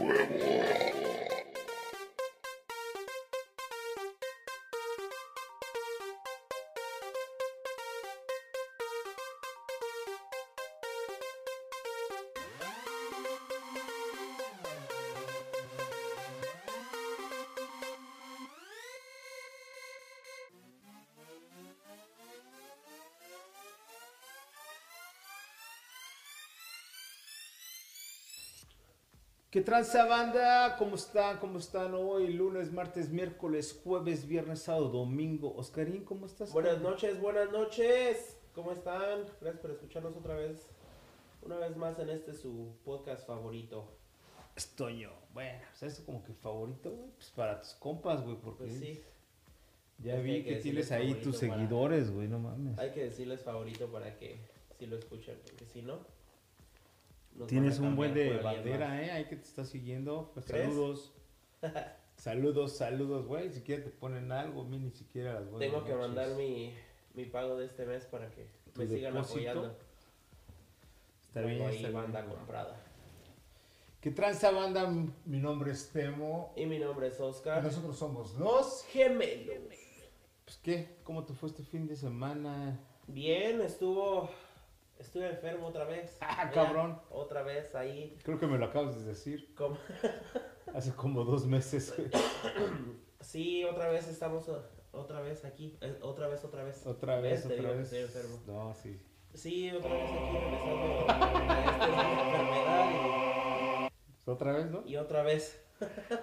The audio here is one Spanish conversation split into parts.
Werewolf. ¿Qué tranza banda? ¿Cómo están? ¿Cómo están hoy? Lunes, martes, miércoles, jueves, viernes, sábado, domingo. Oscarín, ¿cómo estás? Buenas noches, buenas noches. ¿Cómo están? Gracias por escucharnos otra vez. Una vez más en este su podcast favorito. Estoño. Bueno, pues eso como que favorito, güey. Pues para tus compas, güey, porque Pues sí, ya Es que vi que que tienes ahí tus para- seguidores, güey, no mames. hay que decirles favorito para que si lo escuchen, porque si no. Tienes un buen de bandera. ¿eh? Ahí que te está siguiendo. Pues, saludos. saludos, saludos, güey. Si quieres te ponen algo, a mí ni siquiera las buenas Tengo que noches. mandar mi, mi pago de este mes para que ¿Tu me sigan depósito? apoyando. Está bien, está bien, banda comprada. ¿Qué tranza banda? Mi nombre es Temo. Y mi nombre es Y Oscar. nosotros somos los... Gemelos. Pues, ¿qué? ¿Cómo te fue este fin de semana? Bien, estuvo. Estuve enfermo otra vez. Ah, Mira, cabrón. Otra vez ahí. Creo que me lo acabas de decir. Como, Hace como dos meses. Sí, otra vez estamos otra vez aquí. eh, Otra vez, otra vez. Otra vez, otra vez. enfermo. No, sí. Sí, otra vez aquí empezando esta enfermedad ¿Otra vez, no? y, otra vez.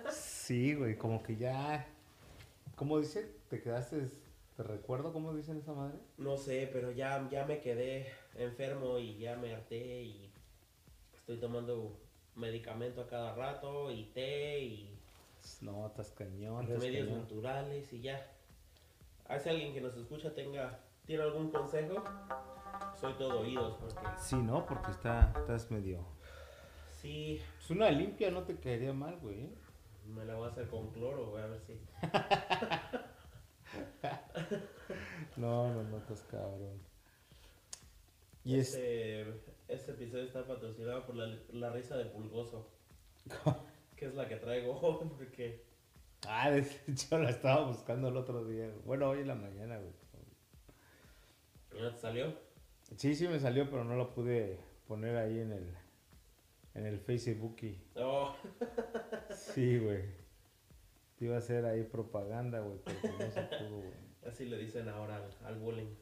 Sí, güey, como que ya... ¿Cómo dice? ¿Te quedaste... ¿Te recuerdo cómo dicen esa madre? No sé, pero ya, ya me quedé enfermo y ya me harté y estoy tomando medicamento a cada rato y té y No, estás cañón, remedios cañón. naturales y ya. Ah, Si alguien que nos escucha tenga, tiene algún consejo, soy todo oídos porque Sí, ¿no? Porque está, estás medio... sí, Pues una limpia no te caería mal, güey. me la voy a hacer con cloro, voy a ver si. No, no, no, estás cabrón. Y es... este, este episodio está patrocinado por la, la risa de Pulgoso, que es la que traigo porque Ah, de hecho la estaba buscando el otro día. Bueno, hoy en la mañana, güey. ¿ya te salió? Sí, sí me salió, pero no lo pude poner ahí en el... En el Facebook. y- Oh, Sí, güey. Te iba a hacer ahí propaganda, güey, pero pues no se pudo, güey. así le dicen ahora al, al bullying.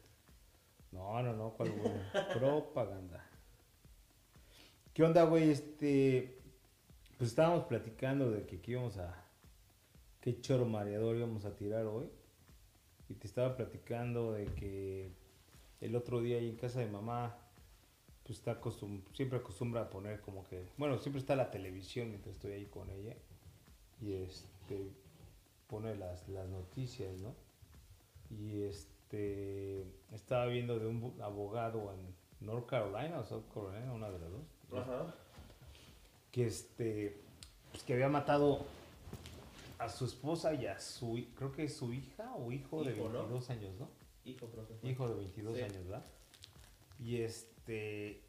No, no, no, ¿cuál güey? Propaganda. ¿Qué onda, güey? Este. Pues estábamos platicando de que aquí íbamos a. Qué choro mareador íbamos a tirar hoy. Y te estaba platicando de que el otro día ahí en casa de mamá, pues está acostum siempre acostumbra a poner como que. Bueno, siempre está la televisión mientras estoy ahí con ella. Y este. Pone las, las noticias, ¿no? Y este estaba viendo de un abogado en North Carolina o South Carolina, una de las dos, Ajá. que este pues que había matado a su esposa y a su creo que es su hija o hijo, de Hijo, ¿no? 22 años, ¿no? Hijo, creo que fue. Hijo de 22 Sí. años, ¿verdad? Y este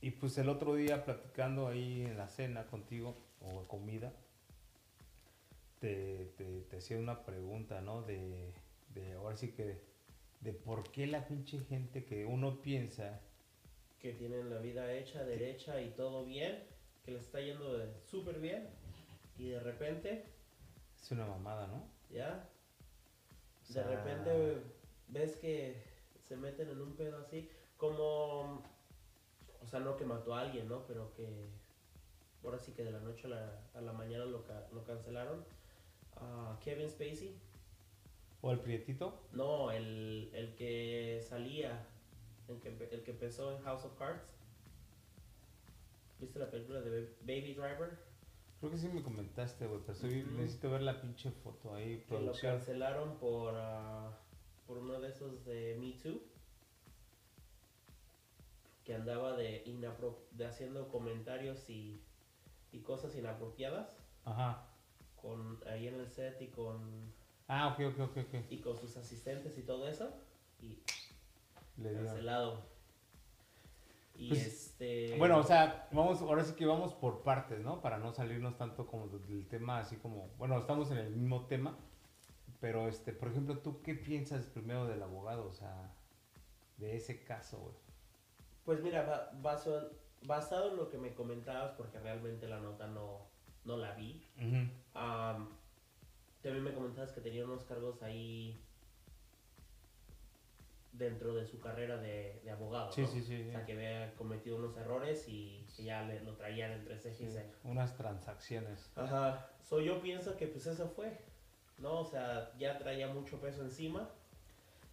y pues el otro día platicando ahí en la cena contigo o comida te, te, te hacía una pregunta, ¿no? De, de ahora sí que de por qué la pinche gente que uno piensa Que tienen la vida hecha, derecha y todo bien, que les está yendo súper bien, y de repente, es una mamada, ¿no? ya, O sea, de repente ves que se meten en un pedo así, como, o sea, no que mató a alguien, ¿no? Pero que ahora sí que de la noche a la, a la mañana lo, ca- lo cancelaron. A Kevin Spacey, o el prietito, no, el, el que salía, el que, el que empezó en House of Cards. ¿Viste la película de Ba- Baby Driver? creo que sí me comentaste, güey, pero Ujú. necesito ver la pinche foto ahí, Que lo cancelaron por, ah, por uno de esos de Me Too. Que andaba de, inapro- de haciendo comentarios y, y cosas inapropiadas Ajá. Con, ahí en el set y con, Ah, ok, ok, ok, ok. y con sus asistentes y todo eso. Y Le cancelado. Y Pues, este... Bueno, o sea, vamos, ahora sí que vamos por partes, ¿no? Para no salirnos tanto como del tema, así como, bueno, estamos en el mismo tema, pero este, por ejemplo, ¿tú qué piensas primero del abogado? O sea, de ese caso, güey. Pues mira, ba- baso- basado en lo que me comentabas, porque realmente la nota no, no la vi, am, también me comentabas que tenía unos cargos ahí dentro de su carrera de, de abogado, Sí, ¿no? sí, sí. O sea, que había cometido unos errores y que ya le, lo traían entre ceja y ceja. Unas transacciones. Ajá. So, yo pienso que pues eso fue, ¿no? O sea, ya traía mucho peso encima.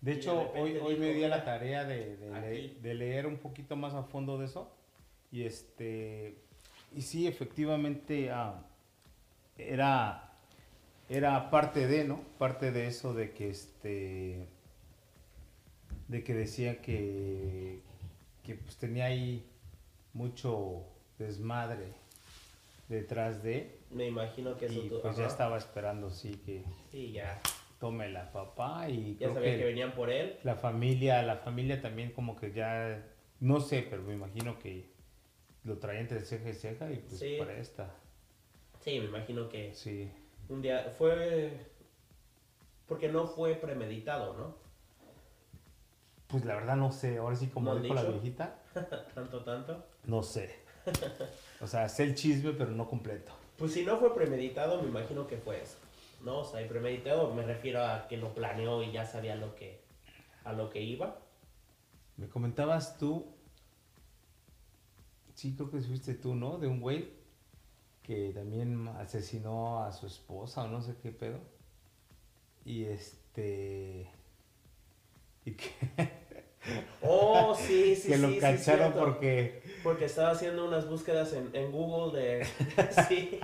De hecho, hoy, hoy dijo, me di a la "Mira, tarea de, de, le- aquí". de leer un poquito más a fondo de eso. Y este. Y sí, efectivamente, ah, era. Era parte de, ¿no? Parte de eso de que este. De que decía que. Que pues tenía ahí mucho desmadre detrás de. Me imagino que eso Y tú- pues ya estaba esperando, sí, que Sí, ya. tome la papá. Y Ya sabía que que venían por él. la familia, la familia también como que ya, no sé, pero me imagino que lo traía entre ceja y ceja y pues Sí. para esta, Sí, me imagino que sí. un día fue... Porque no fue premeditado, ¿no? Pues la verdad no sé, ahora sí como ¿No han dijo la viejita, Tanto, tanto. no sé. O sea, sé el chisme, pero no completo. Pues si no fue premeditado, me imagino que fue eso. No, o sea, y premeditado me refiero a que lo planeó y ya sabía lo que, a lo que iba. Me comentabas tú, sí creo que fuiste tú, ¿no? De un güey que también asesinó a su esposa o no sé qué pedo. Y este... Y que, Oh, sí, sí, que sí. lo sí, cacharon porque... Porque estaba haciendo unas búsquedas en, en Google de... sí.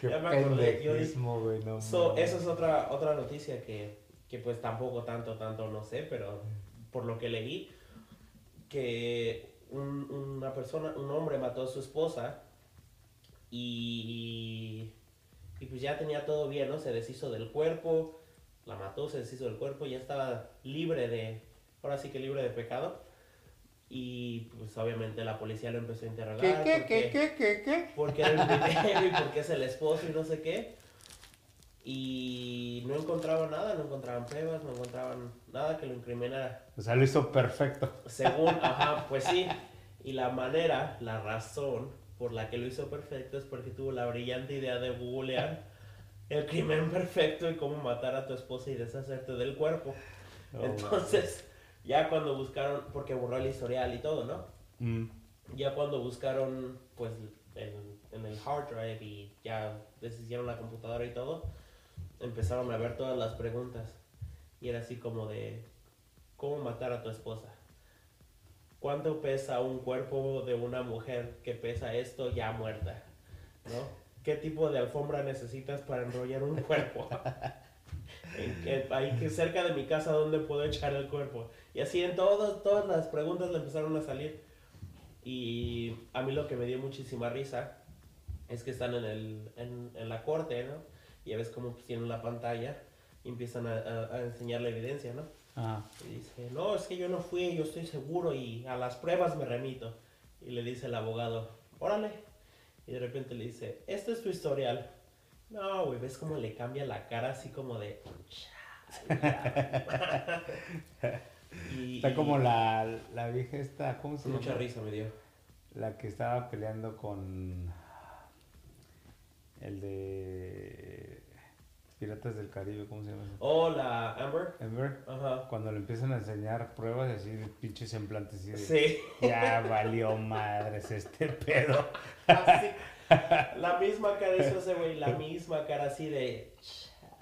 Qué Ya me acordé, yo güey, no So, esa es otra, otra noticia que, que pues tampoco tanto, tanto no sé, pero por lo que leí, que un- una persona, un hombre mató a su esposa y, y pues ya tenía todo bien, ¿no? Se deshizo del cuerpo, la mató, se deshizo del cuerpo, ya estaba libre de, ahora sí que libre de pecado. Y pues obviamente la policía lo empezó a interrogar. ¿Qué, qué, porque- qué, qué, qué, qué? porque era el video y porque es el esposo y no sé qué. Y no encontraban nada, no encontraban pruebas, no encontraban nada que lo incriminara. O sea, lo hizo perfecto. Según, ajá, pues sí. Y la manera, la razón por la que lo hizo perfecto es porque tuvo la brillante idea de googlear el crimen perfecto y cómo matar a tu esposa y deshacerte del cuerpo. Oh, Entonces, ya cuando buscaron, porque borró el historial y todo, ¿no? Mm. ya cuando buscaron pues en, en el hard drive y ya deshicieron la computadora y todo, empezaron a ver todas las preguntas. Y era así como de, ¿cómo matar a tu esposa? ¿Cuánto pesa un cuerpo de una mujer que pesa esto ya muerta? ¿No? ¿Qué tipo de alfombra necesitas para enrollar un cuerpo? Que- ahí cerca de mi casa, ¿dónde puedo echar el cuerpo? Y así en todas, todas las preguntas le empezaron a salir. Y a mí lo que me dio muchísima risa es que están en, el, en, en la corte, ¿no? Ya ves cómo tienen la pantalla y empiezan a, a- a enseñar la evidencia, ¿no? Ah, Y dice, no, es que yo no fui, yo estoy seguro y a las pruebas me remito. Y le dice el abogado, órale. Y de repente le dice, este es tu historial. No, güey, ves cómo le cambia la cara así como de... Y, está como la, la vieja esta, ¿cómo se Mucha llama? risa me dio. La que estaba peleando con el de Piratas del Caribe, ¿cómo se llama? ese? Oh, la Amber. Amber, Ajá. cuando le empiezan a enseñar pruebas así de pinches semplantes así de, Sí. ya valió madres este pedo. Así. La misma cara hizo ese güey, la misma cara así de...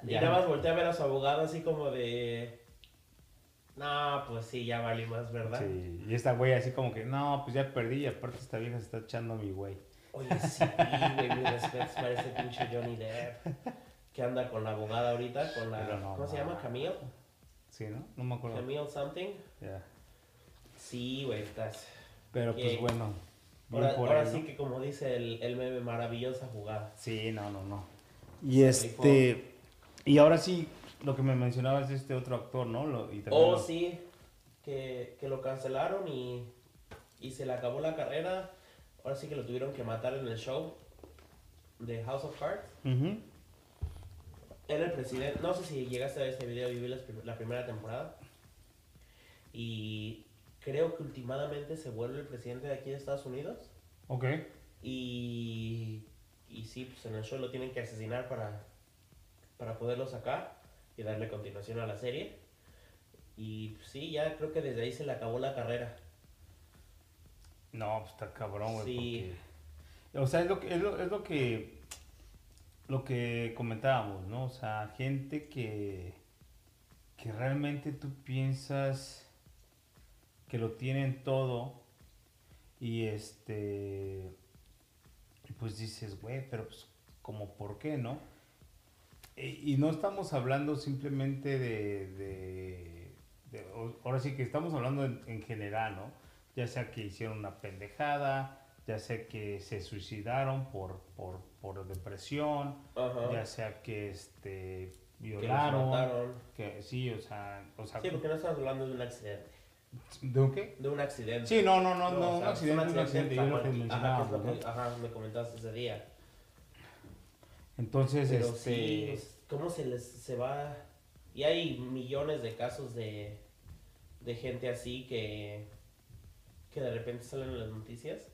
Y Ya. nada más voltea a ver a su abogado así como de... No, pues sí, ya valió más, ¿verdad? Sí, y esta güey así como que, no, pues ya perdí y aparte esta vieja se está echando a mi güey. Oye, sí, güey, mi respeto para ese pinche Johnny Depp. Que anda con la abogada ahorita, con la... No, ¿Cómo se no. llama? ¿Camille? Sí, ¿no? No me acuerdo. ¿Camille something? Ya. Sí, güey, estás... Pero pues bueno. Ahora, por ahora él, ¿no? sí que como dice el, el meme, maravillosa jugada. Sí, no, no, no. Y Se este. Y ahora sí, lo que me mencionabas de este otro actor, ¿no? Lo- y Oh, lo- sí, que, que lo cancelaron y y se le acabó la carrera. Ahora sí que lo tuvieron que matar en el show de House of Cards. Ujú. Era el presidente, no sé si llegaste a ver este video, viví la primera temporada. Y creo que últimamente se vuelve el presidente de aquí de Estados Unidos. Ok. Y, y sí, pues en el show lo tienen que asesinar para, para poderlo sacar y darle continuación a la serie. Y pues, sí, ya creo que desde ahí se le acabó la carrera. No, pues está cabrón, güey. Sí. porque- O sea, es lo que, es lo, es lo que, lo que comentábamos, ¿no? O sea, gente que, que realmente tú piensas que lo tienen todo y este, pues dices, güey, pero pues, como por qué, no? Y, y no estamos hablando simplemente de, de- ahora sí que estamos hablando en, en general, ¿no? Ya sea que hicieron una pendejada, ya sea que se suicidaron por, por, por depresión, Ajá. ya sea que este violaron, que sí, o sea, o sea, Sí, porque no estamos hablando de un accidente. ¿de un qué? De un accidente. Sí, no, no, no, no, o un accidente, un accidente, Ajá, me comentaste ese día. Entonces, Pero este, sí, es- ¿cómo se les se va? Y hay millones de casos de, de gente así que, que de repente salen en las noticias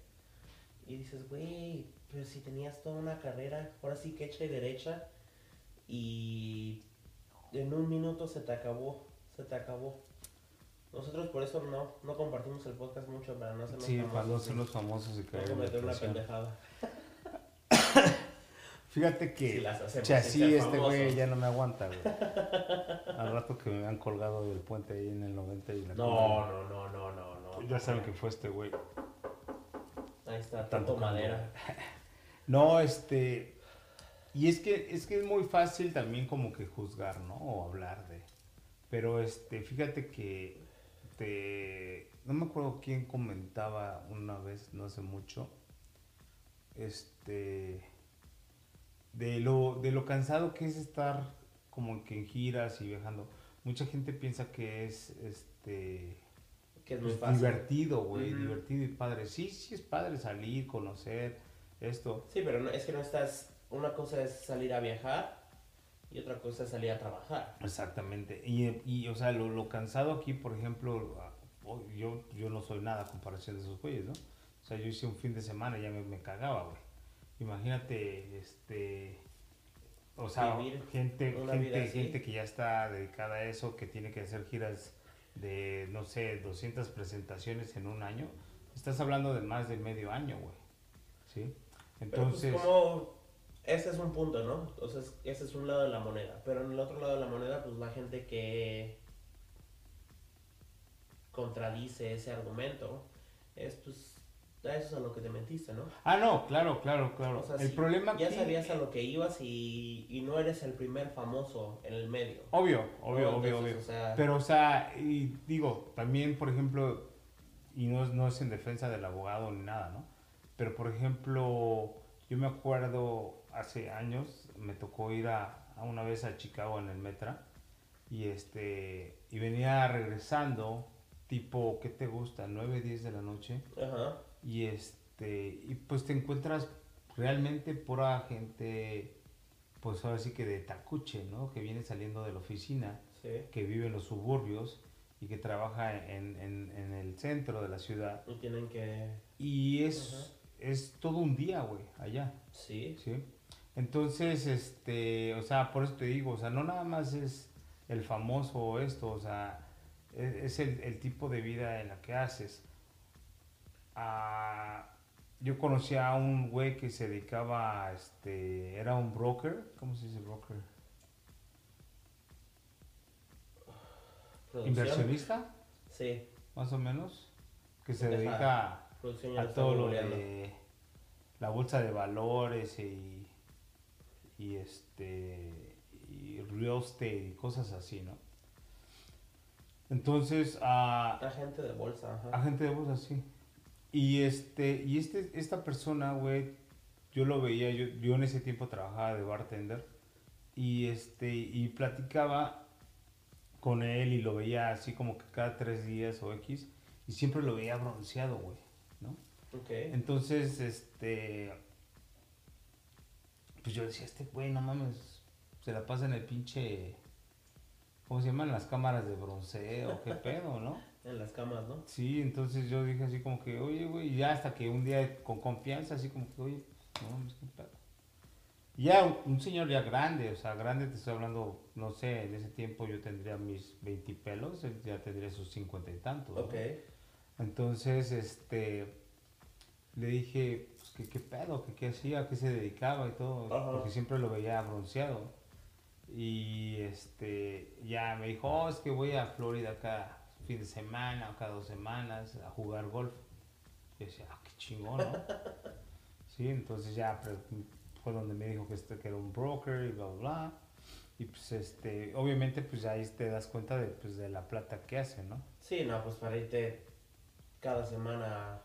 y dices, güey, pero si tenías toda una carrera, ahora sí que hecha y derecha y en un minuto se te acabó, se te acabó. Nosotros por eso no, no compartimos el podcast mucho para no hacernos sí, para no famosos, ser los famosos y no caer en una pendejada. Fíjate que Si las hacemos si sin así este güey famosos. ya no me aguanta, güey. Al rato que me han colgado del puente ahí en el 90 y la No, no, no, no, no, no. Ya saben que fue este güey. Ahí está, tanto madera. No, este. Y es que, es que es muy fácil también como que juzgar, ¿no? O hablar de. Pero este, fíjate que te. No me acuerdo quién comentaba una vez, no hace mucho. Este. De lo, de lo cansado que es estar como que en giras y viajando. Mucha gente piensa que es este Que es muy fácil. divertido, güey, divertido y padre. Sí, sí es padre salir, conocer esto. Sí, pero no, es que no estás. Una cosa es salir a viajar y otra cosa es salir a trabajar. Exactamente. Y, y, o sea, lo, lo cansado aquí, por ejemplo, ah, oh, yo, yo no soy nada a comparación de esos güeyes, ¿no? O sea, yo hice un fin de semana y ya me, me cagaba, güey. Imagínate, este... O sea, Vivir gente, gente, gente que ya está dedicada a eso, que tiene que hacer giras de, no sé, 200 presentaciones en un año. Estás hablando de más de medio año, güey. ¿Sí? Pues Entonces... como. Ese es un punto, ¿no? Entonces, ese es un lado de la moneda. Pero en el otro lado de la moneda, pues la gente que contradice ese argumento es pues a eso es a lo que te mentiste, ¿no? Ah, no, claro, claro, claro. O sea, el si problema ya aquí- sabías a lo que ibas y, y no eres el primer famoso en el medio. Obvio, obvio, ¿no? obvio, Entonces, obvio. o sea, Pero, o sea, y digo, también, por ejemplo, y no, es- no es en defensa del abogado ni nada, ¿no? Pero, por ejemplo, yo me acuerdo hace años, me tocó ir a, a una vez a Chicago en el Metra y este y venía regresando tipo, ¿qué te gusta? 9, 10 de la noche Ajá. y este y pues te encuentras realmente pura gente pues ahora sí que de tacuche, ¿no? Que viene saliendo de la oficina Sí. que vive en los suburbios y que trabaja en, en- en el centro de la ciudad. Y tienen que. Y es, es todo un día, güey, allá, Sí. ¿sí? Entonces, este, o sea, por eso te digo, o sea, no nada más es el famoso esto, o sea, es, es el, el tipo de vida en la que haces. Ah, yo conocí a un güey que se dedicaba, a, este, era un broker, ¿cómo se dice broker? Producción. Inversionista. Sí. más o menos, que se dedica Producción ya a todo lo de la bolsa de valores y, y este y real estate y cosas así, ¿no? Entonces, a Agente de bolsa, ajá. agente de bolsa, sí. Y este, y este, esta persona, güey, yo lo veía, yo, yo en ese tiempo trabajaba de bartender y este, y platicaba con él y lo veía así como que cada tres días o X y siempre lo veía bronceado, güey. ¿No? Ok. Entonces, este. Pues yo decía, este güey, no mames, se la pasa en el pinche. ¿Cómo se llaman? Las cámaras de bronceo, qué pedo, ¿no? En las camas, ¿no? Sí, entonces yo dije así como que, oye, güey, y ya hasta que un día con confianza, así como que, oye, no mames, qué pedo. Y Ya un, un señor ya grande, o sea, grande te estoy hablando, no sé, en ese tiempo yo tendría mis 20 pelos, él ya tendría sus 50 y tantos. ¿no? Entonces, este, le dije, pues, ¿qué, qué pedo? ¿Qué, ¿Qué hacía? ¿A qué se dedicaba y todo? Ajá. Porque siempre lo veía bronceado. Y, este, ya me dijo, oh, es que voy a Florida cada fin de semana o cada dos semanas a jugar golf. Y yo decía, ah, qué chingón, ¿no? sí, entonces ya pre- fue donde me dijo que, este, que era un broker y bla, bla, bla. Y pues, este, obviamente, pues ahí te das cuenta de, pues, de la plata que hace, ¿no? Sí, no, pues para irte cada semana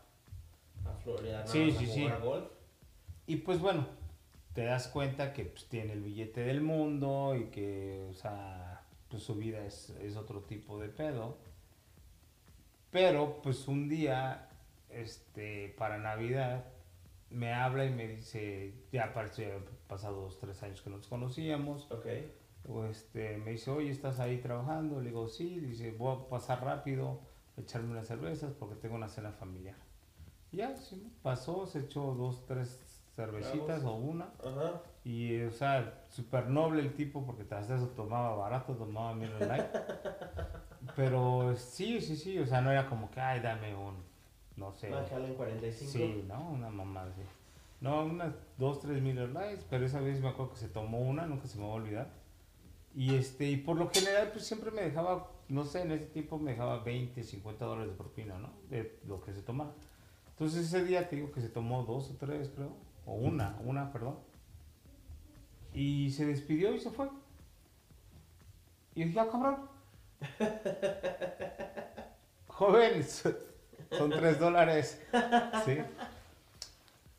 a Florida Sí, sí, a sí. jugar golf. Y pues bueno, te das cuenta que pues, tiene el billete del mundo y que, o sea, pues su vida es, es otro tipo de pedo. Pero pues un día, este, para Navidad, me habla y me dice, ya parece pasado dos, tres años que nos conocíamos, Ok. o este, me dice, oye, ¿estás ahí trabajando? Le digo, sí, dice, voy a pasar rápido, echarme unas cervezas porque tengo una cena familiar. Ya, sí, pasó, se echó dos, tres cervecitas o una. Ajá. Y, o sea, súper noble el tipo porque tras eso tomaba barato, tomaba Miller Light. Pero sí, sí, sí, o sea, no era como que, ay, dame un, no sé. Una Helen 45. Sí, ¿no? Una mamá así. No, unas dos, tres Miller Lights, pero esa vez me acuerdo que se tomó una, nunca se me va a olvidar. Y este, y por lo general, pues siempre me dejaba, no sé, en ese tiempo me dejaba 20, 50 dólares de propina, ¿no? De lo que se tomaba. Entonces ese día te digo que se tomó dos o tres, creo, o una, una, perdón. Y se despidió y se fue. Y dije, ah, cabrón. Joven, son tres dólares. Sí.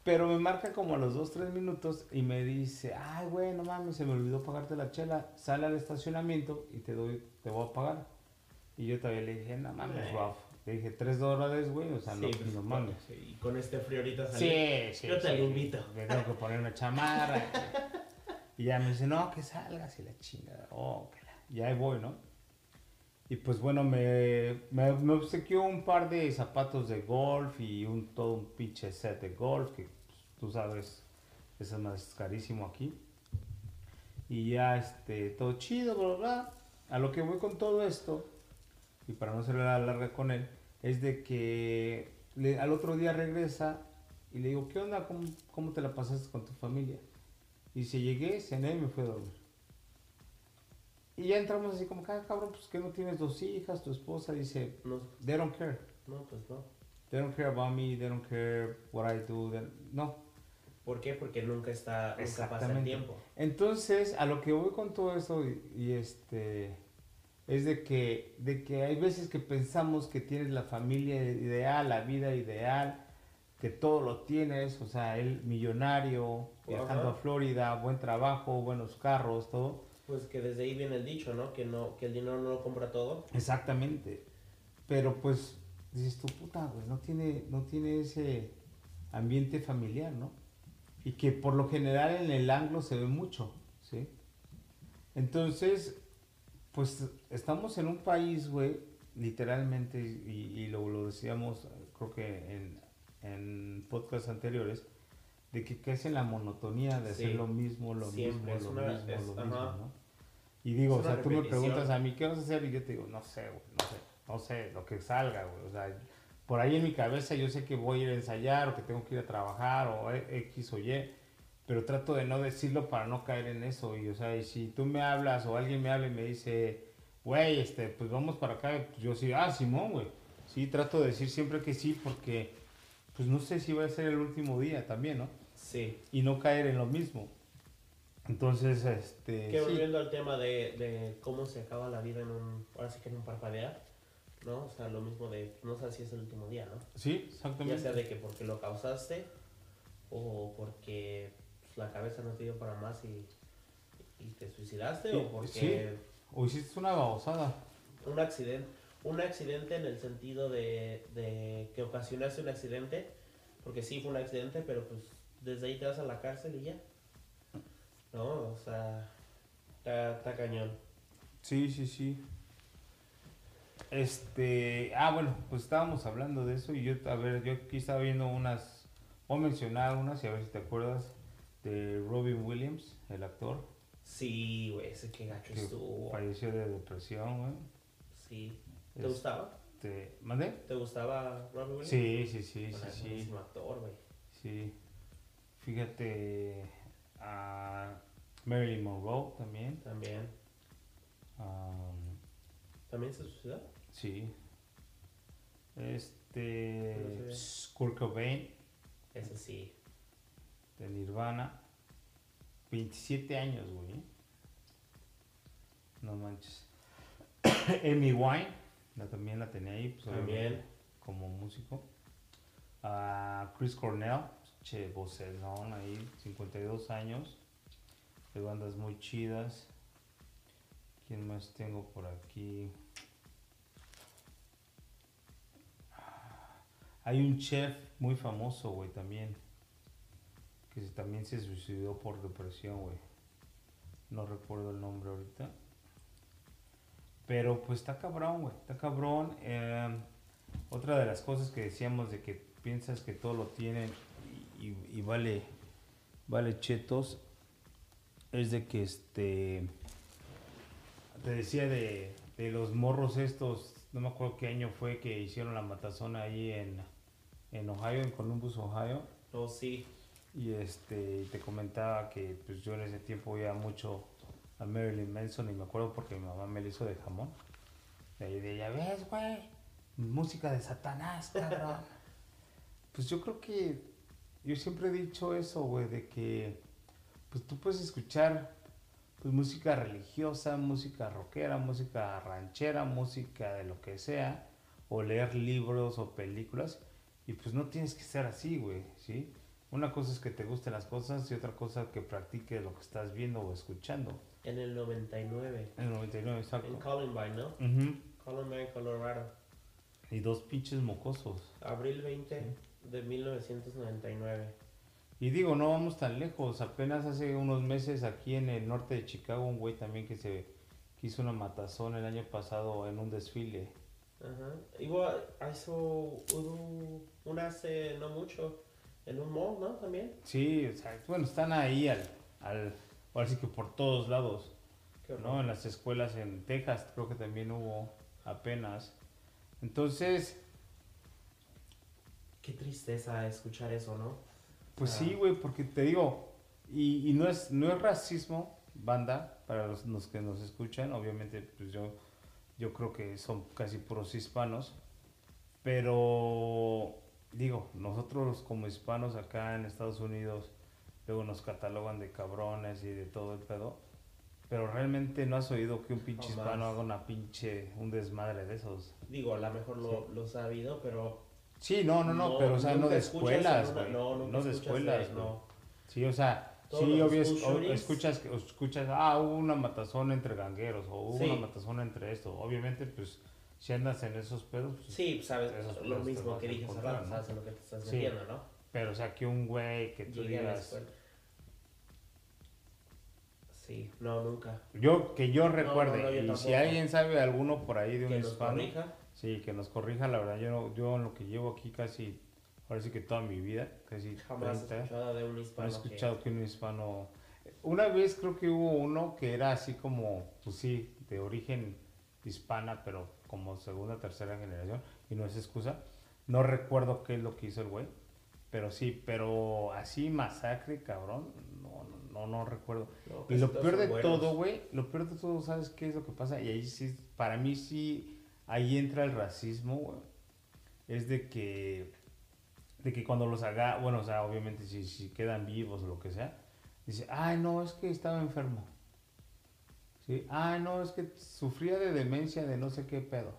Pero me marca como a los dos, tres minutos y me dice, ay, güey, no mames, se me olvidó pagarte la chela. Sale al estacionamiento y te doy, te voy a pagar. Y yo todavía le dije, no mames, Eh. guau. Le dije, tres dólares, güey, o sea, Sí, no, pues, no mames. Y con este frío ahorita salí. Sí, sí. Yo te lo invito. Me tengo que poner una chamarra. y ya me dice, no, que salgas y la chingada. Oh, que la- Y ahí voy, ¿no? Y pues bueno, me, me, me obsequió un par de zapatos de golf y un, todo un pinche set de golf, que pues, tú sabes, eso es más carísimo aquí. Y ya, este, todo chido, bla, bla, bla. A lo que voy con todo esto, y para no ser la larga con él, es de que le- al otro día regresa y le digo, ¿qué onda? ¿Cómo, cómo te la pasaste con tu familia? Y dice, llegué, cené y me fui a dormir. Y ya entramos así como, ah, cabrón, pues que no tienes dos hijas, tu esposa dice, No, they don't care. no, pues no. They don't care about me, they don't care what I do. they- No, ¿Por qué? Porque nunca está, nunca pasa el tiempo. Entonces, a lo que voy con todo esto y, y, este es de que de que hay veces que pensamos que tienes la familia ideal, la vida ideal, que todo lo tienes, o sea, el millonario, viajando Ajá. a Florida, buen trabajo, buenos carros, todo. Pues que desde ahí viene el dicho, ¿no? Que no, que el dinero no lo compra todo. Exactamente. Pero pues dices tu puta, güey, no tiene no tiene ese ambiente familiar, ¿no? Y que por lo general en el anglo se ve mucho, ¿sí? Entonces, pues estamos en un país, güey, literalmente, y, y lo, lo decíamos, creo que en, en podcasts anteriores, de que caes en la monotonía de hacer lo mismo, lo siempre, mismo, lo una- mismo, es- lo ajá. mismo, ¿no? Y digo, Es o sea, tú me preguntas a mí, ¿qué vas a hacer? Y yo te digo, no sé, güey, no sé, no sé, lo que salga, güey, o sea, por ahí en mi cabeza yo sé que voy a ir a ensayar o que tengo que ir a trabajar o e- X o Y, pero trato de no decirlo para no caer en eso. Y, o sea, y si tú me hablas o alguien me habla y me dice, güey, este, pues vamos para acá, pues yo sí, ah, Simón, güey. Sí, trato de decir siempre que sí porque, pues no sé si va a ser el último día también, ¿no? Sí. Y no caer en lo mismo. Entonces, este... Que sí. volviendo al tema de, de cómo se acaba la vida en un, ahora sí que en un parpadear, ¿no? O sea, lo mismo de, no sé si es el último día, ¿no? Sí, Ya exactamente. sea de que porque lo causaste o porque la cabeza no te dio para más y, y te suicidaste Sí, o porque O hiciste una babosada. un accidente, un accidente en el sentido de, de que ocasionaste un accidente Porque sí fue un accidente, pero pues desde ahí te vas a la cárcel y ya. No, o sea, está, está cañón. Sí, sí, sí. Este, ah, bueno, pues estábamos hablando de eso y yo, a ver, yo aquí estaba viendo unas, voy a mencionar unas y a ver si te acuerdas de Robin Williams, el actor, Sí, güey, ese que gacho que estuvo. falleció de depresión, güey. Sí. ¿Te Este, gustaba? ¿Mandé? ¿Te gustaba Robin Williams? Sí, sí, sí, Bueno, sí, es sí, actor, güey. sí. Fíjate a Marilyn Monroe también. También. am, ¿También se suicidó? sí. Este, No sé. Kurt Cobain Ese sí. De Nirvana. 27 años, güey. No manches. Amy Wine, la, también la tenía ahí, pues, También. como músico. A Chris Cornell, che, vocerrón ahí, 52 años. De bandas muy chidas. ¿Quién más tengo por aquí? Hay un chef muy famoso, güey, también. Que también se suicidó por depresión, güey. No recuerdo el nombre ahorita. Pero pues está cabrón, güey. Está cabrón. Eh, otra de las cosas que decíamos de que piensas que todo lo tienen y- y vale, vale chetos. Es de que este. Te decía de, de los morros estos. No me acuerdo qué año fue que hicieron la matazón ahí en, en Ohio, en Columbus, Ohio. Oh, sí. Y este, te comentaba que pues yo en ese tiempo oía mucho a Marilyn Manson y me acuerdo porque mi mamá me lo hizo de jamón. De ahí de ella, ves, güey, música de Satanás, cabrón. pues yo creo que yo siempre he dicho eso, güey, de que pues tú puedes escuchar pues música religiosa, música rockera, música ranchera, música de lo que sea, o leer libros o películas, y pues no tienes que ser así, güey, ¿sí? Una cosa es que te gusten las cosas y otra cosa que practiques lo que estás viendo o escuchando. En el 99. En el 99, En exacto. Columbine, ¿no? Ujú. Columbine, Colorado. Y dos pinches mocosos. Abril 20 de 1999. Y digo, no vamos tan lejos. Apenas hace unos meses aquí en el norte de Chicago, un güey también que se que hizo una matazón el año pasado en un desfile. Ajá. Igual, hizo hubo una hace no mucho en un mall, ¿no? También. Sí, o sea, bueno, están ahí al, al, ahora sí que por todos lados, ¿no? En las escuelas en Texas creo que también hubo apenas. Entonces, Qué tristeza escuchar eso, ¿no? pues Ah. sí, güey, porque te digo, y, y no es no es racismo, banda, para los, los que nos escuchan, obviamente, pues yo, yo creo que son casi puros hispanos, pero digo, nosotros como hispanos acá en Estados Unidos, luego nos catalogan de cabrones y de todo el pedo, pero realmente no has oído que un pinche hispano haga una pinche, un desmadre de esos. Digo, a lo mejor lo, lo ha habido, pero. Sí, no, no, no, pero o sea, no de escuelas, güey. No, de escuelas, no. Sí, o sea, Todos sí, obvio, escuchas, escuchas, ah, hubo una matazón entre gangueros, o hubo Sí. una matazón entre esto. Obviamente, pues, si andas en esos pedos, pues, Sí, pues, sabes, lo mismo que dije hace sabes lo que te estás Sí. metiendo, ¿no? pero o sea, que un güey que tú Llegué digas. Sí, no, nunca. yo, que yo recuerde, no, y si alguien sabe alguno por ahí de un Que nos hispano, corrija. sí, que nos corrija, la verdad, yo, no- yo en lo que llevo aquí casi, ahora sí que toda mi vida, casi Jamás he 30, escuchado de un No he hispano que... escuchado que un hispano. Una vez creo que hubo uno que era así como, pues sí, de origen hispana, pero como segunda, tercera generación, y no es excusa. No recuerdo qué es lo que hizo el güey, pero sí, pero así masacre, cabrón, no, no, no, no recuerdo. No, Y lo peor de buenos. todo, güey, lo peor de todo, ¿sabes qué es lo que pasa? Y ahí sí, para mí sí, ahí entra el racismo, güey. Es de que, de que cuando los haga, bueno, o sea, obviamente si, si quedan vivos o lo que sea, dice, ay, no, es que estaba enfermo. ¿Sí? Ay, no, es que sufría de demencia de no sé qué pedo.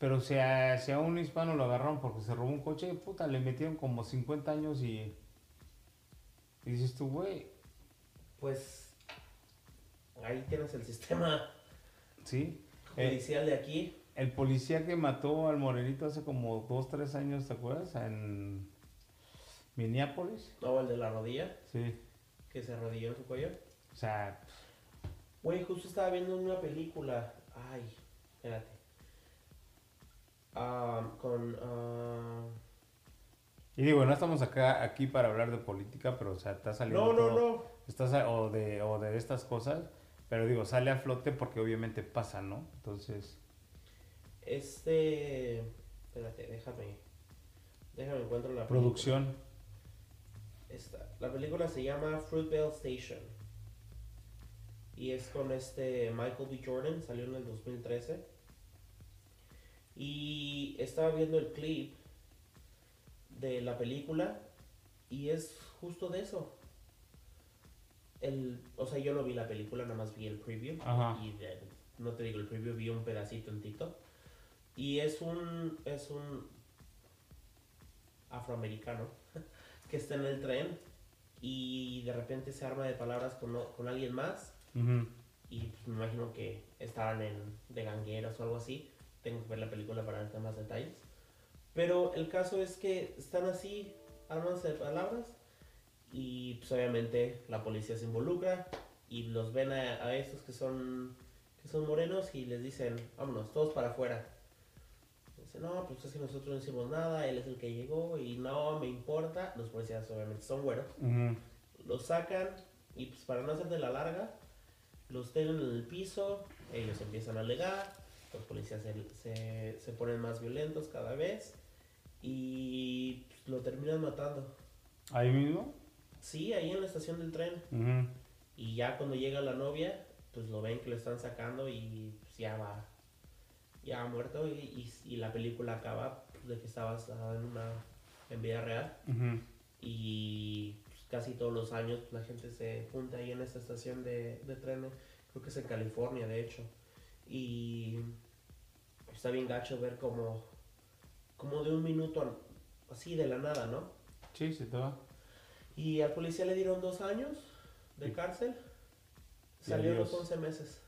Pero si a, si a un hispano lo agarraron porque se robó un coche, puta, le metieron como 50 años y... Y dices tú, güey, Pues ahí tienes el sistema ¿sí? Eh, judicial de aquí. el policía que mató al morenito hace como dos, tres años, ¿te acuerdas? En Minneapolis. No, el de la rodilla, Sí. que se arrodilló en su cuello. O sea, Güey, justo estaba viendo una película. Ay, espérate. Ah, con. ah, y digo, no estamos acá aquí para hablar de política, pero o sea, está saliendo No, no, todo- no. está sa- o de o de estas cosas, pero digo, sale a flote porque obviamente pasa, ¿no? Entonces, Este. Espérate, déjame. Déjame encuentro la película. producción. Esta. La película se llama Fruitvale Station. Y es con este Michael B. Jordan, salió en el 2013. Y estaba viendo el clip de la película y es justo de eso. El, o sea, yo no vi la película, nada más vi el preview. Ajá. Y de- no te digo el preview, vi un pedacito en TikTok. Y es un, es un afroamericano que está en el tren y de repente se arma de palabras con, con alguien más Ujú. y pues, me imagino que estaban en, de gangueros o algo así. Tengo que ver la película para ver más detalles. Pero el caso es que están así, armándose de palabras y pues obviamente la policía se involucra y los ven a, a estos que son, que son morenos y les dicen, vámonos, todos para afuera. Dicen, no, pues es que nosotros no hicimos nada, él es el que llegó y no me importa. Los policías obviamente son güeros Ujú. los sacan y pues para no hacer de la larga, los tienen en el piso, ellos empiezan a alegar, los policías se, se, se ponen más violentos cada vez y pues, lo terminan matando. Ahí mismo. Sí, ahí en la estación del tren. Y ya cuando llega la novia, pues lo ven que lo están sacando y pues ya va, ya ha muerto y, y, y la película acaba pues, de que está basada en una, en vida real. Y casi todos los años la gente se junta ahí en esta estación de, de trenes, creo que es en California de hecho, y está bien gacho ver como, como de un minuto así de la nada, ¿no? Sí, se te va. Y al policía le dieron dos años de Y- cárcel, salió a los adiós. 11 meses.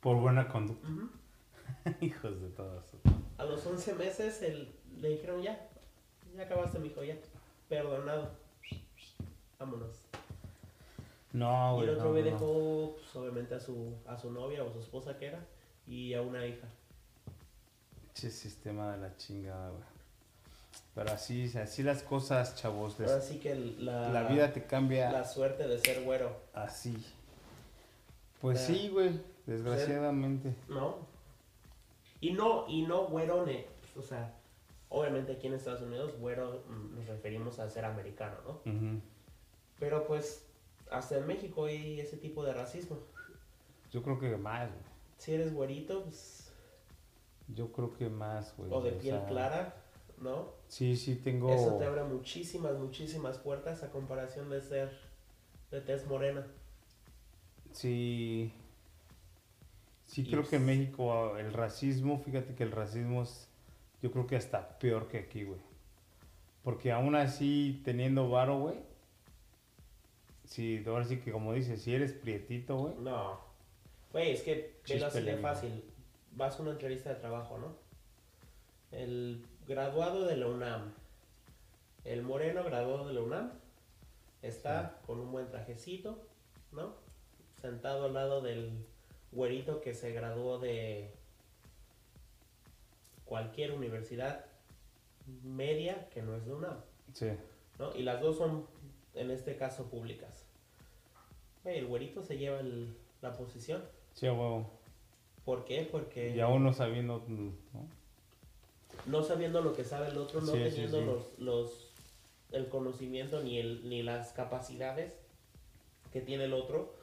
Por buena conducta. Hijos de todas. A los 11 meses el- le dijeron ya, ya acabaste mijo, ya, perdonado, vámonos. No, Y güey. el otro no, güey dejó pues, obviamente a su, a su novia o su esposa que era y a una hija. Che, sistema de la chingada, güey. Pero así, así las cosas, chavos. Ahora sí que la, la vida te cambia la suerte de ser güero, así. Pues sí, güey. Desgraciadamente. ¿no? Y no, y no güero, ne- o sea, obviamente aquí en Estados Unidos, güero mm, nos referimos a ser americano, ¿no? Ujú. Pero pues hasta en México hay ese tipo de racismo. Yo creo que más, güey. Si eres güerito, pues, Yo creo que más, güey. o de piel sea, clara, ¿no? Sí, sí, tengo. Eso te abre muchísimas, muchísimas puertas a comparación de ser de tez morena. Sí. Sí, Y creo que en México ah, el racismo, fíjate que el racismo es, yo creo que hasta peor que aquí, güey. Porque aún así, teniendo varo, güey. Sí, ahora sí que como dices, si eres prietito, güey. No. Güey, es que es así de fácil. Vas a una entrevista de trabajo, ¿no? El graduado de la UNAM. El moreno graduado de la UNAM. Está con un buen trajecito, ¿no? Sentado al lado del güerito que se graduó de cualquier universidad media que no es de UNAM. Sí. ¿no? Y las dos son, en este caso, públicas. El güerito se lleva el- la posición. Sí, a huevo. ¿Por qué? Porque Y aún no sabiendo, mm, ¿no? no sabiendo lo que sabe el otro, no Sí, teniendo sí. Los, los el conocimiento ni el ni las capacidades que tiene el otro,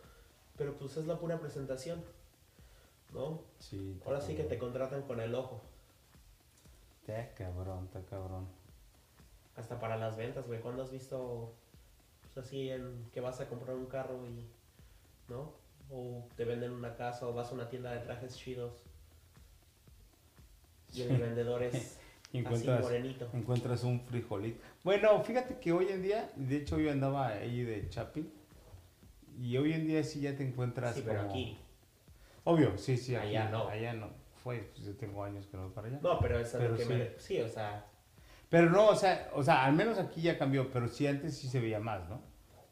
pero pues es la pura presentación, ¿no? Sí. Ahora sí que te contratan con el ojo, Está cabrón, está cabrón. hasta para las ventas, güey. ¿Cuándo has visto pues así en que vas a comprar un carro y ¿no? O te venden una casa o vas a una tienda de trajes chidos y el vendedor es Y así encuentras, morenito. encuentras un frijolito. Bueno, fíjate que hoy en día, de hecho yo andaba ahí de Chapin. Y hoy en día sí ya te encuentras Sí, pero como- aquí Obvio, sí, sí. aquí, Allá no. Allá no. fue, pues yo tengo años que no voy para allá. No, pero es a Pero lo que sí. me... Sí, o sea... Pero no, o sea, o sea, al menos aquí ya cambió, pero sí antes sí se veía más, ¿no?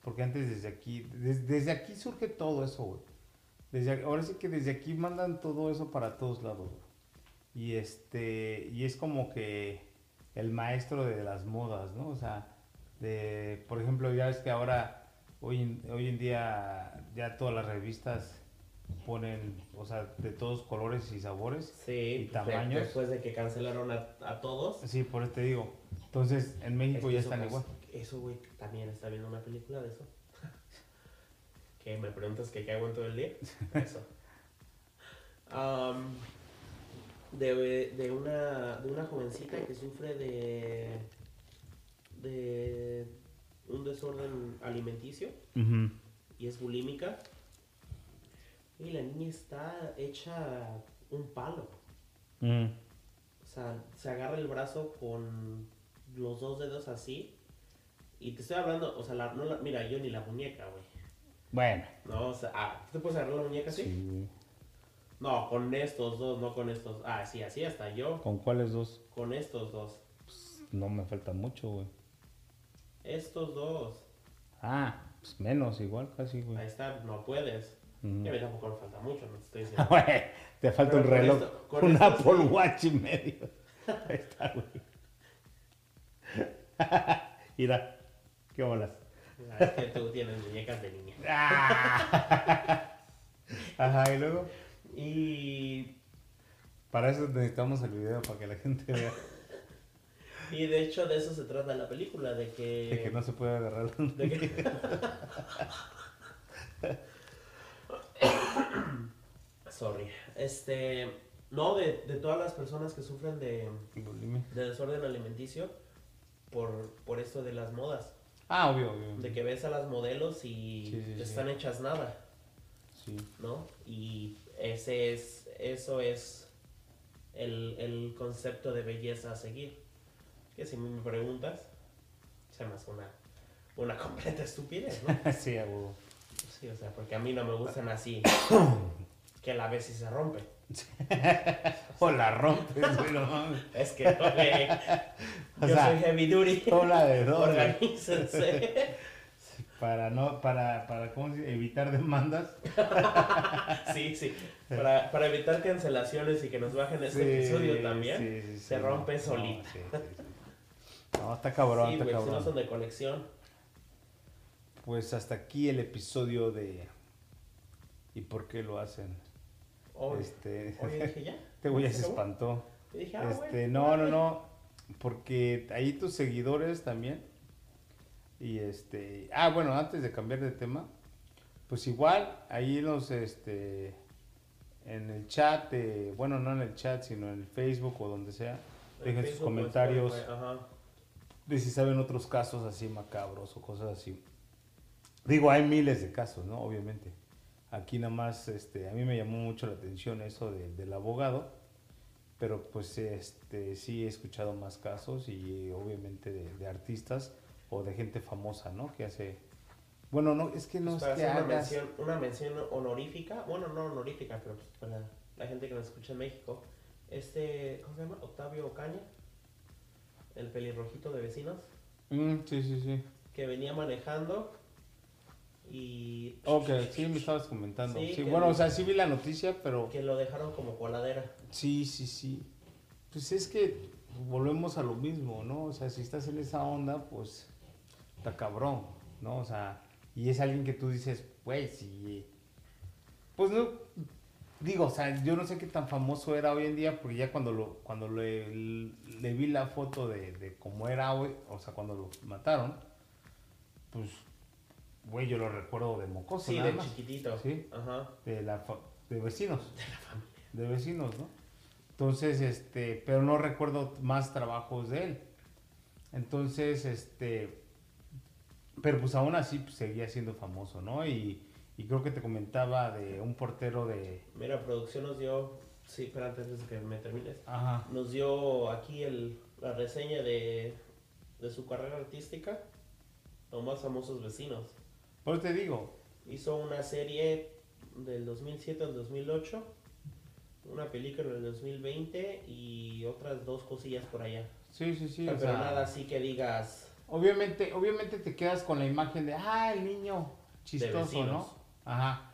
Porque antes desde aquí, des- desde aquí surge todo eso, güey. Desde, ahora sí que desde aquí mandan todo eso para todos lados, güey. Y este, y es como que el maestro de las modas, ¿no? O sea, de, por ejemplo, ya ves que ahora, hoy hoy en día, ya todas las revistas ponen, o sea, de todos colores y sabores. Sí, ¿Y de- tamaños? después de que cancelaron a, a todos. Sí, por eso te digo. Entonces, en Es México que ya están igual. Eso, güey, también está viendo una película de eso. que me preguntas que qué hago en todo el día. Eso. Am, de, de, una, de una jovencita que sufre de, de un desorden alimenticio y es bulímica. Y la niña está hecha un palo. Mm. O sea, se agarra el brazo con los dos dedos así. Y te estoy hablando, o sea, la, no la- mira, yo ni la muñeca, güey. Bueno. No, o sea, ah, ¿tú te puedes agarrar la muñeca así? Sí. No, con estos dos, no con estos. Ah, sí, así hasta yo. ¿Con cuáles dos? Con estos dos. No me falta mucho, güey. Estos dos. Ah, pues menos, igual casi, güey. Ahí está, no puedes. Y a mí tampoco me falta mucho, no te estoy diciendo. Güey, te falta Pero un reloj, esto- un esto Apple sí. Watch y medio. Ahí está, güey. Mira, qué bolas. Ah, Es que tú tienes muñecas de niña. Ah. Ajá, y luego, Y, para eso necesitamos el video, para que la gente vea y de hecho de eso se trata la película, de que... de que no se puede agarrar. de que- Sorry. Este, no, de, de todas las personas que sufren de, de desorden alimenticio por, por esto de las modas. Ah, obvio, obvio. De que ves a las modelos y Sí, sí, sí. están hechas nada, Sí. ¿no? Y ese es, eso es el, el concepto de belleza a seguir. Que si me preguntas, se me hace una, una completa estupidez, ¿no? sí, a huevo. Sí, o sea, porque a mí no me gustan así. que la ves y se rompe. O la rompes, mames. Es que, güey, O yo sea, soy heavy duty. Tola de dos. Organícense. Para no, para, para, ¿cómo se? Evitar demandas. Sí, sí. Para, para evitar cancelaciones y que nos bajen este episodio también. sí, sí, se sí. rompe No, solito. sí, sí, sí. No, está cabrón, Sí, está güey, si no cabrón. son de colección. Pues hasta aquí el episodio de ¿Y por qué lo hacen? Oye, Este, dije ya. este güey ya se espantó. Y dije, ah, Este, no, no, no, porque ahí tus seguidores también. Y este, ah, bueno, antes de cambiar de tema, pues igual ahí los, este, en el chat, de- bueno, no en el chat, sino en el Facebook o donde sea, En dejen sus comentarios Ajá. de si saben otros casos así macabros o cosas así. Digo, hay miles de casos, ¿no? Obviamente. Aquí nada más, este, a mí me llamó mucho la atención eso de- del abogado, pero pues este, sí he escuchado más casos y obviamente de, de artistas o de gente famosa, ¿no? Que hace... Bueno, no, es que no Pues es que hacer una hagas... mención, una mención honorífica, bueno, no honorífica, pero pues para la gente que nos escucha en México, este, ¿cómo se llama? Octavio Ocaña, el pelirrojito de vecinos, Mm, sí, sí, sí. que venía manejando y Ok, sí, me estabas comentando. Sí, bueno, o sea, sí vi la noticia, pero... que lo dejaron como coladera. Sí, sí, sí. Pues es que volvemos a lo mismo, ¿no? O sea, si estás en esa onda, pues está cabrón, ¿no? O sea, y es alguien que tú dices, güey, sí. Pues no, digo, o sea, yo no sé qué tan famoso era hoy en día, porque ya cuando lo cuando le, le vi la foto de, de cómo era hoy, o sea, cuando lo mataron, pues, güey, yo lo recuerdo de mocoso, Sí, nada de más. chiquitito. Sí. Ajá. de la fa- de vecinos de vecinos no entonces este pero no recuerdo más trabajos de él entonces este pero pues aún así pues, seguía siendo famoso no y, y creo que te comentaba de un portero de Mira, producción nos dio, sí, espera antes de que me termines, ajá nos dio aquí el, la reseña de, de su carrera artística, los más famosos vecinos. Por te digo Hizo una serie del 2007 al 2008, una película en el 2020 y otras dos cosillas por allá. Sí, sí, sí. pero o sea, nada así que digas Obviamente, obviamente te quedas con la imagen de, ah, el niño chistoso. ¿no? Ajá.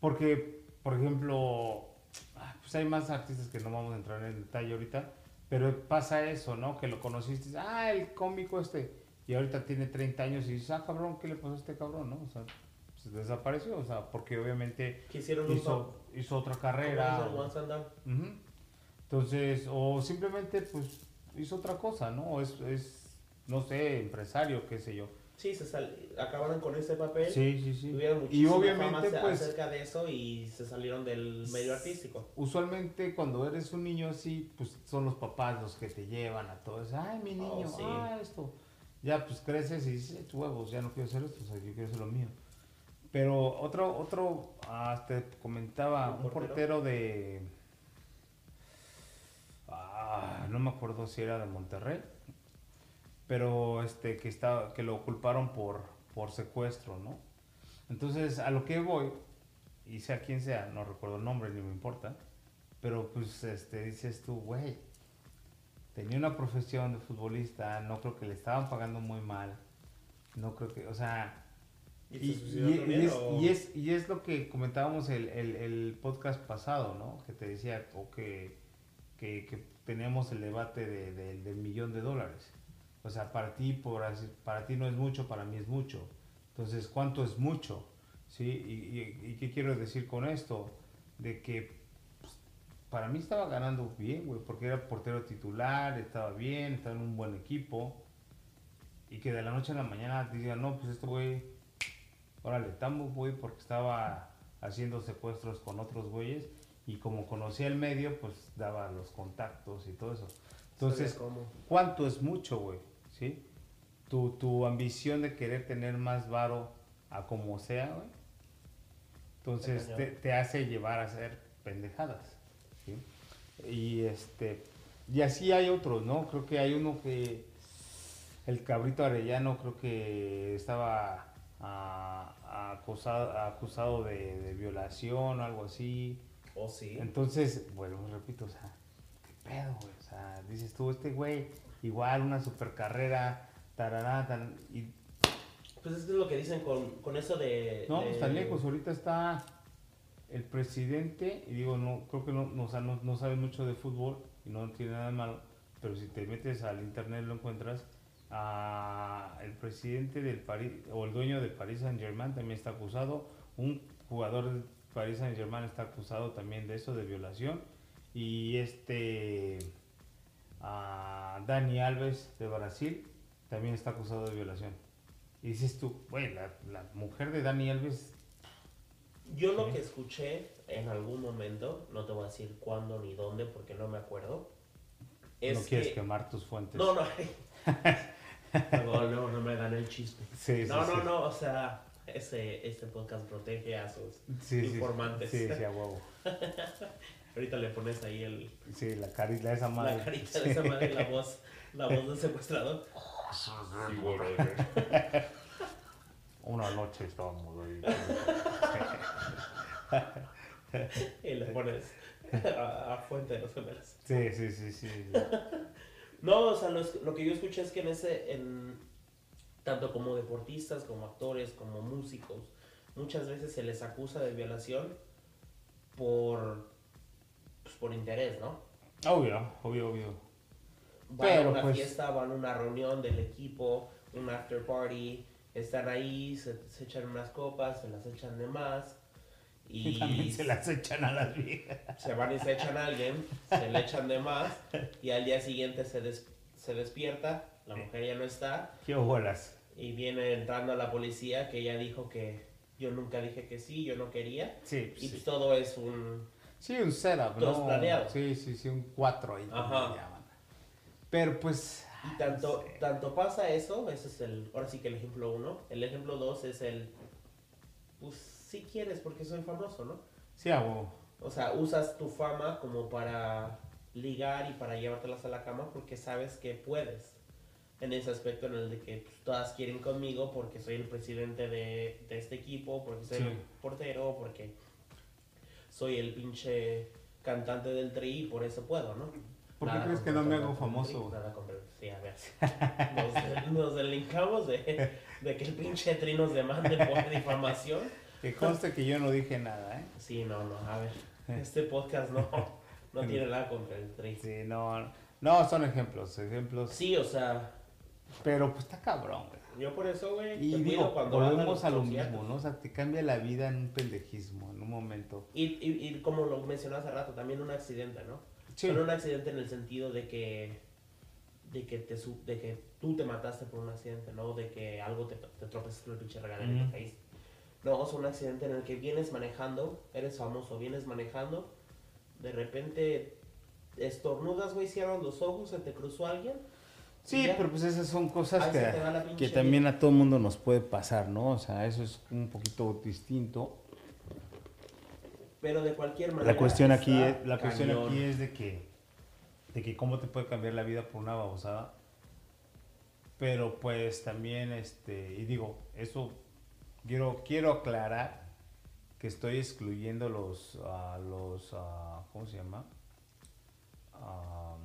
Porque, por ejemplo, ah, pues hay más artistas que no vamos a entrar en detalle ahorita, pero pasa eso, ¿no? Que lo conociste, ah, el cómico este, y ahorita tiene 30 años y dices, ah, cabrón, ¿qué le pasó a este cabrón, no? O sea, pues desapareció, o sea, porque obviamente un hizo, otra carrera. o- Done. Ujú. Entonces, o simplemente, pues, hizo otra cosa, ¿no? Es, es, no sé, empresario, qué sé yo. Sí, se sal- acabaron con ese papel. Sí, sí, sí. Tuvieron Y muchísima fama obviamente, ace- pues, acerca de eso y se salieron del medio artístico. usualmente cuando eres un niño así, pues, son los papás los que te llevan a todo eso. Ay, mi Oh, niño, sí. ah, esto. Ya, pues, creces y dices, "Eh, huevos, ya no quiero hacer esto, o sea, yo quiero hacer lo mío. Pero otro, otro, ah, te comentaba, ¿Un portero de... Ah, no me acuerdo si era de Monterrey, pero este que estaba que lo culparon por por secuestro, ¿no? Entonces, a lo que voy y sea quien sea, no recuerdo el nombre ni me importa, pero pues este dices tú, güey, tenía una profesión de futbolista, no creo que le estaban pagando muy mal. No creo que, o sea, ¿Y, y, y- es, y, es, y es lo que comentábamos el, el, el podcast pasado, ¿no? Que te decía o que, que, que teníamos el debate de, de- del millón de dólares. O sea, para ti, por así- para ti no es mucho, para mí es mucho. Entonces, ¿cuánto es mucho? ¿Sí? ¿Y, y, y qué quiero decir con esto? De que para mí estaba ganando bien, güey, porque era portero titular, estaba bien, estaba en un buen equipo. Y que de la noche a la mañana digan, no, pues este güey órale, tambo, güey, porque estaba haciendo secuestros con otros güeyes y como conocía el medio, pues daba los contactos y todo eso. Entonces, cómo. ¿cuánto es mucho, güey? ¿Sí? Tu, tu ambición de querer tener más varo a como sea, güey. Entonces te, te hace llevar a hacer pendejadas. Y este y así hay otros, ¿no? Creo que hay uno que el cabrito arellano creo que estaba ah, acusado, acusado de, de violación o algo así. Oh, sí. Entonces, bueno, repito, o sea, qué pedo, güey. O sea, dices tú, este güey, igual una super carrera, tarará, tan, y Pues es lo que dicen con, con eso de... no, de- pues tan lejos. Ahorita está el presidente, y digo, no, creo que no, no, sabe mucho de fútbol y no tiene nada malo, pero si te metes al internet lo encuentras. a el presidente del París, o el dueño del Paris Saint Germain también está acusado. Un jugador del Paris Saint Germain está acusado también de eso, de violación. Y este a Dani Alves de Brasil también está acusado de violación. Y dices tú, la, la mujer de Dani Alves, Yo lo Sí. que escuché en algún momento, no te voy a decir cuándo ni dónde porque no me acuerdo, es no quieres que... quemar tus fuentes. No, no, no, no, no me dan el chisme. Sí, sí, No, sí. no, no, o sea, ese, este podcast protege a sus Sí, sí, informantes. Sí, sí, a huevo. Ahorita le pones ahí el, Sí, la carita, esa madre. la carita de esa madre, la voz, la voz del secuestrador. Una noche estábamos ahí. Y le pones a, a Fuente de los Gemelos. Sí, sí, sí, sí. No, o sea, lo, lo que yo escuché es que en ese, en, tanto como deportistas, como actores, como músicos, muchas veces se les acusa de violación por, pues, por interés, ¿no? Obvio, obvio, obvio. Van Pero, a una pues- fiesta, van a una reunión del equipo, un after party, están ahí, se, se echan unas copas, se las echan de más y También se las echan a las viejas. se van y se echan a alguien, se le echan de más y al día siguiente se, des- se despierta, la mujer ya no está Qué bolas. y viene entrando a la policía que ella dijo que yo nunca dije que sí, yo no quería Sí, y sí. pues todo es un... Sí, un setup, Todo ¿no? planeado. Sí, sí, sí, un 4 ahí. Ajá. llaman. Pero pues. Y tanto, no sé. tanto pasa eso, ese es el, ahora sí que el ejemplo uno. El ejemplo dos es el, pues si quieres porque soy famoso, ¿no? Sí, a huevo. O sea, usas tu fama como para ligar y para llevártelas a la cama porque sabes que puedes. En ese aspecto en el de que pues, todas quieren conmigo porque soy el presidente de, de este equipo, porque soy Sí. el portero, porque soy el pinche cantante del tri y por eso puedo, ¿no? ¿Por qué Nada crees que no me hago Tri, famoso? Nada contra el- Sí, a ver. Nos, nos delincamos de, de que el pinche tri nos demande por difamación. Que conste que yo no dije nada, ¿eh? Sí, no, no, a ver. Este podcast no, no tiene nada contra el tri. Sí, no, no, son ejemplos, ejemplos. Sí, o sea, Pero pues está cabrón, güey. yo por eso, güey, Y digo, cuando volvemos a lo mismo, ¿no? O sea, te cambia la vida en un pendejismo, en un momento. Y, y, y como lo mencioné hace rato, también un accidente, ¿no? Sí, Pero un accidente en el sentido de que de que te de que tú te mataste por un accidente, ¿no? De que algo te, te tropezaste en el pinche regadera y Ujú. te caíste. No, es un accidente en el que vienes manejando, eres famoso, vienes manejando, de repente estornudas, güey, cierras los ojos, se te cruzó alguien. y sí pero pues esas son cosas que, que también a todo mundo nos puede pasar, ¿no? O sea, eso es un poquito distinto. Pero de cualquier manera. La cuestión aquí es, la cuestión cañón. aquí es de que, de que cómo te puede cambiar la vida por una babosada. Pero pues también, este, y digo, eso quiero, quiero aclarar que estoy excluyendo los, a los, ah, ¿cómo se llama? Am,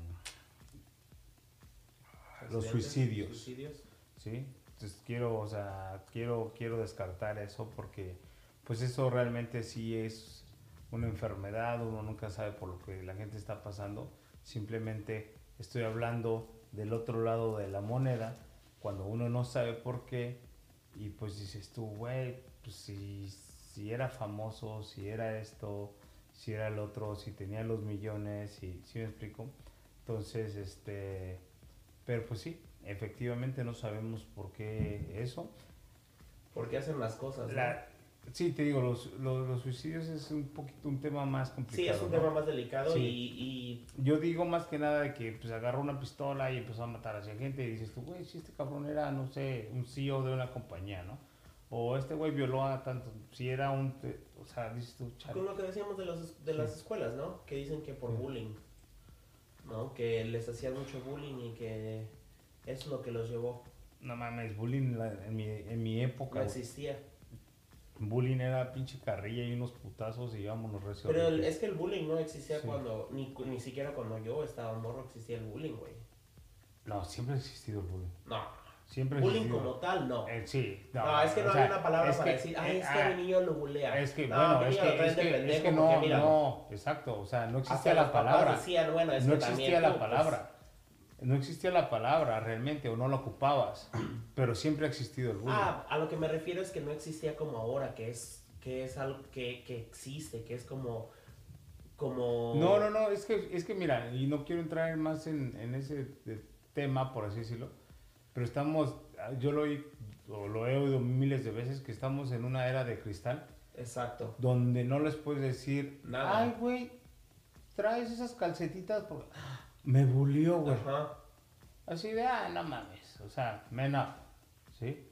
los suicidios. ¿sí? Entonces quiero, o sea, quiero, quiero descartar eso porque pues eso realmente sí es una enfermedad, uno nunca sabe por lo que la gente está pasando, simplemente estoy hablando del otro lado de la moneda, cuando uno no sabe por qué, y pues dices tú, güey, pues si, si era famoso, si era esto, si era el otro, si tenía los millones, si, si me explico, entonces, este, pero pues sí, efectivamente no sabemos por qué eso. ¿Por qué hacen las cosas? La- sí, te digo, los, los, los suicidios es un poquito un tema más complicado. Sí, es un ¿no? tema más delicado Sí. y, Yo digo más que nada de que pues agarró una pistola y empezó a matar hacia gente y dices tú, güey, si este cabrón era, no sé, un CEO de una compañía, ¿no? O este güey violó a tanto, si era un, o sea, dices tú, y chale. con lo que decíamos de, los, de Sí. las escuelas, ¿no? Que dicen que por Sí. bullying, ¿no? Que les hacían mucho bullying y que es lo que los llevó. No mames, bullying en mi, en mi época, No existía. Bullying era pinche carrilla y unos putazos y vámonos recio. Pero el- es que el bullying no existía Sí. cuando, ni, ni siquiera cuando yo estaba morro existía el bullying, güey. No, siempre ha existido el bullying. No, Siempre bullying existido. como tal, no. Eh, sí. No, es que no sea, una palabra para que- decir, ay, eh, es que ah, mi niño lo bulea. Es que, no, bueno, es que, es que, es no, mira, no, exacto, o sea, no existía la palabra. decían, bueno, es No existía la pues, palabra. No existía la palabra realmente, o no la ocupabas, pero siempre ha existido el bullying. Ah, a lo que me refiero es que no existía como ahora, que es, que es algo que, que existe, que es como, como... No, no, no, es que, es que mira, y no quiero entrar más en, en ese tema, por así decirlo, pero estamos, yo lo, o lo he oído miles de veces, que estamos en una era de cristal, Exacto. donde no les puedes decir, Nada. ay, güey, traes esas calcetitas, por... me bulió, güey. Ajá. Así de, ah, no mames, o sea, men up, ¿sí?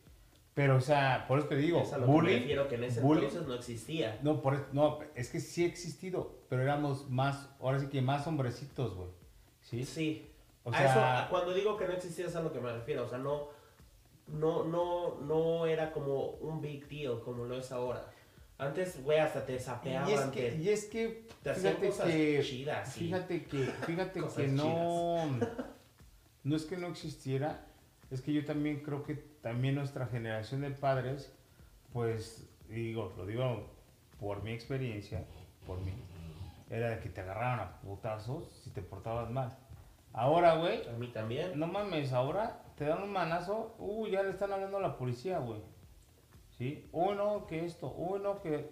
Pero, o sea, por eso te digo, es a lo que me bullying, refiero, que en ese bullying- entonces no existía. no, por, es- no, es que sí ha existido, pero éramos más, ahora sí que más hombrecitos, güey, ¿sí? Sí. O A sea, eso, a- cuando digo que no existía es a lo que me refiero, o sea, no, no, no, no era como un big deal como lo es ahora. Antes, güey, hasta te sapeaban, y es que, te, y es que, te fíjate cosas que, chidas. sí. fíjate que, fíjate que no, no es que no existiera, es que yo también creo que también nuestra generación de padres, pues, digo, lo digo por mi experiencia, por mí, era de que te agarraban a putazos si te portabas mal. Ahora, güey, A mí también. no mames, ahora te dan un manazo, uy, ya le están hablando a la policía, güey. ¿Sí? Uy, no, que esto, uy, no, que...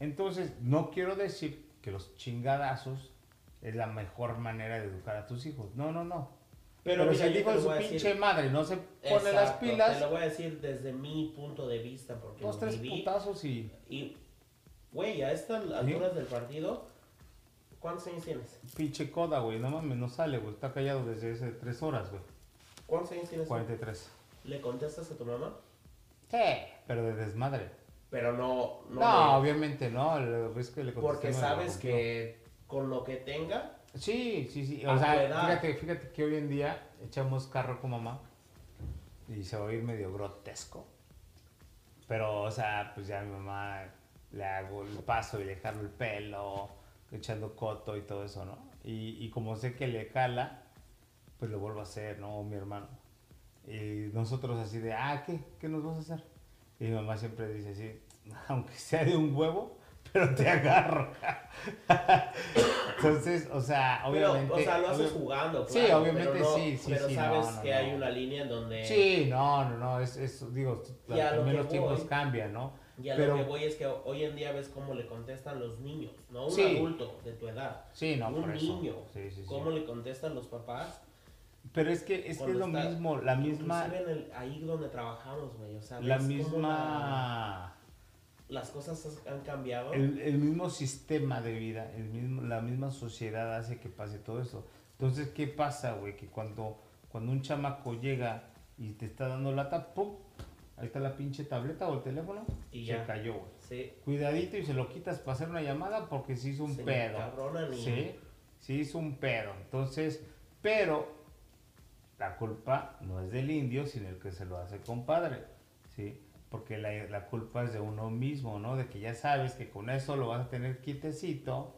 Entonces, no quiero decir que los chingadazos es la mejor manera de educar a tus hijos. No, no, no. Pero, mira, si el hijo de su pinche decir- madre no se pone las pilas, Te lo voy a decir desde mi punto de vista, porque dos, tres viví. putazos y... Y, güey, a estas alturas del partido, ¿cuántos años tienes? Pinche coda, güey, no mames, no sale, güey. Está callado desde hace tres horas, güey. ¿Cuántos años tienes? 43. ¿Le contestas a tu mamá? Sí, pero de desmadre. Pero no... No, le- obviamente no. que le Porque sabes que con lo que tenga, Sí, sí, sí. O sea, fíjate, fíjate que hoy en día echamos carro con mamá y se va a oír medio grotesco. Pero, o sea, pues ya a mi mamá le hago el paso y le jalo el pelo, echando coto y todo eso, ¿no? Y, y como sé que le cala, pues lo vuelvo a hacer, ¿no? Mi hermano. Y nosotros así de, ah, ¿qué? ¿Qué nos vas a hacer? Y mi mamá siempre dice así, aunque sea de un huevo, pero te agarro. Entonces, o sea, obviamente. Pero, o sea, lo haces jugando. Sí, claro, obviamente pero no- sí, sí, Pero sí, sabes no, no, que hay una línea en donde. Sí, no, no, no, es, es digo, a lo los tiempos voy- cambian, ¿no? Y a Pero- lo que voy es que hoy en día ves cómo le contestan los niños, no un Sí. adulto de tu edad. Sí, no, un por eso. niño. Sí, sí, sí. ¿Cómo le contestan los papás? Pero es que es, que es lo está- mismo, la misma, Inclusive en el- ahí donde trabajamos, güey. O sea, la misma, las cosas han cambiado. el, el mismo sistema de vida, el mismo, la misma sociedad hace que pase todo eso. Entonces, ¿qué pasa, güey? Que cuando, cuando un chamaco llega y te está dando lata, ¡pum! Ahí está la pinche tableta o el teléfono, Y se ya. cayó, güey. Sí. Cuidadito y se lo quitas para hacer una llamada porque se hizo un se pedo. y- Sí, sí hizo un pedo. Entonces, pero la culpa no es del indio, sino el que se lo hace compadre, ¿sí? Porque la, la culpa es de uno mismo, ¿no? De que ya sabes que con eso lo vas a tener quietecito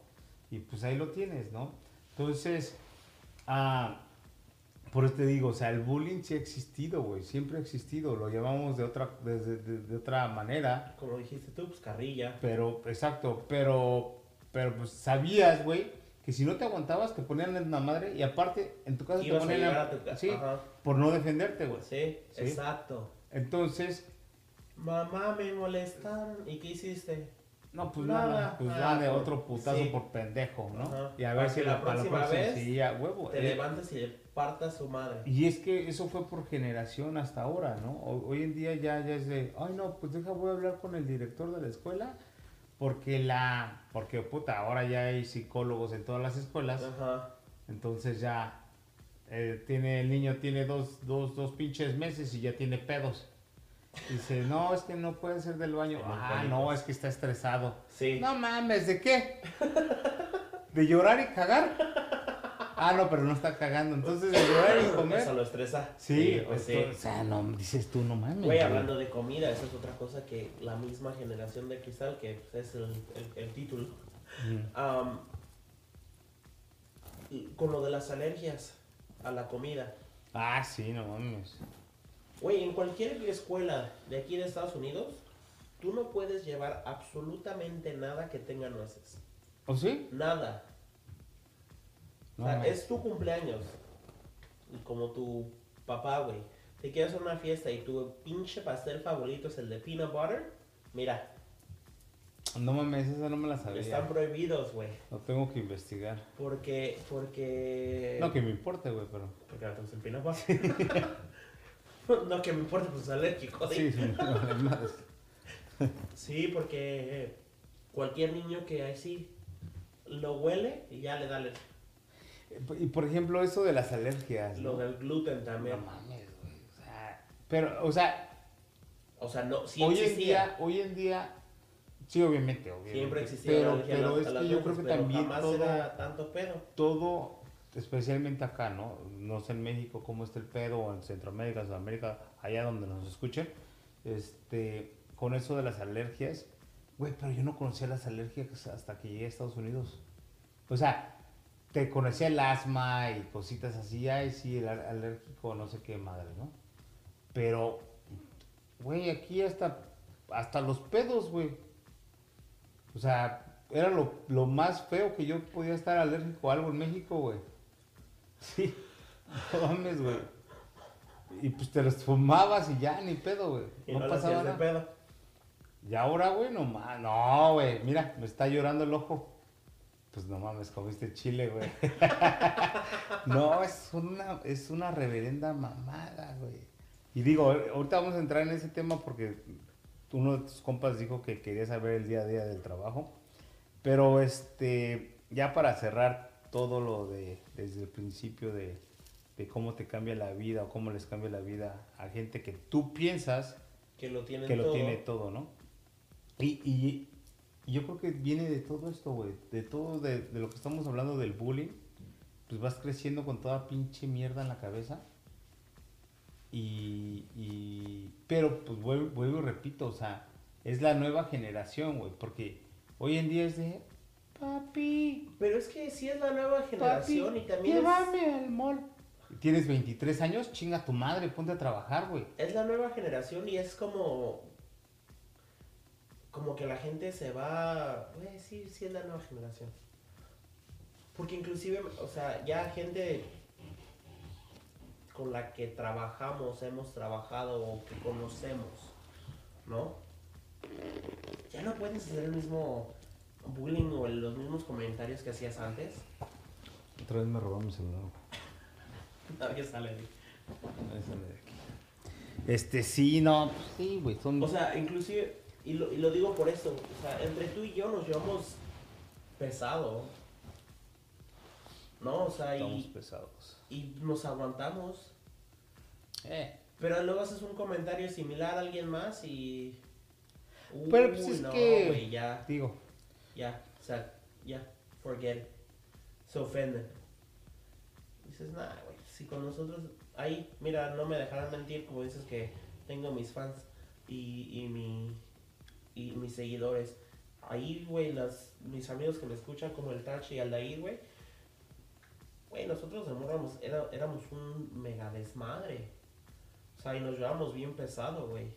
y pues ahí lo tienes, ¿no? Entonces, ah, por eso te digo, o sea, el bullying sí ha existido, güey, siempre ha existido, lo llamamos de otra, de- de- de- de otra manera, Como dijiste tú, pues carrilla. pero, exacto, pero, pero pues sabías, güey, que si no te aguantabas te ponían en la madre y aparte en tu casa te Ibas ponían a tu sí, Ajá. por no defenderte, güey. Sí, Sí. exacto. Entonces, Mamá, me molestaron. ¿Y qué hiciste? no, pues Nada, nada, pues nada, dale por- otro putazo sí. por pendejo, ¿no? Ajá. Y a ver Para si la, la próxima próxima vez sí, a huevo. Te eh. levantas y le partas su madre. Y es que eso fue por generación hasta ahora, ¿no? Ho- Hoy en día ya, ya es de, ay no, pues deja, voy a hablar con el director de la escuela, porque la, porque puta, ahora ya hay psicólogos en todas las escuelas, Ajá. entonces ya eh, tiene, el niño tiene dos, dos, dos pinches meses y ya tiene pedos. Dice, no, es que no puede ser del baño. Ah, no, es que está estresado. Sí. No mames, ¿de qué? ¿De llorar y cagar? Ah, no, pero no está cagando. Entonces, de llorar y comer. Eso lo estresa. Sí, pues o, sí. sea, o sea, no, dices tú, no mames. Güey, hablando de comida, esa es otra cosa que la misma generación de cristal, que pues, es el, el- el título. Y con lo de las alergias a la comida. Ah, sí, no mames. Güey, en cualquier escuela de aquí de Estados Unidos, tú no puedes llevar absolutamente nada que tenga nueces. ¿O sí? Nada. No o sea, es tu cumpleaños. Y como tu papá, güey. Te quieres hacer una fiesta y tu pinche pastel favorito es el de peanut butter. Mira, No mames, esa no me la sabía. están prohibidos, güey. Lo tengo que investigar. Porque, porque... No que me importe, güey, pero. Porque no te gusta el peanut butter. no que me importe, pues es alérgico. Sí, sí, madres. Sí, porque cualquier niño que así lo huele y ya le da alergia. Y por ejemplo, eso de las alergias. Lo ¿no? del gluten también. No mames, güey. O sea, pero, o sea, O sea, no, sí hoy en día, hoy en día, sí, obviamente, obviamente. Siempre existía Pero, la a pero las- es a que yo creo que también jamás todo, era tanto pedo. todo, especialmente acá, ¿no? No sé en México cómo está el pedo, o en Centroamérica, Sudamérica, allá donde nos escuchen, este, con eso de las alergias, güey, pero yo no conocía las alergias hasta que llegué a Estados Unidos. O sea, te conocía el asma y cositas así, ay, sí, el al- alérgico, no sé qué madre, ¿no? Pero, güey, aquí hasta, hasta los pedos, güey. O sea, era lo, lo más feo que yo podía estar alérgico a algo en México, güey. Sí, no mames, güey. Y pues te los fumabas y ya, ni pedo, güey. No, no, pasaba hacías de nada. pedo. Y ahora, güey, no mames. No, güey, mira, me está llorando el ojo. Pues no mames, comiste chile, güey. no, es una, es una reverenda mamada, güey. Y digo, ahorita vamos a entrar en ese tema porque uno de tus compas dijo que quería saber el día a día del trabajo. Pero este, ya para cerrar todo lo de desde el principio de, de cómo te cambia la vida o cómo les cambia la vida a gente que tú piensas Que lo tienen que lo todo. tiene todo, ¿no? Y, y- y yo creo que viene de todo esto, güey. De todo, de, de lo que estamos hablando del bullying. Pues vas creciendo con toda pinche mierda en la cabeza. Y, y- pero pues vuelvo, vuelvo y repito, o sea, es la nueva generación, güey. Porque hoy en día es de, Papi, Pero es que sí es la nueva generación papi, y también es, llévame al mall. Tienes 23 años, chinga tu madre, ponte a trabajar, güey. es la nueva generación y es como como que la gente se va, sí, sí es la nueva generación. Porque inclusive, o sea, ya gente con la que trabajamos, hemos trabajado o que conocemos, ¿no? Ya no puedes hacer el mismo bullying o los mismos comentarios que hacías antes. Otra vez me robaron mi celular. Nadie sale de ahí. Ahí sale de aquí. Este, sí, no, pues sí, güey, son... O sea, inclusive, y lo, y lo digo por eso, o sea, entre tú y yo nos llevamos pesado. ¿No? O sea, estamos y, pesados. y nos aguantamos. Eh, Pero luego haces un comentario similar a alguien más y... Pero, pues, es no, que- güey, ya, digo, ya, o sea, ya, forget it. Se ofenden. Dices, nah, güey, si con nosotros... Ahí, mira, no me dejarán mentir como dices que tengo mis fans y, y mi... Y mis seguidores. Ahí, güey, las, mis amigos que me escuchan como el Tachi y Aldair, güey. Güey, nosotros de morro éramos, era- éramos un mega desmadre. O sea, y nos llevábamos bien pesado, güey.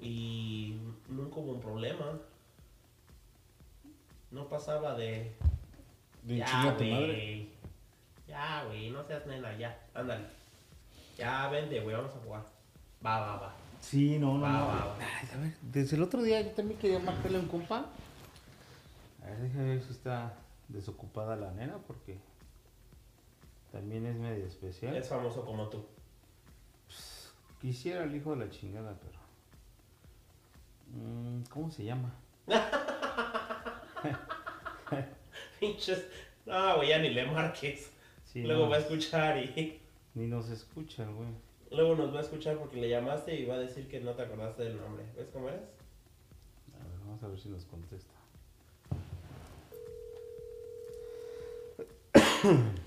Y nunca hubo un problema. No pasaba de. de ya, güey. Ya, güey, no seas nena, ya. Ándale. Ya, vente, güey, vamos a jugar. Va, va, va. Sí, no, no, Va, no. va, va. Ay, a ver, desde el otro día yo también quería marcarle un compa. A ver, déjame ver si está desocupada la nena porque también es medio especial. Es famoso como tú. Quisiera el hijo de la chingada, pero... Mm, ¿Cómo se llama? Pinches. No, güey, ya ni le marques. Sí, Luego no, va a escuchar y. Ni nos escucha el güey. Luego nos va a escuchar porque le llamaste y va a decir que no te acordaste del nombre. ¿Ves cómo eres? A ver, vamos a ver si nos contesta.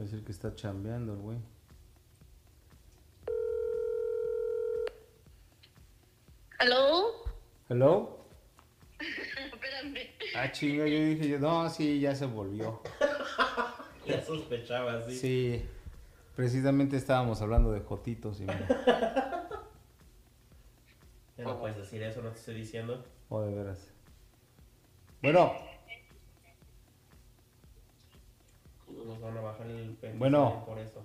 Va a decir que está chambeando el güey. ¿Aló? ¿Hello? Espérame. Ah, chinga, yo dije, yo, no, sí, ya se volvió. Ya sospechaba, sí. Sí, precisamente estábamos hablando de jotitos y mira, Ya no puedes decir eso, no te estoy diciendo. oh, de veras. Bueno, Nos van a bajar el Bueno. por eso.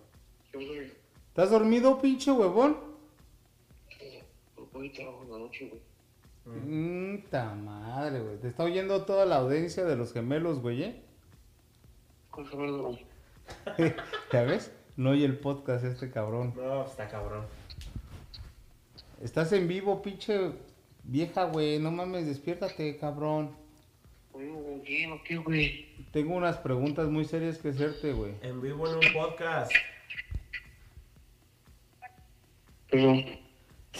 ¿estás dormido, pinche huevón? Hoy trabajo en la noche, güey. Mmm, ta madre, güey. Te está oyendo toda la audiencia de los gemelos, güey, ¿eh? ¿Cuál fue el güey? ¿Ya ves? No oye el podcast este cabrón. No, está cabrón. Estás en vivo, pinche vieja, güey. No mames, despiértate, cabrón. Oye. ¿No qué, güey? Tengo unas preguntas muy serias que hacerte, güey. En vivo en un podcast.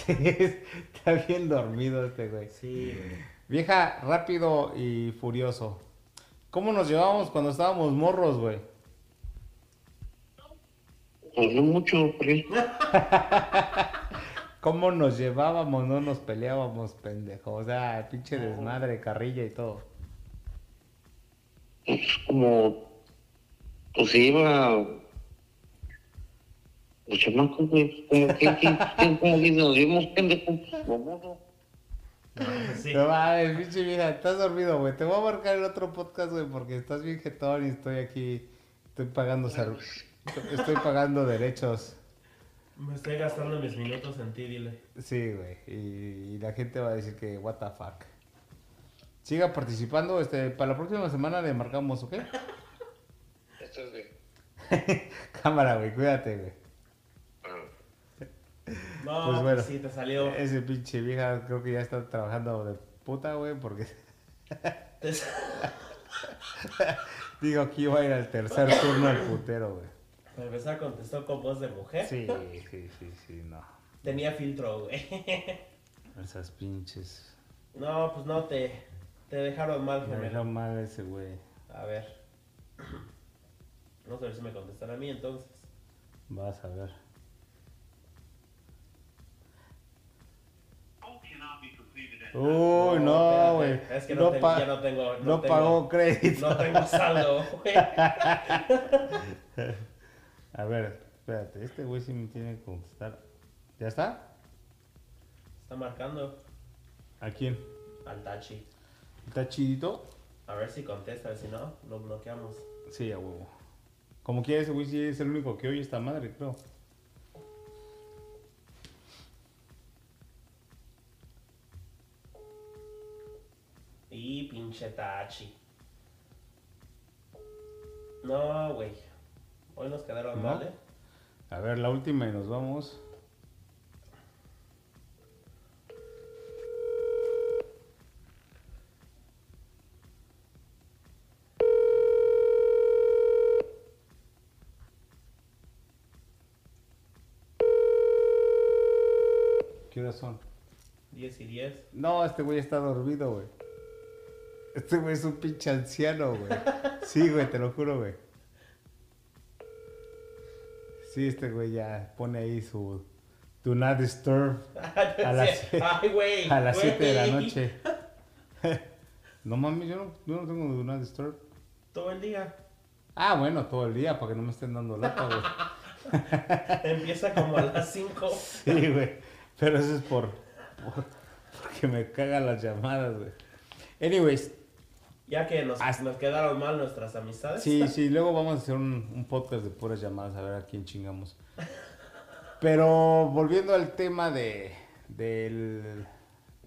Está bien dormido este, güey. Sí, güey. Vieja, rápido y furioso. ¿Cómo nos llevábamos cuando estábamos morros, güey? pues no mucho, ¿Cómo nos llevábamos? No nos peleábamos, pendejo. O sea, pinche desmadre, carrilla y todo. pues como, pues se iba, los chamacos, güey, como que, como que nos vimos pendejos, famosos. Sí. No mames, pinche vieja, estás dormido, güey. Te voy a marcar el otro podcast, güey, porque estás bien jetón y estoy aquí. Estoy pagando ser- Estoy pagando derechos. Me estoy gastando mis minutos en ti, dile. Sí, güey. Y, y la gente va a decir que, what the fuck. Siga participando. Este, para la próxima semana le marcamos, ¿ok? Esto es Cámara, güey, cuídate, güey. No, Pues pues bueno. sí, te salió. Ese pinche vieja creo que ya está trabajando de puta, güey, porque digo que iba a ir al tercer turno al putero, güey. Para empezar, contestó con voz de mujer. Sí, sí, sí, sí, no. Tenía filtro, güey. Esas pinches. No, pues no, te, te dejaron mal, Me dejó mal ese güey. A ver. Vamos a ver si me contestan a mí entonces. Vas a ver. Uy, no, güey. espérate. Es que no, no, tengo, ya no tengo. No, no tengo- pagó crédito. No tengo saldo, güey. A ver, espérate, este güey sí me tiene que contestar. ¿Ya está? Está marcando ¿A quién? al Tachi. ¿Está chidito? A ver si contesta, si no, lo bloqueamos. Sí, a huevo. Como quiera, ese güey sí es el único que oye esta madre, creo. Y pinche Tachi. No, güey. Hoy nos quedaron ¿No? mal, ¿eh? A ver, la última y nos vamos. ¿Qué horas son? 10 y 10. No, este güey está dormido, güey. Este güey es un pinche anciano, güey. Sí, güey, te lo juro, güey. Sí, este güey ya pone ahí su Do Not Disturb A las- Ay, güey. a las 7 de la noche. No mames, yo no, yo no tengo Do Not Disturb. Todo el día. Ah, bueno, todo el día, para que no me estén dando lata, güey. Empieza como a las 5. Sí, güey. Pero eso es por, por- porque me cagan las llamadas, güey. Anyways, Ya que nos, Hasta- nos quedaron mal nuestras amistades. Sí, sí, luego vamos a hacer un, un podcast de puras llamadas a ver a quién chingamos. Pero volviendo al tema de, del,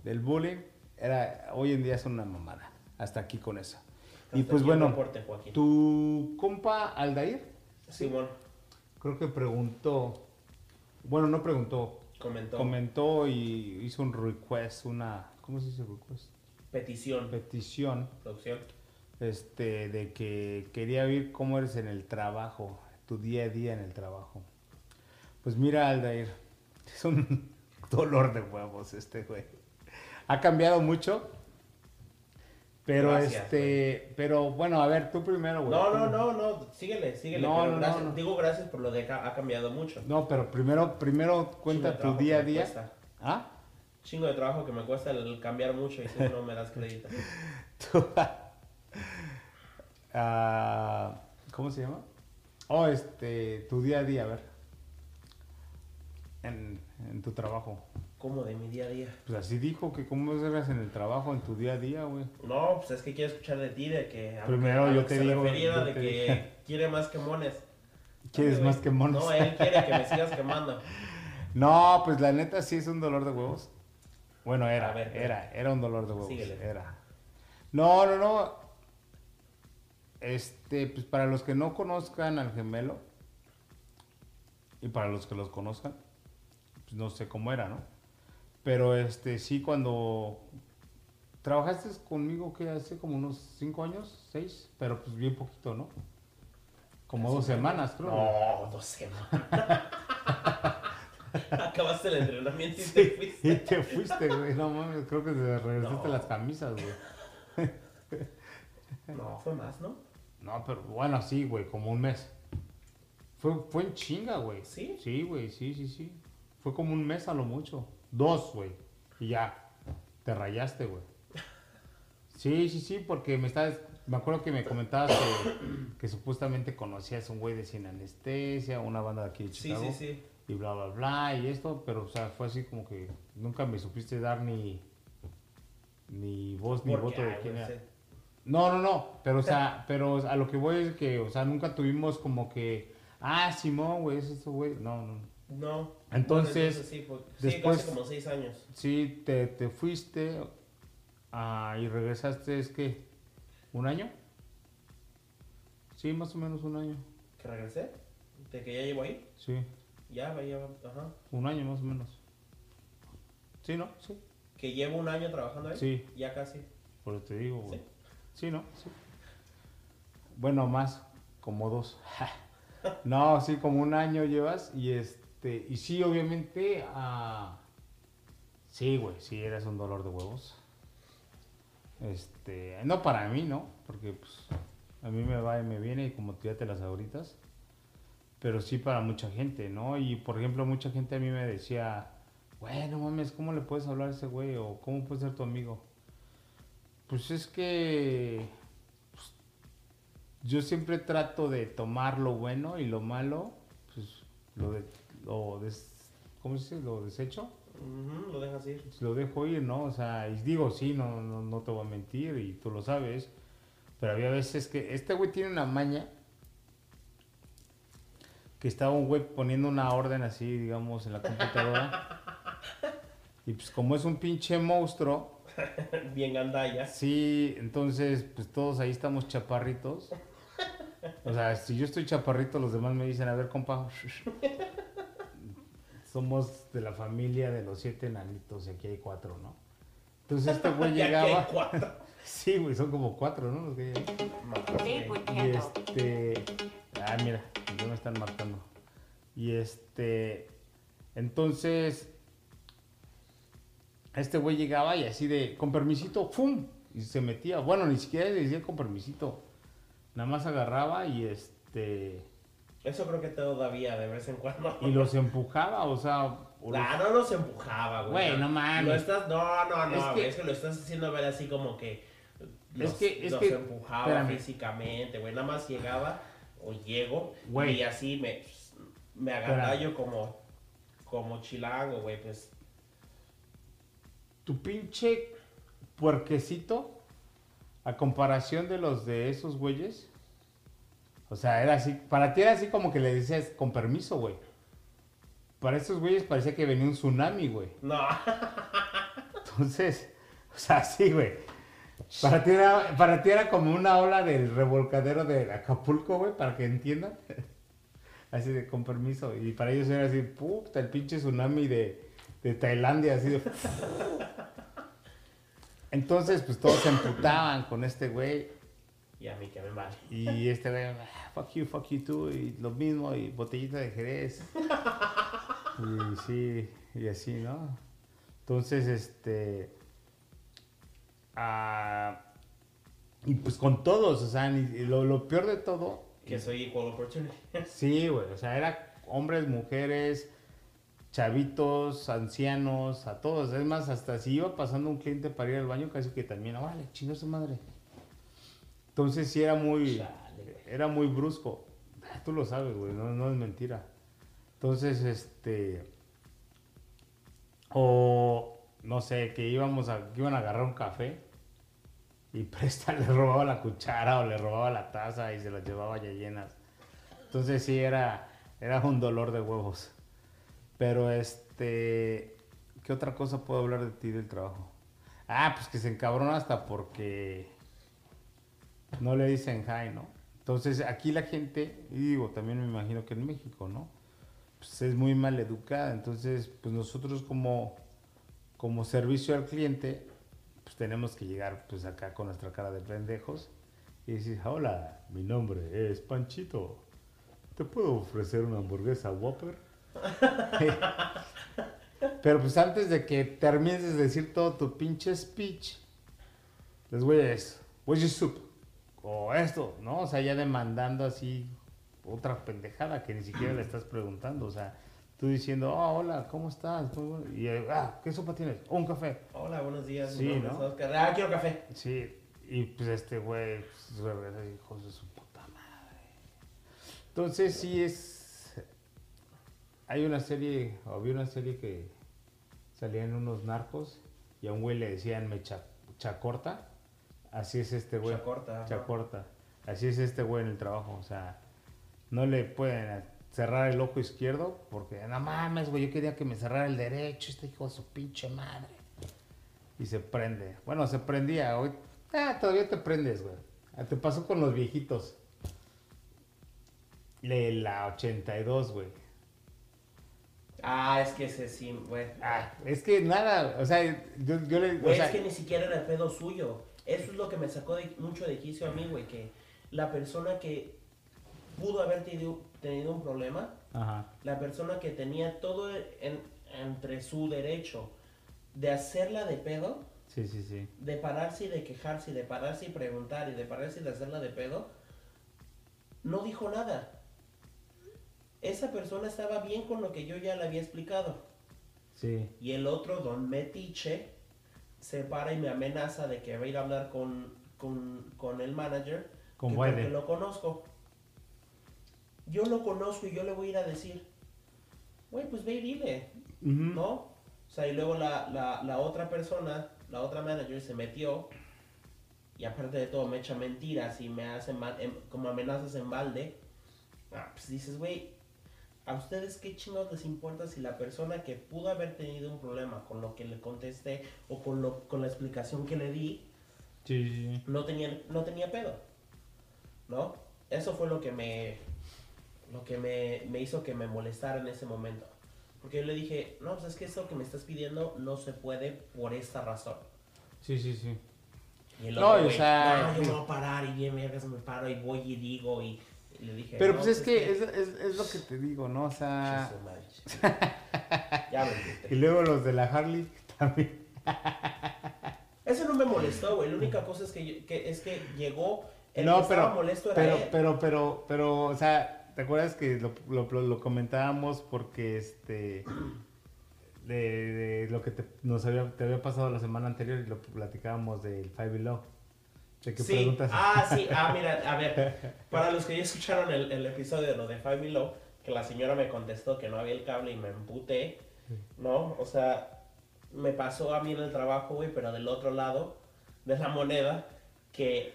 del bullying, era, hoy en día es una mamada. Hasta aquí con eso. Y pues bueno, reporte, tu compa Aldair, Simón creo que preguntó, bueno, no preguntó, comentó. comentó y hizo un request, una, ¿cómo se dice request? Petición. Petición, Producción. este, de que quería ver cómo eres en el trabajo, tu día a día en el trabajo. Pues mira, Aldair, es un dolor de huevos este güey. Ha cambiado mucho, pero Gracias, este, pero bueno, a ver, tú primero, güey. No, no, no, no, síguele, síguele. No, no, no, gracias- no. Digo gracias por lo de que ha cambiado mucho. No, pero primero, primero cuenta de tu día a día. cuesta. ¿Ah? Chingo de trabajo que me cuesta el cambiar mucho y tú no me das crédito. Tú- Ah, ¿Cómo se llama? Oh, este, tu día a día, a ver. En, en tu trabajo. Como de mi día a día. Pues así dijo que cómo eras en el trabajo, en tu día a día, güey. No, pues es que quiero escuchar de ti, de que... Primero a yo que te digo, refería yo de te que dije. quiere más quemones. ¿Quieres más que monos? No, él quiere que me sigas quemando. No, pues la neta sí es un dolor de huevos. Bueno, era, ver, era, era un dolor de huevos. Síguele. Era. No, no, no. Este, pues para los que no conozcan al gemelo y para los que los conozcan, pues no sé cómo era, ¿no? Pero este, sí, cuando trabajaste conmigo, que hace como unos cinco años, seis, pero pues bien poquito, ¿no? Como dos semanas, creo. No, dos semanas. Acabaste el entrenamiento y te Y fuiste. te fuiste, güey. No mames, creo que te regresaste No. las camisas, güey. No, fue más, ¿no? No, pero bueno, sí, güey, como un mes. Fue, fue en chinga, güey. ¿Sí? Sí, güey, sí, sí, sí. Fue como un mes a lo mucho. Dos, güey. Y ya, te rayaste, güey. Sí, sí, sí, porque me estabas... Me acuerdo que me comentabas que, que supuestamente conocías a un güey de sin anestesia, una banda de aquí de Sí, Chicago. sí, sí. Y bla, bla, bla, y esto, pero, o sea, fue así como que nunca me supiste dar ni, ni voz ni voto de quién no era. No, no, no, pero, o sea, pero a lo que voy es que, o sea, nunca tuvimos como que, ah, Simón, güey, es eso, güey, no, no. No. Entonces, Bueno, sí, fue- sí, después- casi como seis años. Sí, te, te fuiste ah, y regresaste, es que, ¿un año? Sí, más o menos un año, ¿Que regresé? ¿De que ya llevo ahí? sí, Ya, ya, ajá. un año más o menos. Sí, ¿no? Sí, Que llevo un año trabajando ahí. sí. Ya casi. Por eso te digo, güey. Sí. Sí, ¿no? Sí. Bueno, más, como dos. no, sí, como un año llevas y este, y sí, obviamente, ah, sí, güey, sí, eres un dolor de huevos. Este, no para mí, ¿no? Porque, pues, A mí me va y me viene y como tú ya te las ahoritas. Pero sí para mucha gente, ¿no? Y por ejemplo, mucha gente a mí me decía, güey, no mames, ¿cómo le puedes hablar a ese güey? O ¿cómo puede ser tu amigo? Pues es que pues, yo siempre trato de tomar lo bueno y lo malo, pues lo de, lo des- ¿cómo se dice? Lo desecho, Ujú, lo dejas ir. lo dejo ir, ¿no? O sea, y digo, sí, no, no, no te voy a mentir y tú lo sabes, pero había veces que este güey tiene una maña que estaba un güey poniendo una orden así, digamos, en la computadora. Y pues como es un pinche monstruo, Bien gandalla. Sí, entonces, pues todos ahí estamos chaparritos. O sea, si yo estoy chaparrito, los demás me dicen, a ver, compa. Somos de la familia de los siete enanitos y aquí hay cuatro, ¿no? Entonces este güey Y aquí hay llegaba. cuatro. Sí, güey, son como cuatro, ¿no? Los que hay ahí. Sí, pues, Y este. Ah, mira, ya me están marcando. Y este. Entonces. Este güey llegaba y así de. Con permisito, ¡fum! Y se metía. Bueno, ni siquiera le decía con permisito. Nada más agarraba y este. Eso creo que todavía de vez en cuando. Y los empujaba, o sea. o los- Ah, no nos empujaba, güey. Güey, no mames. Lo estás, no, no, no, Es güey, que- es que lo estás haciendo ver así como que los, que- es los que- empujaba espérame. físicamente, güey. Nada más llegaba o llego Güey. y así me, me agandallo como, como chilango, güey, pues. tu pinche puerquecito a comparación de los de esos güeyes. O sea, era así, para ti era así como que le decías con permiso, güey. Para esos güeyes parecía que venía un tsunami, güey. No, Entonces, o sea, sí, güey. Para ti, era, para ti era como una ola del revolcadero de Acapulco, güey, para que entiendan. Así de con permiso. Y para ellos era así, puta, el pinche tsunami de, de Tailandia, así de. Entonces, pues todos se emputaban con este güey. y a mí que me vale. Y este güey, "Ah, fuck you, fuck you too. Y lo mismo, y botellita de Jerez. Y sí, y así, ¿no? Entonces, este. Ah, y pues con todos, o sea, lo, lo peor de todo. Que soy equal opportunity. Sí, güey, o sea, era hombres, mujeres, chavitos, ancianos, a todos. Es más, hasta si iba pasando un cliente para ir al baño, casi que también, "Ah, vale, chingó su madre. Entonces sí era muy, Chale, era muy brusco. Ah, Tú lo sabes, güey, no, no es mentira. Entonces, este, o no sé, que íbamos a, que iban a agarrar un café y Presta le robaba la cuchara o le robaba la taza y se las llevaba ya llenas. Entonces sí era, era un dolor de huevos. Pero este, ¿qué otra cosa puedo hablar de ti del trabajo? Ah, pues que se encabrona hasta porque no le dicen hi, ¿no? Entonces aquí la gente, y digo, también me imagino que en México, ¿no? Pues es muy mal educada. Entonces, pues nosotros como, como servicio al cliente, tenemos que llegar pues acá con nuestra cara de pendejos y decir, hola, mi nombre es Panchito. ¿Te puedo ofrecer una hamburguesa Whopper? Pero pues antes de que termines de decir todo tu pinche speech, les voy a decir, where's your soup? O esto, ¿no? O sea, ya demandando así otra pendejada que ni siquiera le estás preguntando. O sea, tú diciendo, oh, hola, ¿cómo estás? Y, ah, ¿qué sopa tienes? "Oh, un café. Hola, buenos días. Sí, ¿no? Oscar. Ah, quiero café. Sí, y pues este güey, pues, regresa y hijos de su puta madre. Entonces sí es... Hay una serie, había una serie que salían unos narcos y a un güey le decían mecha chacorta. Así es este güey. Chacorta. Chacorta. Así es este güey en el trabajo. O sea, no le pueden cerrar el ojo izquierdo porque, no mames, güey, yo quería que me cerrara el derecho, este hijo de su pinche madre. Y se prende. Bueno, se prendía. Hoy, ah, todavía te prendes, güey. Ah, Te pasó con los viejitos. De la 82, güey. Ah, es que ese sí, güey. Ah, es que nada, o sea, yo, yo le... o Güey, sea, es que ni siquiera era el pedo suyo. Eso es lo que me sacó de- mucho de quicio a mí, güey. Que la persona que pudo haber tenido, tenido un problema, Ajá. la persona que tenía todo en- entre su derecho de hacerla de pedo, Sí, sí, sí. de pararse y de quejarse, y de pararse y preguntar, y de pararse y de hacerla de pedo, no dijo nada. Esa persona estaba bien con lo que yo ya le había explicado. Sí. Y el otro, don Metiche, se para y me amenaza de que va a ir a hablar con, con, con el manager. Con que porque lo conozco. Yo lo conozco y yo le voy a ir a decir, güey, pues ve y dile. ¿no? O sea, y luego la, la, la otra persona, la otra manager se metió y aparte de todo me echa mentiras y me hace ma- em- como amenazas en balde. Ah, pues dices, güey, ¿a ustedes qué chingados les importa si la persona que pudo haber tenido un problema con lo que le contesté o con, lo, con la explicación que le di, sí. no tenía, no tenía pedo? ¿No? Eso fue lo que me, lo que me, me hizo que me molestara en ese momento. Porque yo le dije, no, pues es que eso que me estás pidiendo no se puede por esta razón. Sí, sí, sí. Y el No, otro, o sea- no, yo me voy a parar y bien, vergas, me paro y voy y digo y, y le dije, Pero no, pues es que es, es, es lo que te digo, ¿no? O sea... Ya me Y luego los de la Harley también. Eso no me molestó, güey. La única cosa es que, yo- que es que llegó el No, que estaba pero- molesto era Pero, él. pero, pero, pero, o sea, ¿te acuerdas que lo, lo, lo- lo comentábamos porque este de, de lo que te, nos había, te había pasado la semana anterior y lo platicábamos del Five Below? De que Sí, preguntas. ah, sí, ah, mira, a ver, para los que ya escucharon el, el episodio de lo de Five Below, que la señora me contestó que no había el cable y me emputé, ¿no? O sea, me pasó a mí en el trabajo, güey, pero del otro lado de la moneda, que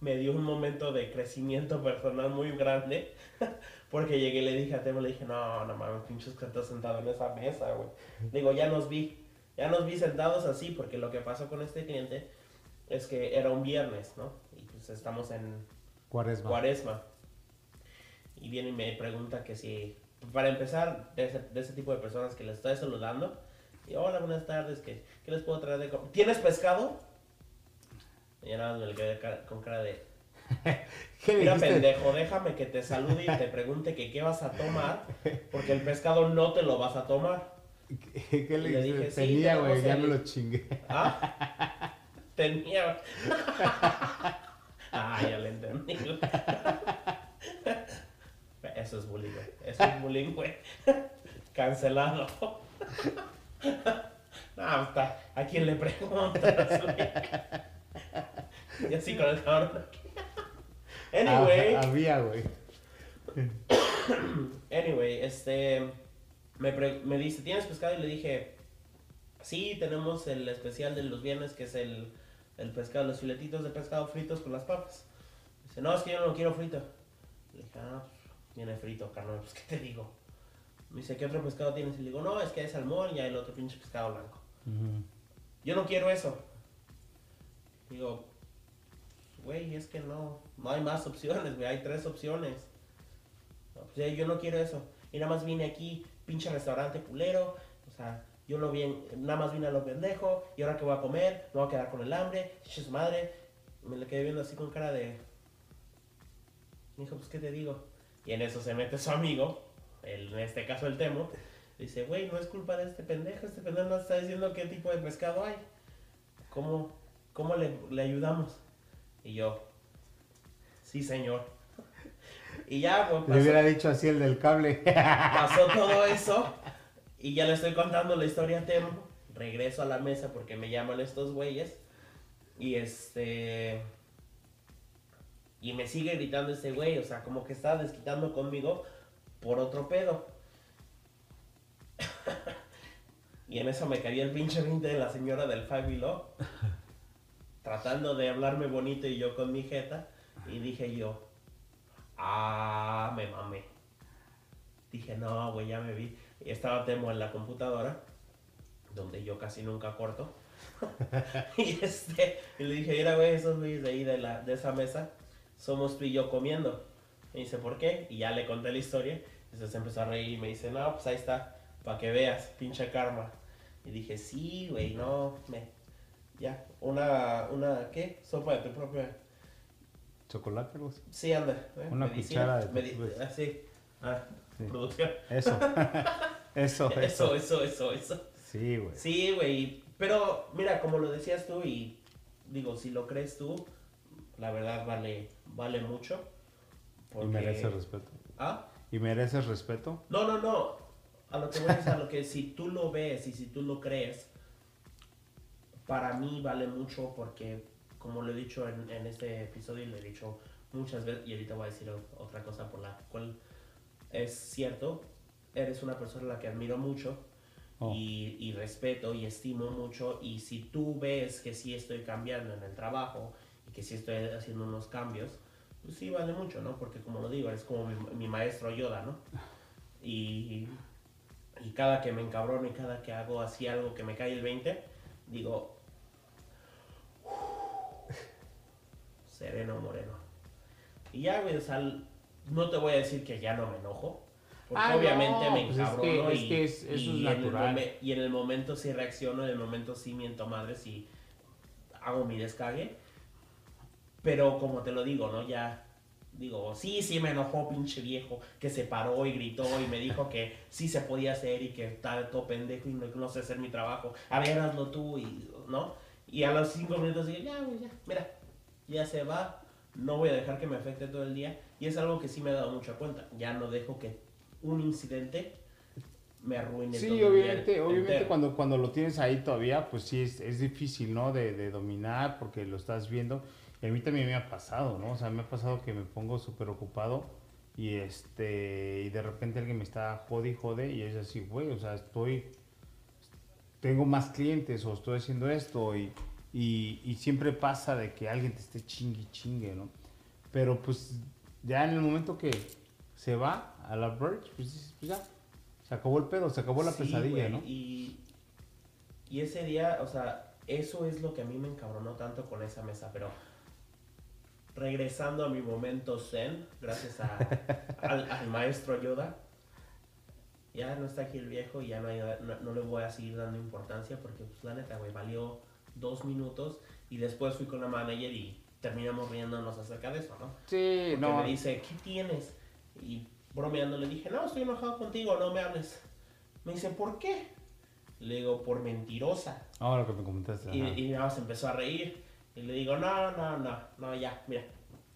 me dio un momento de crecimiento personal muy grande, porque llegué y le dije a Temo, le dije, no, no mames, pinches que estás sentado en esa mesa, güey. Digo, ya nos vi, ya nos vi sentados así, porque lo que pasó con este cliente es que era un viernes, ¿no? Y pues estamos en Cuaresma. cuaresma. Y viene y me pregunta que si, para empezar, de ese, de ese tipo de personas que les estoy saludando, y hola, buenas tardes, ¿qué, qué les puedo traer de comer? ¿Tienes pescado? Y ya nada más me le quedé con cara de, ¿Qué le mira dijiste? pendejo, déjame que te salude y te pregunte que qué vas a tomar, porque el pescado no te lo vas a tomar. ¿Qué, qué le dije, sí, Tenía, güey, tenemos ya me lo chingué. ¿Ah? Tenía. Ah, ya le entendí. Eso es bullying, güey. Eso es bullying, güey. Cancelado. No, está. ¿A quién le preguntas, güey? Y así con el cabrón. Anyway. Ah, había, güey. Anyway, este. Me, pre- me dice, ¿tienes pescado? Y le dije, sí, tenemos el especial de los viernes, que es el, el pescado, los filetitos de pescado fritos con las papas. Dice, no, es que yo no lo quiero frito. Le dije, ah, pues, viene frito, carnal, pues, ¿qué te digo? Me dice, ¿qué otro pescado tienes? Y le digo, no, es que hay salmón y hay el otro pinche pescado blanco. Ujú. Yo no quiero eso. Digo, güey, es que no, no hay más opciones, güey, hay tres opciones. No, pues, ya yo no quiero eso. Y nada más vine aquí, pinche restaurante culero. O sea, yo no vine, nada más vine a lo pendejo. Y ahora que voy a comer, me voy a quedar con el hambre. Chiche su madre. Me le quedé viendo así con cara de. Dijo, pues, ¿qué te digo? Y en eso se mete su amigo, el, en este caso el Temo. Dice, güey, no es culpa de este pendejo. Este pendejo nos está diciendo qué tipo de pescado hay. ¿Cómo, cómo le ayudamos? Y yo, sí, señor. Y ya, pues, Le pasó- hubiera dicho así el del cable. pasó todo eso y ya le estoy contando la historia a Temo. Regreso a la mesa porque me llaman estos güeyes y este y me sigue gritando este güey, o sea, como que está desquitando conmigo por otro pedo. y en eso me cayó el pinche 20 de la señora del Below, tratando de hablarme bonito y yo con mi jeta y dije yo, ah, me mamé. Dije, no, güey, ya me vi. Y estaba Temo en la computadora, donde yo casi nunca corto. y este, y le dije, mira, güey, esos güeyes de ahí de, la, de esa mesa, somos tú y yo comiendo. Me dice, ¿por qué? Y ya le conté la historia. Entonces se empezó a reír y me dice, no, pues ahí está, para que veas, pinche karma. Y dije, sí, güey, no, me. Ya, una, una, ¿qué? Sopa de tu propia. Chocolate. Sí, anda. ¿eh? Una Medicina, cuchara de medi- tu- Así. Ah, Sí. producción. Eso. eso, Eso, eso. eso, eso, eso. Sí, güey. Sí, güey. Pero mira, como lo decías tú y digo, si lo crees tú, la verdad vale, vale mucho. Y mereces respeto. ¿Ah? ¿Y mereces respeto? No, no, no. A lo que voy es a lo que si tú lo ves y si tú lo crees, para mí vale mucho porque, como lo he dicho en, en este episodio y lo he dicho muchas veces, y ahorita voy a decir otra cosa por la cual es cierto, eres una persona a la que admiro mucho Oh. y, y respeto y estimo mucho y si tú ves que sí estoy cambiando en el trabajo y que sí estoy haciendo unos cambios, pues sí vale mucho, ¿no? Porque como lo digo, es como mi, mi maestro Yoda, ¿no? Y, y cada que me encabrono y cada que hago así algo que me cae el 20, digo, sereno moreno. Y ya, güey, o sea, no te voy a decir que ya no me enojo. Porque Ah, obviamente no, me pues es que- encabrono es y, que es- eso es y en el natural. momen- y en el momento sí reacciono, en el momento sí miento madres y hago mi descague. Pero como te lo digo, ¿no? Ya digo, sí, sí me enojó pinche viejo que se paró y gritó y me dijo que sí se podía hacer y que estaba todo pendejo y no, no sé hacer mi trabajo. A ver, hazlo tú y, ¿no? Y a los cinco minutos digo, ya, güey, ya, mira, ya se va, no voy a dejar que me afecte todo el día. Y es algo que sí me he dado mucha cuenta. Ya no dejo que un incidente me arruine todo Sí, el día obviamente, obviamente entero. cuando, cuando lo tienes ahí todavía, pues sí es, es difícil, ¿no? De, de dominar porque lo estás viendo. Y a mí también me ha pasado, ¿no? O sea, me ha pasado que me pongo súper ocupado y este y de repente alguien me está jode y jode y es así, güey, o sea, estoy tengo más clientes o estoy haciendo esto y, y, y siempre pasa de que alguien te esté chingue chingue, ¿no? Pero pues ya en el momento que se va a la Verge, pues, pues ya, se acabó el pedo, se acabó la Sí, pesadilla, ¿no? Y, y ese día, o sea, eso es lo que a mí me encabronó tanto con esa mesa, pero regresando a mi momento zen, gracias a- al, al maestro Yoda, ya no está aquí el viejo y ya no, hay- no, no le voy a seguir dando importancia porque, pues, la neta, güey, valió dos minutos y después fui con la manager y terminamos riéndonos acerca de eso, ¿no? Sí, Porque no. me dice, ¿qué tienes? Y bromeando le dije, no, estoy enojado contigo, no me hables. Me dice, ¿por qué? Le digo, por mentirosa. Ahora que me comentaste. Y, y nada más empezó a reír. Y le digo, no, no, no, no, ya, mira,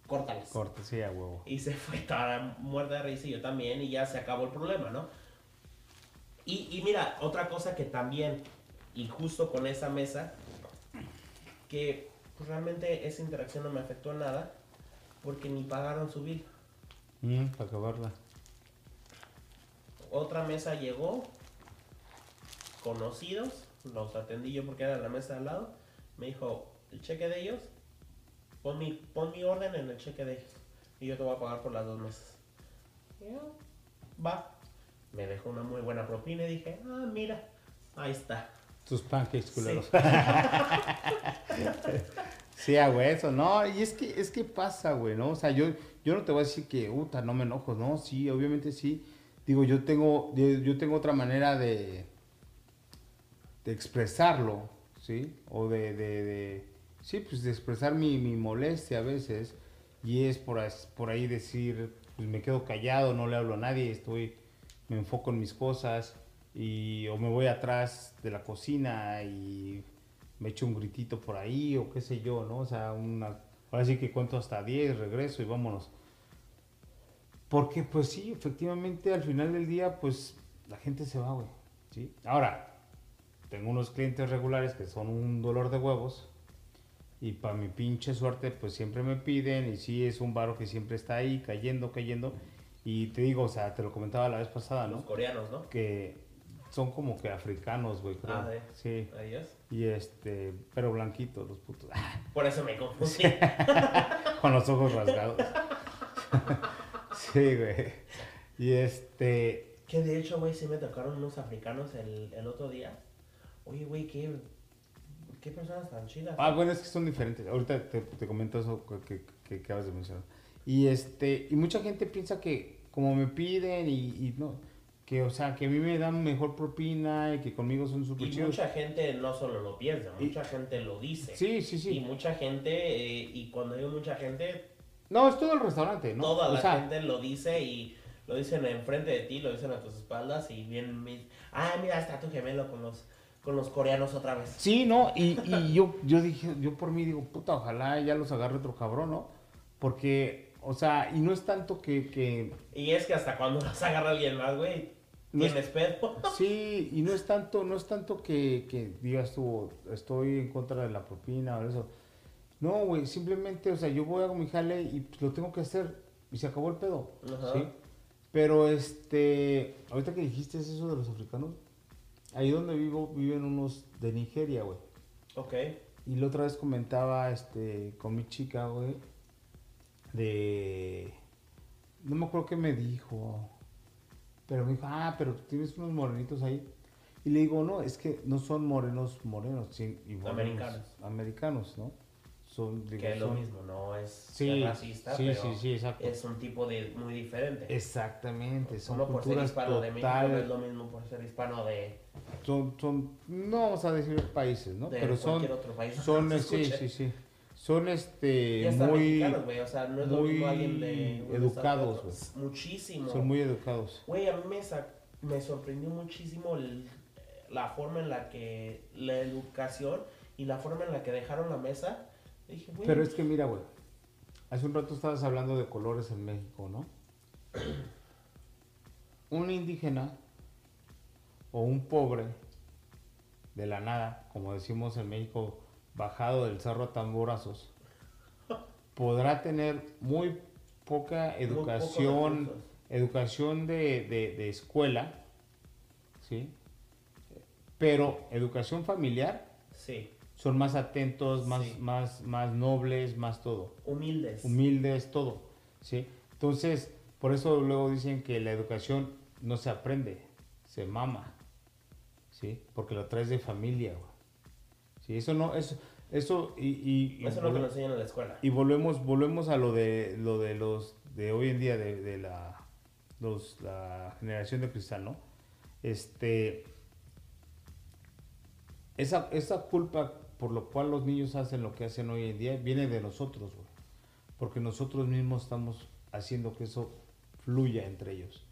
córtalas. Cortesía, huevo. Y se fue toda muerta de risa y yo también, y ya se acabó el problema, ¿no? Y, y mira, otra cosa que también, y justo con esa mesa, que pues, realmente esa interacción no me afectó nada, porque ni pagaron su bill. Mm, para acabarla. Otra mesa llegó, conocidos, los atendí yo porque era la mesa de al lado, me dijo, el cheque de ellos, pon mi, pon mi orden en el cheque de ellos, y yo te voy a pagar por las dos mesas. Y yo, va, me dejó una muy buena propina y dije, ah, mira, ahí está. Tus pancakes Sí. culeros. Sí, a eso, no, y es que, es que pasa, güey, ¿no? O sea, yo, yo no te voy a decir que, puta, no me enojo, ¿no? Sí, obviamente sí. Digo, yo tengo, yo, tengo otra manera de, de expresarlo, ¿sí? O de, de, de- sí, pues de expresar mi, mi molestia a veces, y es por, por ahí decir, pues me quedo callado, no le hablo a nadie, estoy, me enfoco en mis cosas, y, o me voy atrás de la cocina y me echo un gritito por ahí o qué sé yo, ¿no? O sea, una, ahora sí que cuento hasta 10, regreso y vámonos. Porque pues sí, efectivamente al final del día pues la gente se va, güey, ¿sí? Ahora, tengo unos clientes regulares que son un dolor de huevos y para mi pinche suerte pues siempre me piden y sí es un varo que siempre está ahí cayendo, cayendo y te digo, o sea, te lo comentaba la vez pasada, Los ¿no? coreanos, ¿no? Que son como que africanos, güey, creo. Ah, de- Sí. Ellos. Y este, pero blanquitos los putos. Por eso me confundí. Con los ojos rasgados. sí, güey. Y este, Que de hecho, güey, sí me tocaron unos africanos el, el otro día. Oye, güey, qué, qué personas tan chidas. ah, bueno, es que son diferentes. Ahorita te, te comento eso que, que, que acabas de mencionar. Y este, y mucha gente piensa que como me piden y, y no, que o sea, que a mí me dan mejor propina y que conmigo son súper y chidos. mucha gente no solo lo piensa, Y- mucha gente lo dice. Sí, sí, Y sí. mucha gente, eh, y cuando digo mucha gente, No, es todo el restaurante, ¿no? toda O la sea, gente lo dice y lo dicen enfrente de ti, lo dicen a tus espaldas y bien, ah, mira, está tu gemelo con los, con los coreanos otra vez. Sí, no, y, y yo, yo dije, yo por mí digo, puta, ojalá ya los agarre otro cabrón, ¿no? Porque O sea, y no es tanto que, que Y es que hasta cuando los agarra alguien más, güey, No es- tienes pedo. Sí, y no es tanto, no es tanto que, que digas tú, estoy en contra de la propina o eso. No, güey, simplemente, o sea, yo voy a mi jale y pues, lo tengo que hacer y se acabó el pedo, Ajá. ¿sí? Pero, este, ahorita que dijiste eso de los africanos, ahí donde vivo, viven unos de Nigeria, güey. Ok. Y la otra vez comentaba, este, con mi chica, güey, de... No me acuerdo qué me dijo, pero me dijo, ah, pero tú tienes unos morenitos ahí. Y le digo, no, es que no son morenos morenos, igual Americanos. americanos, ¿no? Son, digo, Que es lo son- mismo, no es Sí, racista, sí, pero sí, sí, exacto. es un tipo de muy diferente. Exactamente, son Uno por ser hispano de México no es total, lo mismo por ser hispano de, son, son, no vamos a decir países, ¿no? de pero son, otro país. son, sí, sí, sí, son, este, muy, güey, o sea, no es muy alguien de educados, otro. Muchísimo. son muy educados. Güey, a mí me, me sorprendió muchísimo el- la forma en la que la educación y la forma en la que dejaron la mesa. Dije, güey, Pero es que mira, güey. Hace un rato estabas hablando de colores en México, ¿no? Un indígena o un pobre de la nada, como decimos en México, bajado del cerro a tamborazos, podrá tener muy poca educación, educación de, de- de escuela, ¿sí? Pero educación familiar Sí, son más atentos, más, Sí. más, más nobles, más todo, humildes. humildes, todo, ¿sí? Entonces, por eso luego dicen que la educación no se aprende, se mama, ¿sí? Porque lo traes de familia, güey. Sí, eso no, eso, eso y, y, y Eso es lo que volve- nos enseñan en la escuela. y volvemos, volvemos a lo de lo de los de hoy en día de, de la los, la generación de cristal, ¿no? Este esa, esa culpa por lo cual los niños hacen lo que hacen hoy en día viene de nosotros, güey. Porque nosotros mismos estamos haciendo que eso fluya entre ellos,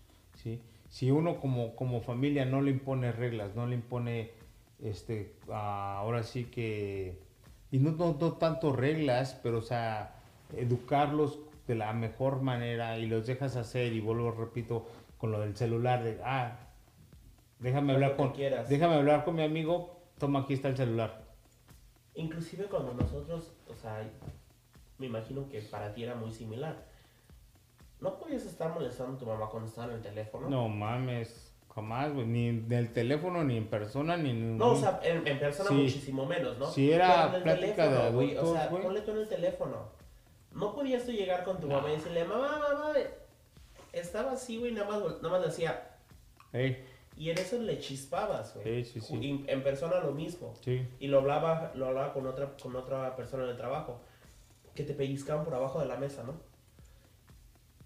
¿sí? Si uno como, como familia no le impone reglas, no le impone, este, ah, ahora sí que, y no, no, no tanto reglas, pero o sea, educarlos de la mejor manera y los dejas hacer y vuelvo, repito, con lo del celular de, ah, déjame hablar con, quieras. déjame hablar con mi amigo, toma aquí está el celular. Inclusive cuando nosotros, o sea, me imagino que para ti era muy similar. No podías estar molestando a tu mamá cuando estaba en el teléfono. No mames, jamás, güey, ni en el teléfono, ni en persona, ni en... No, o sea, en, en persona Sí. muchísimo menos, ¿no? Si era Pero en el plática de güey, O sea, güey. ponle tú en el teléfono. No podías tú llegar con tu mamá y decirle, mamá, mamá, estaba así, güey, nada más, nada más le hacía. Ey, Y en eso le chispabas, güey. Sí, sí, sí. Y en persona lo mismo. sí, Y lo hablaba, lo hablaba con otra, con otra persona en el trabajo. Que te pellizcaban por abajo de la mesa, ¿no?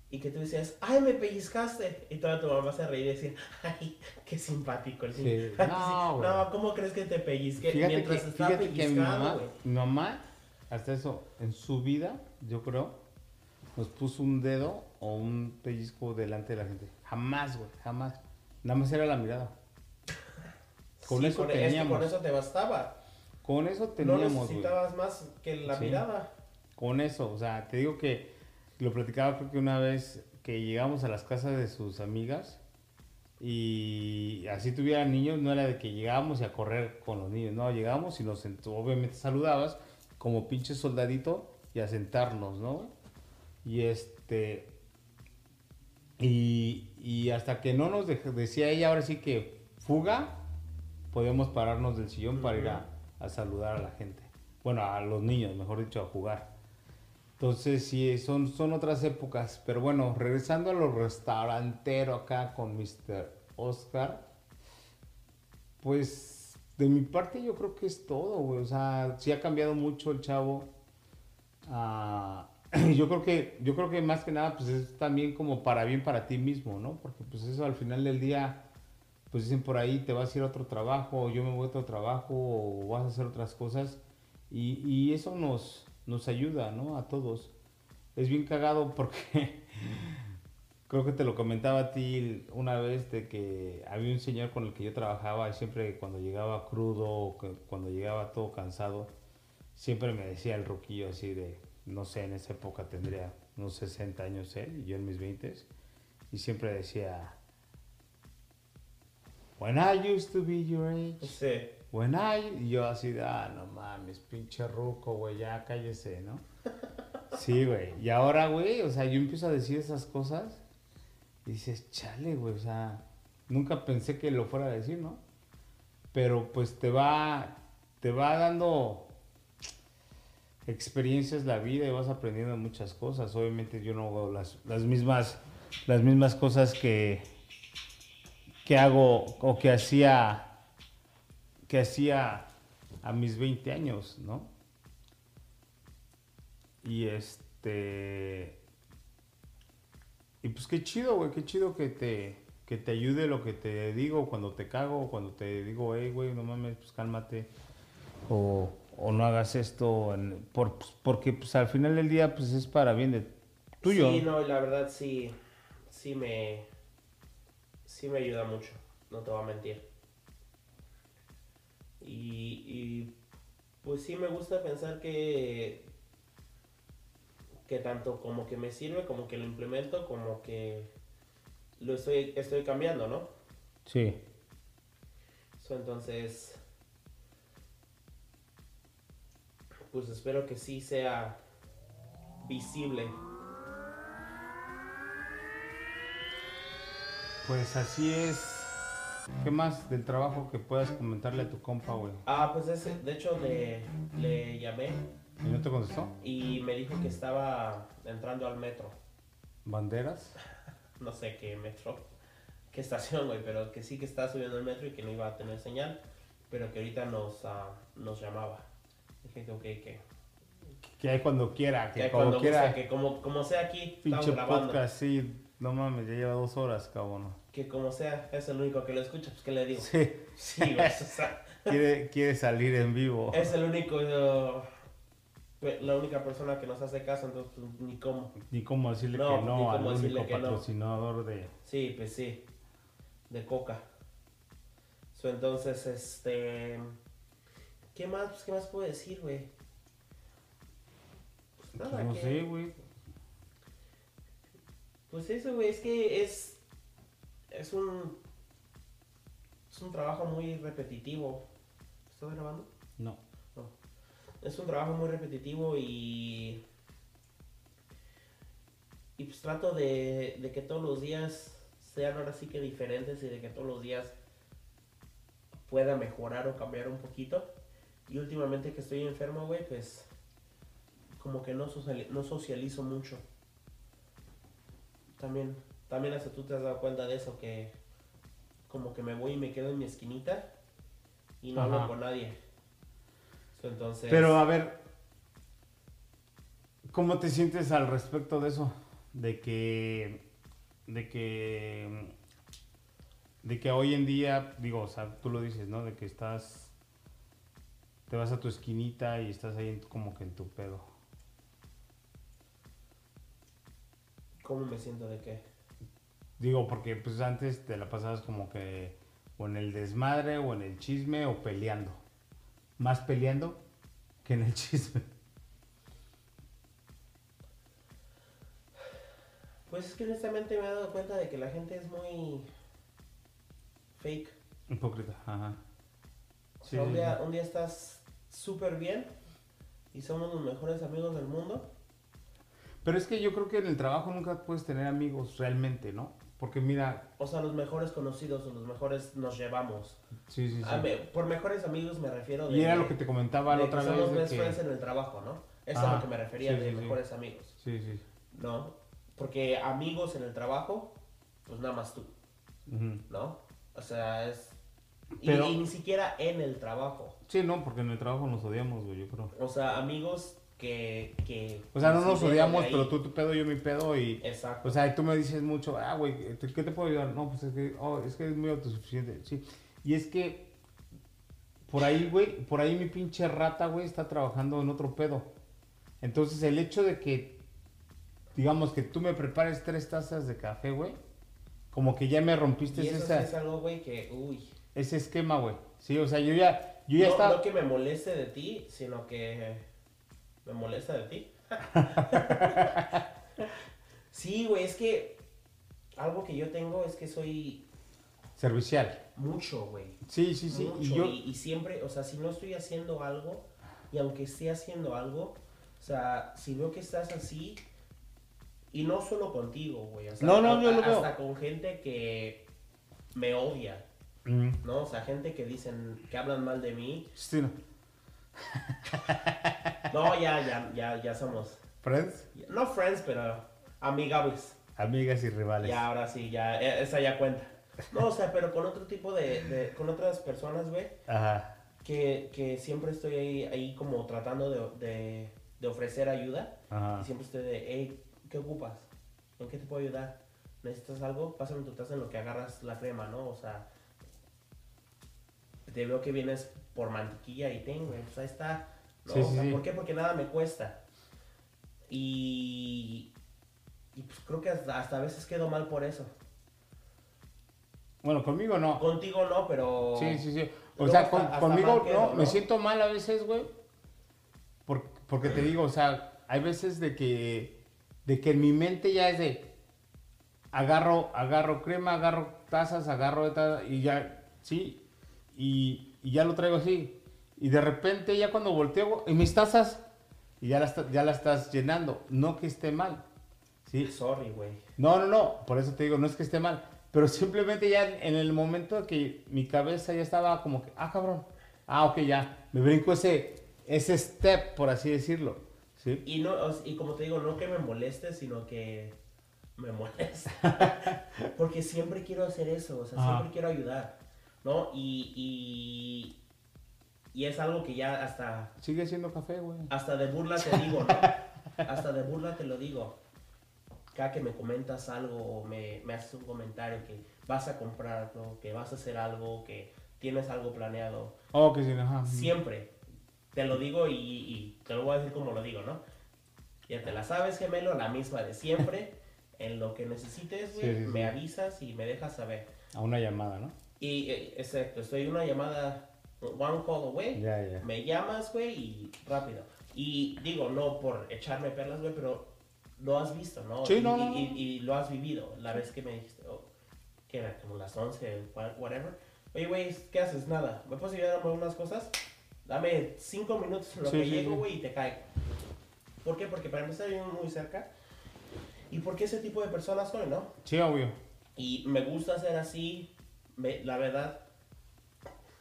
Y que tú decías, ¡ay, me pellizcaste! Y toda tu mamá se reía y decía, ¡ay, qué simpático el Sí. niño". No, güey. no, ¿cómo crees que te pellizqué? Fíjate que, Mientras estaba fíjate que mi mamá, mi mamá, hasta eso, en su vida, yo creo, nos puso un dedo o un pellizco delante de la gente. Jamás, güey, jamás. Nada más era la mirada. Con Sí, eso con, es que teníamos. con eso te bastaba. Con eso no teníamos, güey. necesitabas más que la Sí. mirada. Con eso, o sea, te digo que lo platicaba creo que una vez que llegamos a las casas de sus amigas y así tuvieran niños, no era de que llegábamos y a correr con los niños, no, llegábamos y nos obviamente saludabas como pinche soldadito y a sentarnos, ¿no? Y este y, y hasta que no nos dej- decía ella ahora sí que fuga, podemos pararnos del sillón para ir a, a saludar a la gente. Bueno, a los niños, mejor dicho, a jugar. Entonces, sí, son, son otras épocas. Pero bueno, regresando a lo restaurantero acá con Mr. Oscar, pues de mi parte yo creo que es todo, güey. O sea, sí ha cambiado mucho el chavo. Ah, yo creo que, yo creo que más que nada, pues es también como para bien para ti mismo, ¿no? Porque pues eso al final del día, pues dicen por ahí, te vas a ir a otro trabajo, o yo me voy a otro trabajo, o vas a hacer otras cosas. Y, y eso nos, nos ayuda, ¿no? A todos. Es bien cagado porque creo que te lo comentaba a ti una vez de que había un señor con el que yo trabajaba y siempre cuando llegaba crudo cuando llegaba todo cansado, siempre me decía el roquillo así de, no sé, en esa época tendría unos 60 años él, y yo en mis 20 y siempre decía, When I used to be your age, Sí. When I, y yo así, de, ah, no mames, pinche ruco, güey, ya cállese, ¿no? Sí, güey, y ahora, güey, o sea, yo empiezo a decir esas cosas y dices, chale, güey, o sea, nunca pensé que lo fuera a decir, ¿no? Pero pues te va, te va dando experiencias la vida y vas aprendiendo muchas cosas. Obviamente yo no hago las, las mismas, las mismas cosas que, que hago o que hacía, que hacía a mis 20 años, ¿no? Y este... Y pues qué chido, güey, qué chido que te, que te ayude lo que te digo cuando te cago, cuando te digo, hey, güey, no mames, pues cálmate. O, o no hagas esto, en- por, pues, porque pues al final del día pues es para bien de tuyo. Sí, no, la verdad sí, sí me, sí me ayuda mucho, no te voy a mentir. Y, y pues sí me gusta pensar que, que tanto como que me sirve, como que lo implemento, como que lo estoy, estoy cambiando, ¿no? Sí. So, entonces, pues espero que sí sea visible. Pues así es. ¿Qué más del trabajo que puedas comentarle a tu compa, güey? Ah, pues ese, de hecho le, le llamé ¿Y no te contestó? y me dijo que estaba entrando al metro. ¿Banderas? No sé qué metro, qué estación, güey, pero que sí que estaba subiendo al metro y que no iba a tener señal, pero que ahorita nos, ah, nos llamaba. Dije que ok, que, Que hay cuando quiera, que que cuando como quiera. guste, que como, como sea aquí, estamos Pinche grabando. podcast, sí. No mames, ya lleva dos horas, cabrón. Que como sea, es el único que lo escucha, pues ¿qué le digo? Sí. Sí, güey, o sea, Quiere, quiere salir en vivo. es el único, la única persona que nos hace caso, entonces pues, ni cómo. Ni cómo decirle No, que no al único que no. patrocinador de. Sí, pues sí, de coca. So, entonces, este, ¿qué más, pues, qué más puedo decir, güey? Pues nada, no que- sé, güey. Pues eso, güey, es que es, es un, es un trabajo muy repetitivo. ¿Estás grabando? No. Es un trabajo muy repetitivo y. Y pues trato de, de que todos los días sean ahora sí que diferentes y de que todos los días pueda mejorar o cambiar un poquito. Y últimamente que estoy enfermo, güey, pues. Como que no, no socializo mucho. También, también hasta tú te has dado cuenta de eso, que como que me voy y me quedo en mi esquinita y no Ajá. hablo con nadie. Entonces. Pero a ver, ¿cómo te sientes al respecto de eso? De que, de que, de que hoy en día, digo, o sea, tú lo dices, ¿no? De que estás, te vas a tu esquinita y estás ahí en- como que en tu pedo. ¿Cómo me siento de qué? Digo, porque pues antes te la pasabas como que o en el desmadre o en el chisme o peleando. Más peleando que en el chisme. Pues es que honestamente me he dado cuenta de que la gente es muy fake. Hipócrita, ajá. O Sí, sea, un día, un día estás súper bien y somos los mejores amigos del mundo. Pero es que yo creo que en el trabajo nunca puedes tener amigos realmente, ¿no? Porque mira, O sea, los mejores conocidos o los mejores nos llevamos. sí, sí, sí. Me- por mejores amigos me refiero de Y era lo que te comentaba la de otra que vez. somos de best que- en el trabajo, ¿no? Eso es a lo que me refería sí, de sí, sí. mejores amigos, Sí, sí. ¿no? Porque amigos en el trabajo, pues nada más tú. ¿no? O sea, es... y- y ni siquiera en el trabajo. Sí, no, porque en el trabajo nos odiamos, güey, yo creo. O sea, amigos que... que O sea, no nos odiamos, pero tú tu pedo, yo mi pedo y... Exacto. O sea, y tú me dices mucho, ah, güey, ¿te- ¿qué te puedo ayudar? No, pues es que, oh, es que es muy autosuficiente, sí. Y es que, por ahí, güey, por ahí mi pinche rata, güey, está trabajando en otro pedo. Entonces, el hecho de que, digamos, que tú me prepares tres tazas de café, güey, como que ya me rompiste y eso sí esa- es algo, güey, que... Uy. ese esquema, güey. Sí, o sea, yo ya, yo ya no, estaba... no que me moleste de ti, sino que me molesta de ti. sí, güey, es que algo que yo tengo es que soy Servicial. mucho, güey. Sí, sí, sí. mucho, Y yo, y, y siempre, o sea, si no estoy haciendo algo, y aunque esté haciendo algo, o sea, si veo que estás así, y no solo contigo, güey, o sea, No, no, a- yo lo hasta con gente que me odia, Mm, ¿no? O sea, gente que dicen, que hablan mal de mí. sí, no. No, ya, ya, ya, ya somos, Friends, no friends, pero amigables. amigas y rivales. Ya, ahora sí, ya, e- esa ya cuenta. No, o sea, pero con otro tipo de, de con otras personas, güey. Ajá. que, que siempre estoy ahí, ahí como tratando de, de, de ofrecer ayuda. Ajá. Y siempre estoy de, hey, ¿qué ocupas? ¿En qué te puedo ayudar? ¿Necesitas algo? Pásame tu taza en lo que agarras la crema, ¿no? O sea, te veo que vienes por mantequilla y tengo, pues ahí está. ¿no? Sí, O sí, sea, sí. ¿Por qué? Porque nada me cuesta. Y, y pues creo que hasta, hasta a veces quedo mal por eso. Bueno, conmigo no. Contigo no, pero... Sí, sí, sí. O sea, hasta- con- hasta conmigo quedo, no, me siento mal a veces, güey. por- porque te digo, o sea, hay veces de que, de que en mi mente ya es de, agarro, agarro crema, agarro tazas, agarro y ya, sí, y, y ya lo traigo así. Y de repente ya cuando volteo, y mis tazas, y ya las, ta- ya las estás llenando. No que esté mal, ¿sí? Sorry, güey. No, no, no, por eso te digo, no es que esté mal, pero simplemente ya en el momento que mi cabeza ya estaba como que, ah, cabrón, ah, ok, ya, me brinco ese, ese step, por así decirlo, ¿sí? Y, no, y como te digo, no que me moleste, sino que me molesta. Porque siempre quiero hacer eso, o sea, Ajá. siempre quiero ayudar, ¿no? Y, y, y es algo que ya hasta, Sigue siendo café, güey. hasta de burla te digo, ¿no? Hasta de burla te lo digo. Cada que me comentas algo o me, me haces un comentario que vas a comprar algo, que vas a hacer algo, que tienes algo planeado, Oh, que sí, ajá. Siempre. Te lo digo y, y te lo voy a decir como lo digo, ¿no? Ya te la sabes, gemelo, la misma de siempre. En lo que necesites, güey, Sí, sí, sí. me avisas y me dejas saber. A una llamada, ¿no? Y, eh, exacto, estoy una llamada, one call away. Ya, ya. Me llamas, güey, y rápido. Y digo, no por echarme perlas, güey, pero lo has visto, ¿no? Sí, y, no, y- no, no. y- y lo has vivido. La vez que me dijiste, oh, que era como las 11, wha- whatever. Oye, güey, ¿qué haces? Nada. ¿Me puedes ayudar a mover unas cosas? Dame 5 minutos en lo Sí, que sí, llego, sí. güey, y te caigo. ¿Por qué? Porque para empezar vivo muy cerca. Y porque ese tipo de personas soy, ¿no? Sí, obvio. Y me gusta ser así, me- la verdad,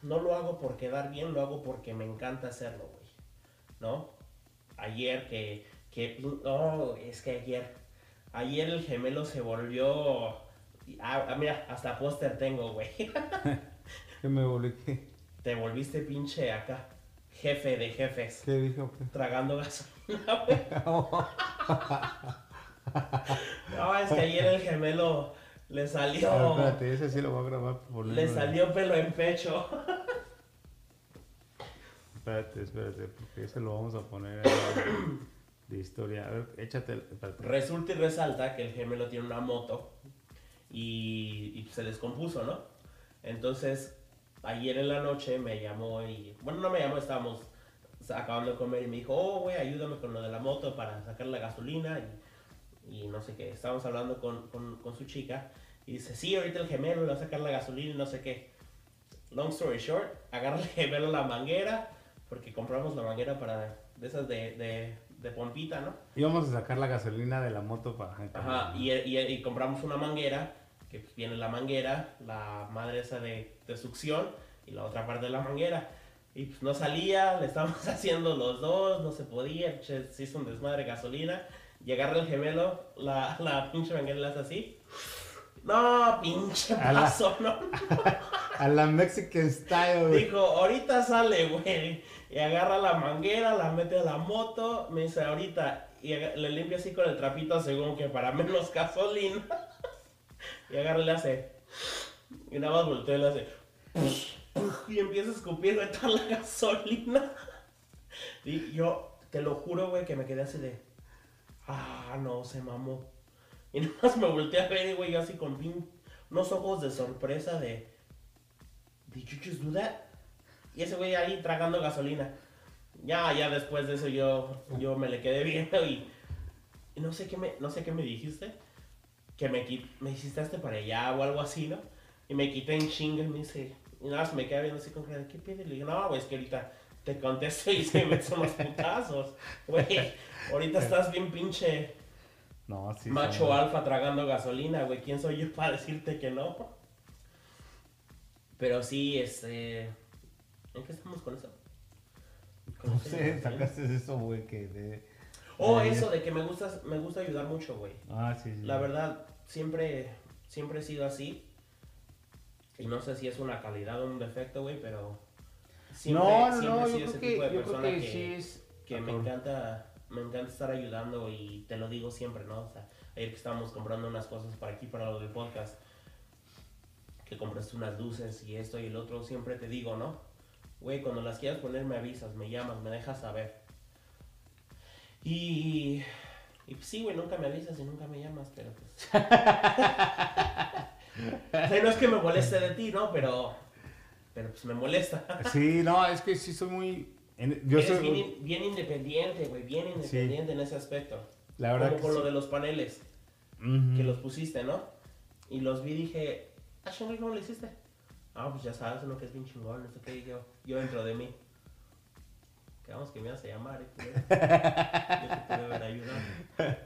no lo hago por quedar bien, lo hago porque me encanta hacerlo, güey. ¿No? Ayer que, que, no, es que ayer, ayer el gemelo se volvió, ah, ah, mira, hasta póster tengo, güey. ¿Qué me volví? ¿Qué, Te volviste pinche acá, jefe de jefes, qué dijo? Tragando gasolina, güey. No, es que ayer el gemelo le salió... espérate, ese sí lo voy a grabar. por Le salió pelo en pecho. Espérate, espérate, porque ese lo vamos a poner de historia. A ver, échate, espérate. Resulta y resalta que el gemelo tiene una moto y, y se descompuso, ¿no? Entonces, ayer en la noche me llamó y, bueno, no me llamó, estábamos acabando de comer y me dijo, oh, güey, ayúdame con lo de la moto para sacar la gasolina y, y no sé qué. Estábamos hablando con, con, con su chica y dice, sí, ahorita el gemelo le va a sacar la gasolina y no sé qué. Long story short, agarra el gemelo la manguera, porque compramos la manguera para, de esas de, de, de pompita, ¿no? Íbamos a sacar la gasolina de la moto para... Ajá, y, y- y compramos una manguera, que pues viene la manguera, la madre esa de, de succión y la otra parte de la manguera. Y pues no salía, le estábamos haciendo los dos, no se podía, se hizo un desmadre de gasolina. Y agarra el gemelo, la, la pinche manguera la hace así. No, pinche A la- no. A la Mexican style, güey. Dijo, ahorita sale, güey. Y agarra la manguera, la mete a la moto, me dice, ahorita. Y le limpia así con el trapito según que para menos gasolina. y agarra y le hace. Y nada más voltea y le hace. Y empieza a escupir güey, toda la gasolina. Y yo, te lo juro, güey, que me quedé así de. Ah, no, se mamó. Y nada más me volteé a ver, güey, así con pin- unos ojos de sorpresa de. ¿Did you just do that? Y ese güey ahí tragando gasolina. Ya, ya después de eso yo, yo me le quedé viendo y, y no sé qué me, no sé qué me dijiste. Que me, me hiciste para allá o algo así, ¿no? Y me quité en chinga y me dice, y nada, más me quedé viendo así con cara ¿qué pide? Le digo, no, güey, es que ahorita te contesto y se me son los putazos. Güey, ahorita estás bien pinche No, sí. macho son- alfa tragando gasolina, güey. ¿Quién soy yo para decirte que no? Pero sí, este... ¿En qué estamos con eso? Con No sé, sacaste eso, güey, que de... Oh, de- eso de que me gusta, me gusta ayudar mucho, güey. Ah, sí, sí. La verdad, siempre, siempre he sido así. Y no sé si es una calidad o un defecto, güey, pero... Siempre, no, no, siempre no, he sido yo ese creo tipo de creo persona que, que, sí es... que me encanta, me encanta estar ayudando y te lo digo siempre, ¿no? O sea, ayer que estábamos comprando unas cosas para aquí, para lo del podcast, que compraste unas luces y esto y el otro, siempre te digo, ¿no? Güey, cuando las quieras poner me avisas, me llamas, me dejas saber. Y... Y pues sí, güey, nunca me avisas y nunca me llamas, pero pues... o sea, no es que me moleste de ti, ¿no? Pero... Pero pues me molesta. Sí, no, es que sí soy muy... Yo Eres soy... bien, in- bien independiente, güey, bien independiente en ese aspecto. La verdad Como que con lo sí. de los paneles que los pusiste, ¿no? Y los vi y dije, ah, ¿cómo lo hiciste? Ah, pues ya sabes, uno que es bien chingón, qué, y yo, yo dentro de mí. Quedamos que me ibas a llamar, ¿eh? Yo te haber ayudado.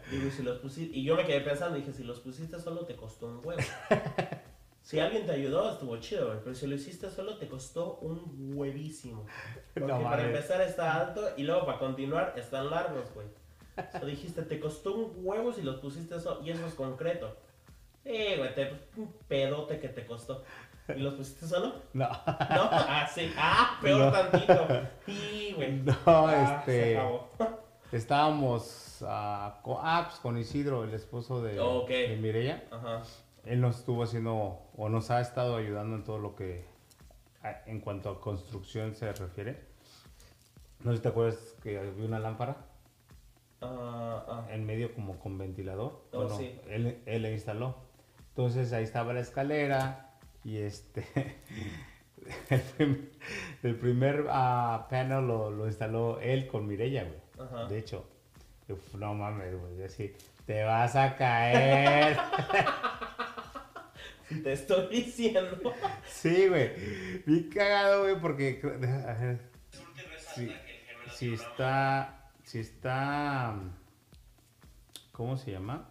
Digo, si los pusiste, y yo me quedé pensando, dije, si los pusiste solo te costó un huevo. Si alguien te ayudó, estuvo chido, güey, pero si lo hiciste solo te costó un huevísimo. Porque No para empezar está alto y luego para continuar están largos, güey. O dijiste, te costó un huevo si los pusiste eso, y eso es concreto. Sí, güey, te, un pedote que te costó. ¿Y los pusiste solo? No, No, ah, sí. Ah, peor No. tantito. Sí, güey. no, Ah, se este... acabó. Estábamos ah, con, ah, pues, con Isidro, el esposo de Mireya. Ajá. Él nos estuvo haciendo, o nos ha estado ayudando en todo lo que, en cuanto a construcción se refiere. No sé si te acuerdas que había una lámpara Ah, ah. en medio como con ventilador. Oh, bueno, sí. él, él la instaló. Entonces ahí estaba la escalera y este... el prim- el primer ah, panel lo, lo instaló él con Mireya, güey. De hecho, no mames, güey. Así, te vas a caer. Te estoy diciendo. sí, güey. Vi cagado, güey, porque. ver, si, está. Si está. ¿Cómo se llama?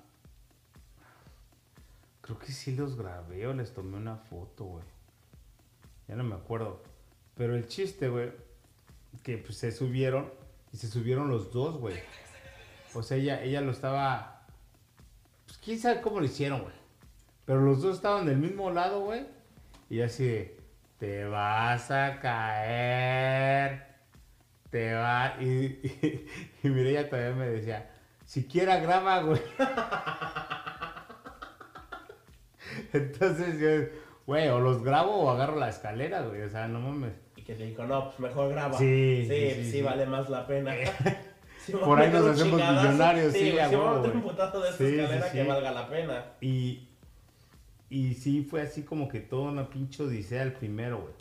Creo que sí los grabé o les tomé una foto, güey. Ya no me acuerdo. Pero el chiste, güey, que pues se subieron y se subieron los dos, güey. O sea, ella, ella lo estaba. Pues quién sabe cómo lo hicieron, güey. Pero los dos estaban del mismo lado, güey. Y así de, te vas a caer. Te va. Y, y, y Mireia todavía me decía, siquiera graba, güey. Entonces yo, güey, o los grabo o agarro la escalera, güey. O sea, no mames. Y que te dijo, no, pues mejor graba. Sí, sí, sí, sí, sí, vale más la pena. Me Por ahí nos hacemos millonarios, sí, sí, voy a meter un putazo de escalera que valga la pena. Y, y sí, fue así como que toda una pinche odisea el primero, güey.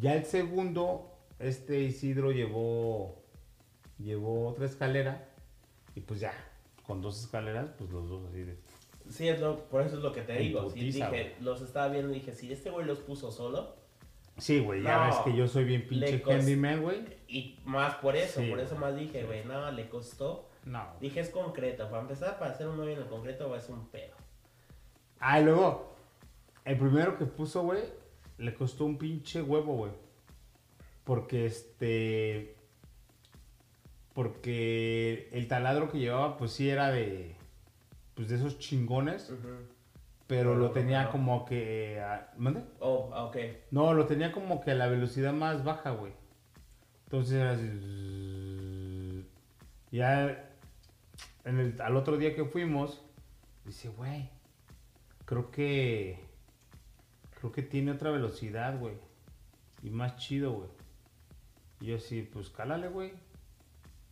Ya el segundo, este Isidro llevó, llevó otra escalera. Y pues ya, con dos escaleras, pues los dos así de... Sí, es lo, por eso es lo que te digo. Sí, dije, los estaba viendo y dije, si este güey los puso solo, Sí, güey, ya No, ves que yo soy bien pinche handyman, güey. y más por eso, Sí, por eso güey. más dije, güey, nada, le costó. No. güey. Dije, es concreto. Para empezar, para hacer un novio en el concreto es un pedo. Ah, y luego, el primero que puso, güey, le costó un pinche huevo, güey. Porque este. Porque el taladro que llevaba, pues sí era de. Pues de esos chingones. Pero lo tenía no. como que. ah, ¿Mande? Oh, ah, ok. No, lo tenía como que a la velocidad más baja, güey. Entonces era así. Ya. En el, al otro día que fuimos, dice, güey. Creo que. Creo que tiene otra velocidad, güey. Y más chido, güey. Y yo así, pues cálale, güey.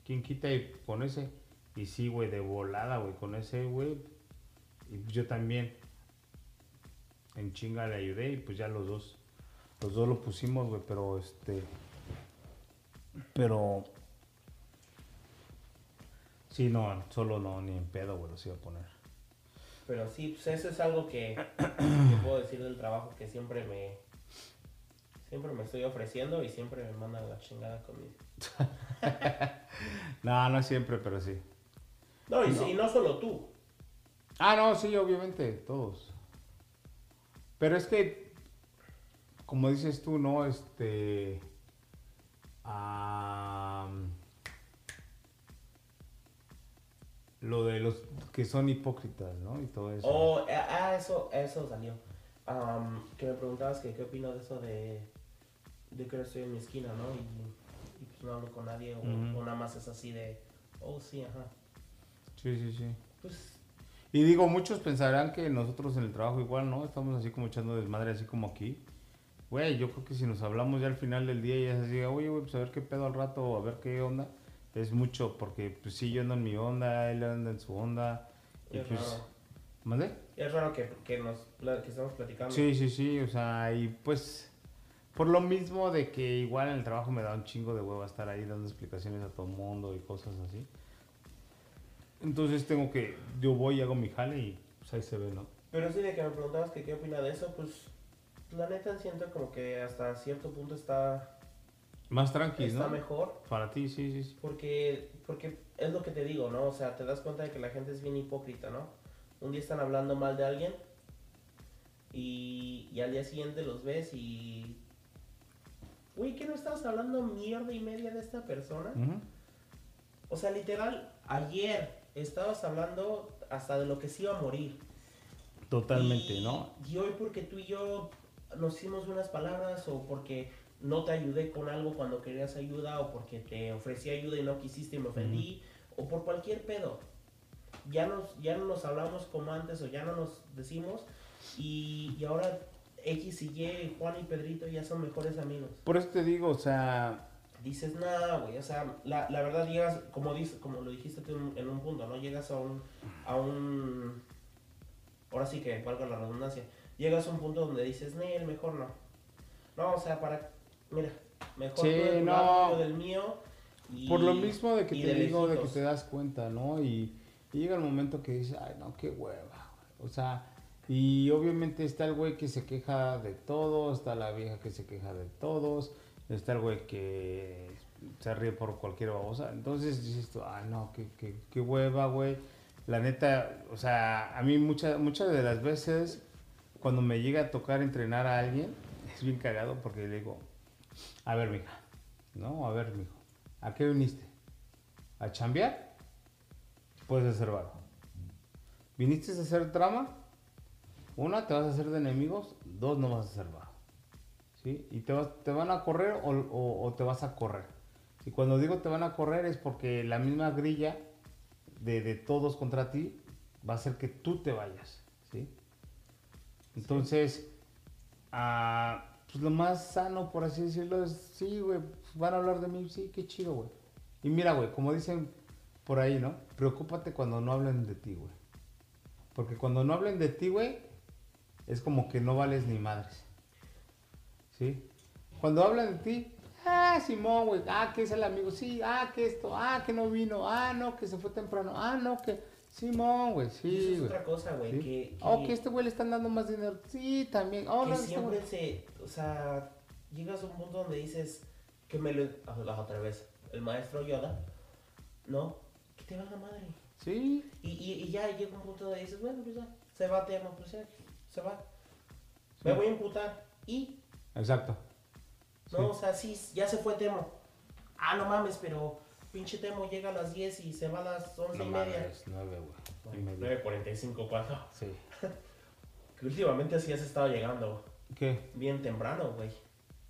¿Quién quita y con ese? Y sí, güey, de volada, güey, con ese, güey. Y yo también. En chinga le ayudé y pues ya los dos. Los dos lo pusimos, güey, pero este. Pero. Sí, no, solo no, ni en pedo, güey, los iba a poner. Pero sí, pues eso es algo que, que puedo decir del trabajo que siempre me siempre me estoy ofreciendo y siempre me mandan la chingada conmigo. No, no siempre, pero sí. No, y, No. sí, y no solo tú. Ah, no, sí, obviamente, todos. Pero es que, como dices tú, ¿no? Este... am, lo de los que son hipócritas, ¿no? Y todo eso. Oh, ah, ah, eso, eso salió. Am, que me preguntabas que qué opino de eso de, de que estoy en mi esquina, ¿no? Y, y pues no hablo con nadie o, Ujú. o nada más es así de, oh sí, ajá. Sí, sí, sí. Pues Y digo, muchos pensarán que nosotros en el trabajo igual, ¿no? Estamos así como echando desmadre, así como aquí. Güey, yo creo que si nos hablamos ya al final del día y ya se diga, oye, güey, pues a ver qué pedo al rato, a ver qué onda, es mucho, porque pues sí, yo ando en mi onda, él anda en su onda. Y es pues, raro. ¿Mande? Es raro que, que nos que estamos platicando. Sí, sí, sí, o sea, y pues, por lo mismo de que igual en el trabajo me da un chingo de hueva estar ahí dando explicaciones a todo el mundo y cosas así. Entonces tengo que, yo voy y hago mi jale y pues ahí se ve, ¿no? Pero sí, de que me preguntabas que qué opina de eso, pues la neta siento como que hasta cierto punto está, Más tranquilo, está ¿no? mejor. Para ti, sí, sí, sí. Porque, porque es lo que te digo, ¿no? O sea, te das cuenta de que la gente es bien hipócrita, ¿no? Un día están hablando mal de alguien y, y al día siguiente los ves y... Uy, ¿qué no estabas hablando mierda y media de esta persona? O sea, literal, ayer estabas hablando hasta de lo que se iba a morir. Totalmente, Y- ¿no? Y hoy porque tú y yo nos hicimos unas palabras o porque no te ayudé con algo cuando querías ayuda o porque te ofrecí ayuda y no quisiste y me ofendí o por cualquier pedo. Ya, nos, ya no nos hablamos como antes o ya no nos decimos y, y ahora X y Y, Juan y Pedrito ya son mejores amigos. Por eso te digo, o sea, Dices, nada, güey, o sea, la, la verdad llegas, como, dices, como lo dijiste tú en, en un punto, ¿no? Llegas a un, a un, ahora sí que valga la redundancia, llegas a un punto donde dices, Nel, mejor no. No, o sea, para, mira, mejor Sí, tú de no. lado, del mío. y- por lo mismo de que te digo, de que lejitos. te das cuenta, ¿no? Y, y llega el momento que dices, ay, no, qué hueva. O sea, y obviamente está el güey que se queja de todo, está la vieja que se queja de todos, está el güey que se ríe por cualquier babosa. Entonces dices tú, ay, no, qué, qué, qué hueva, güey. La neta, o sea, a mí muchas muchas de las veces cuando me llega a tocar entrenar a alguien, es bien cagado porque le digo, a ver, mija, no, a ver, mijo, ¿a qué viniste? ¿A chambear? Puedes hacer varo. ¿Viniste a hacer drama? Una, te vas a hacer de enemigos, dos, no vas a hacer varo. ¿Sí? Y te, vas- te van a correr o, o- o te vas a correr. Y cuando digo te van a correr es porque la misma grilla de, de todos contra ti va a hacer que tú te vayas. ¿sí? Entonces, ah, pues lo más sano, por así decirlo, es, sí, güey, van a hablar de mí, sí, qué chido, güey. Y mira, güey, como dicen por ahí, ¿no? Preocúpate cuando no hablen de ti, güey. Porque cuando no hablen de ti, güey, es como que no vales ni madres. ¿Sí? Cuando hablan de ti, ah, Simón, güey, ah, que es el amigo, sí, ah, que esto, ah, que no vino, ah, no, que se fue temprano, ah, no, que Simón, güey, sí, es güey. otra cosa, güey, ¿Sí? que, que, Oh, que este güey le están dando más dinero, sí, también, oh, que no, este siempre se, o sea, llegas a un punto donde dices, que me lo, ah, la otra vez, el maestro Yoda, ¿no? Que te valga madre. Sí, Y, y, y ya llega un punto donde dices, bueno, pues ya, se va Temo, pues ya, se va. Me voy a imputar. Y, exacto. no, Sí. o sea, sí, ya se fue Temo. Ah, no mames, pero pinche Temo llega a las 10 y se va a las 11 No y media. mames, nueve, güey. y Bueno, media. 9.45 cuando. Sí. Que últimamente sí has estado llegando ¿Qué? bien temprano, güey.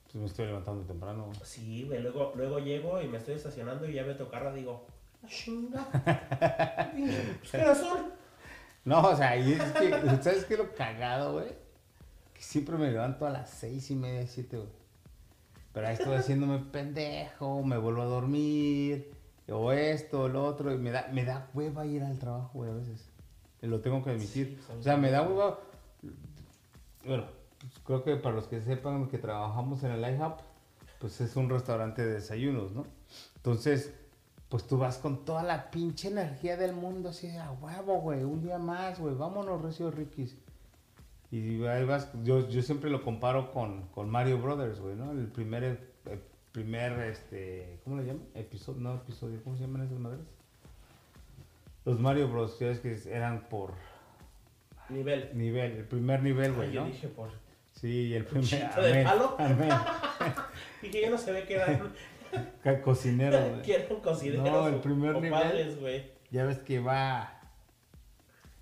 Pues me estoy levantando temprano. Sí, güey, luego, luego llego y me estoy estacionando y ya veo tu carro digo, "Ah, chinga. pues. No, o sea, y es que, ¿sabes qué es lo cagado, güey? Que siempre me levanto a las seis y media, siete, güey. Pero ahí estoy haciéndome pendejo, me vuelvo a dormir, o esto, o lo otro, y me da, me da hueva ir al trabajo, güey, a veces. Lo tengo que admitir. Sí, o sea, me da hueva. Bueno, pues, creo que para los que sepan que trabajamos en el IHOP, pues es un restaurante de desayunos, ¿no? Entonces, pues tú vas con toda la pinche energía del mundo, así, a huevo, güey, un día más, güey, vámonos, Recio Riquis. Y ahí vas, yo, yo siempre lo comparo con, con Mario Brothers, güey, ¿no? El primer, primer, este, ¿cómo le llaman? Episodio, no episodio, ¿cómo se llaman esas madres? Los Mario Bros, que eran por Nivel. nivel, el primer nivel, güey, yo ¿no? dije por. Sí, el primer. ¿Cuchito de amén, palo? amén. Dije, yo no se ve que eran, Ca- Cocinero, güey. No, el primer nivel. padres, güey. Ya ves que va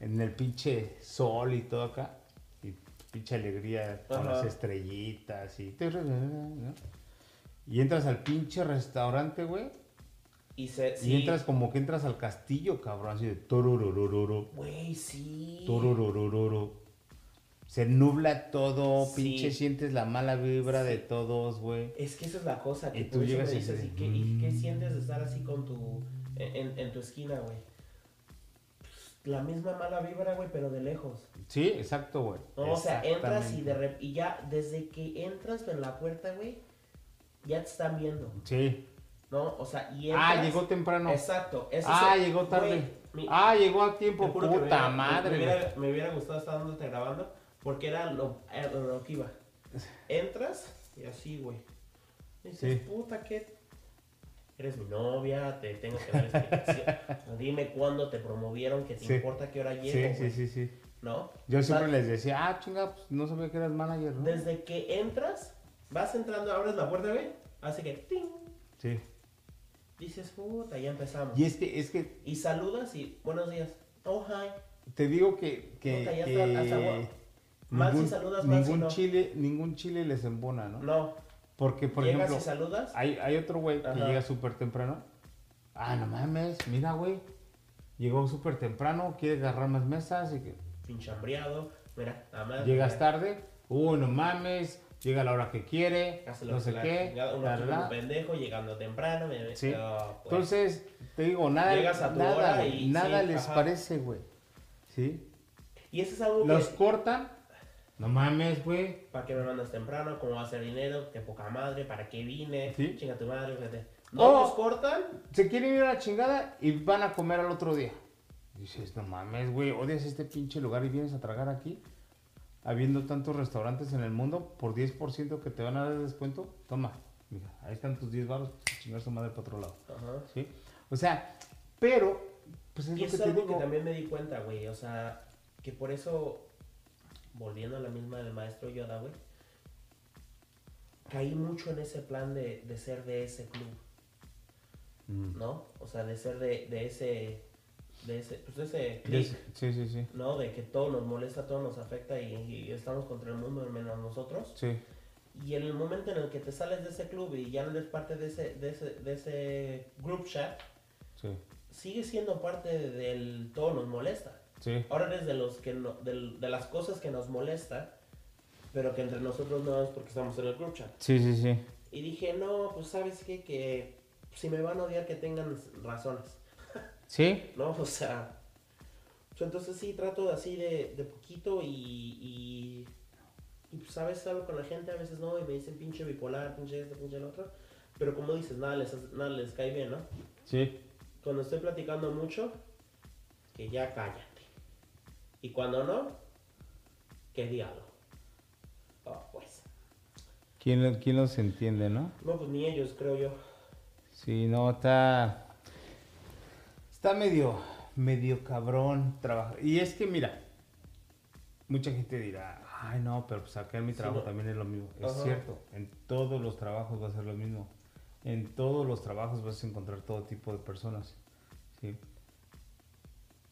en el pinche sol y todo acá. Y pinche alegría con Ajá. las estrellitas y... ¿no? Y entras al pinche restaurante, güey. Y se. Y entras como que entras al castillo, cabrón. Así de... torororororo, Güey, sí. torororororo. Se nubla todo, Sí. pinche sientes la mala vibra de todos, güey. Es que esa es la cosa, que Y tú llegas me y dices, dices, ¿y qué, y qué "Mm". sientes de estar así con tu, en, en tu esquina, güey? La misma mala vibra, güey, pero de lejos. Sí, exacto, güey. No, o sea, entras y, de rep- y ya, desde que entras en la puerta, güey, ya te están viendo, Sí. ¿no? O sea, y Ah, entras- llegó temprano. Exacto. Ah, es llegó tarde. mi- Ah, llegó a tiempo, me puta hubiera- madre. Me hubiera, me hubiera gustado estar dándote grabando, porque era lo, era lo que iba. Entras y así, güey. Dices, Sí. puta, ¿qué? Eres mi novia, te tengo que dar explicación. Dime cuándo te promovieron, que te Sí. importa qué hora llego, Sí, sí, sí, sí. ¿no? Yo O sea, siempre les decía, ah, chinga, pues no sabía que eras manager, ¿no? Desde que entras, vas entrando, abres la puerta, güey, hace que, ¡ting! Sí. Dices, puta, ya empezamos. Y es que, es que Y saludas y, buenos días. Oh, hi. te digo que, que, Puta, ya que está, hasta gua- Mal si ningún, saludas, si ningún no. chile, ningún chile les embona, ¿no? No, Porque, por llegas ejemplo, y saludas. hay, hay otro güey que llega súper temprano. Ah, no mames, mira, güey. Llegó súper temprano, quiere agarrar más mesas y que... pinche hambriado, mira, nada más. Llegas mira, tarde, uy, no mames, llega a la hora que quiere, hace no sé qué. Uno la, que la, un pendejo llegando temprano. me- Sí. oh, pues. Entonces, te digo, nada, Llegas a tu nada, hora y nada sí, les ajá. parece, güey. ¿Sí? y eso es algo Los que. cortan, no mames, güey. ¿Para qué me mandas temprano? ¿Cómo va a ser dinero? ¿Qué poca madre? ¿Para qué vine? Sí. Chinga tu madre, fíjate. No Oh. los cortan. Se quieren ir a la chingada y van a comer al otro día. Dices, no mames, güey, odias este pinche lugar y vienes a tragar aquí. Habiendo tantos restaurantes en el mundo, por 10% que te van a dar de descuento, toma, mira, ahí están tus 10 baros, chingar su madre para otro lado. Ajá. ¿Sí? O sea, pero, pues es Y lo eso que es te algo digo. que también me di cuenta, güey. O sea, que por eso, volviendo a la misma del maestro Yoda, güey, caí mucho en ese plan de, de ser de ese club, Mm. ¿no? O sea, de ser de, de ese, de ese, pues de ese click, Sí, sí, sí. ¿no? De que todo nos molesta, todo nos afecta y, y estamos contra el mundo menos nosotros. Sí, Y en el momento en el que te sales de ese club y ya no eres parte de ese, de ese, de ese group chat, sí, sigues siendo parte del todo nos molesta. sí. Ahora eres de los que no, del- de, las cosas que nos molesta, pero que entre nosotros no es porque estamos en el group chat. Sí, sí, sí. Y dije, no, pues sabes qué? que si me van a odiar que tengan razones, Sí, ¿no? O sea, pues entonces sí trato así de, de poquito y, y, y pues a veces hablo con la gente, a veces no, y me dicen pinche bipolar, pinche esto, pinche el otro, pero como dices, nada les, nada les cae bien, ¿no? sí. Cuando estoy platicando mucho, que ya cállate. Y cuando no, que diálogo. Oh, pues. ¿Quién, quién los entiende, no? No, pues ni ellos, creo yo. Sí, no, está. Está medio, medio cabrón trabajar. Y es que, mira, mucha gente dirá, ay, no, pero pues acá en mi Sí, trabajo no. también es lo mismo. Es cierto, en todos los trabajos va a ser lo mismo. En todos los trabajos vas a encontrar todo tipo de personas. ¿sí?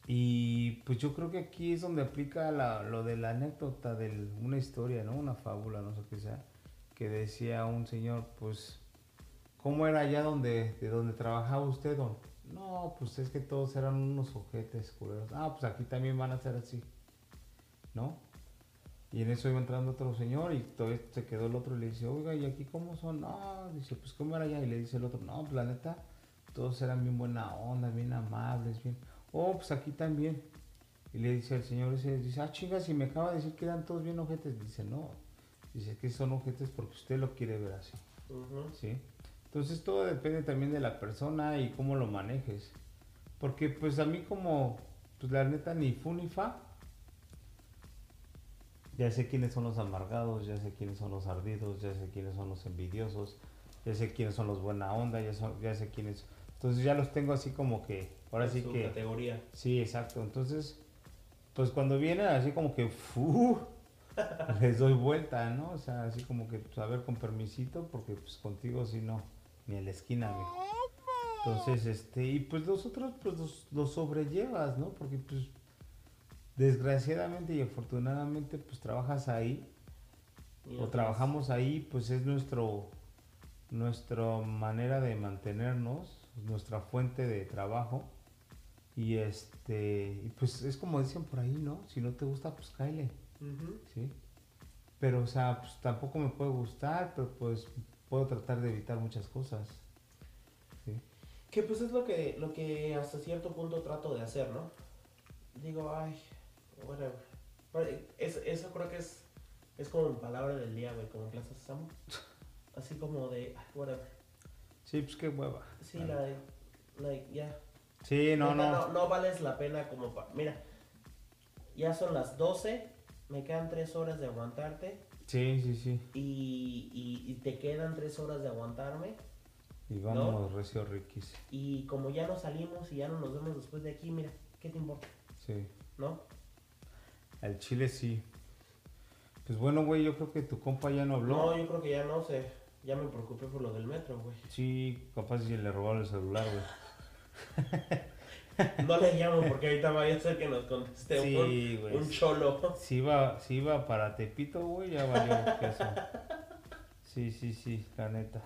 Y pues yo creo que aquí es donde aplica la- lo de la anécdota de una historia, ¿no? Una fábula, no sé qué sea, que decía un señor, pues, ¿cómo era allá donde, de donde trabajaba usted, don? No, pues es que todos eran unos ojetes culeros. Ah, pues aquí también van a ser así, ¿no? Y en eso iba entrando otro señor y todavía se quedó el otro y le dice, oiga, ¿y aquí cómo son? No, dice, pues ¿cómo era allá? Y le dice el otro, no, pues la neta, todos eran bien buena onda, bien amables, bien... Oh, pues aquí también. Y le dice al señor ese, dice, ah, chinga, si me acaba de decir que eran todos bien ojetes. Dice, no, dice que son ojetes porque usted lo quiere ver así, Ujú. ¿sí? Entonces todo depende también de la persona y cómo lo manejes. Porque pues a mí como, pues la neta ni fu ni fa. Ya sé quiénes son los amargados, ya sé quiénes son los ardidos, ya sé quiénes son los envidiosos, ya sé quiénes son los buena onda, ya, son- ya sé quiénes... Entonces ya los tengo así como que, ahora sí que... categoría. Sí, exacto. Entonces, pues cuando vienen así como que, ¡fu! les doy vuelta, ¿no? O sea, así como que, pues a ver, con permisito, porque pues contigo si no, ni en la esquina. Entonces, este, y pues los otros, pues los, los sobrellevas, ¿no? Porque pues, desgraciadamente y afortunadamente, pues trabajas ahí, o trabajamos ahí, pues es nuestro, nuestra manera de mantenernos, nuestra fuente de trabajo. Y este, y pues es como dicen por ahí, ¿no? Si no te gusta, pues cáele, Ujú. ¿sí? Pero, o sea, pues tampoco me puede gustar, pero pues puedo tratar de evitar muchas cosas. ¿sí? Que pues es lo que, lo que hasta cierto punto trato de hacer, ¿no? Digo, ay, whatever. Pero es- eso creo que es, es como palabra del día, güey, como Plaza Sésamo. Así como de, ay, whatever. Sí, pues qué hueva. Sí, Claro. like, like, ya. Sí, no, no. no. No vales la pena como pa... Mira, ya son las 12, me quedan 3 horas de aguantarte Sí, sí, sí. y, y, y te quedan 3 horas de aguantarme. Y vamos, recio riquis. Y como ya no salimos y ya no nos vemos después de aquí, mira, ¿qué te importa? Sí. ¿No? Al chile sí. Pues bueno, güey, yo creo que tu compa ya no habló. No, yo creo que ya no sé. Ya me preocupé por lo del metro, güey. Sí, capaz si le robaron el celular, güey. No le llamo porque ahorita vaya a ser que nos conteste Sí, un, un cholo. Si iba, si iba para Tepito, güey, ya valió queso. Sí, sí, sí, la neta.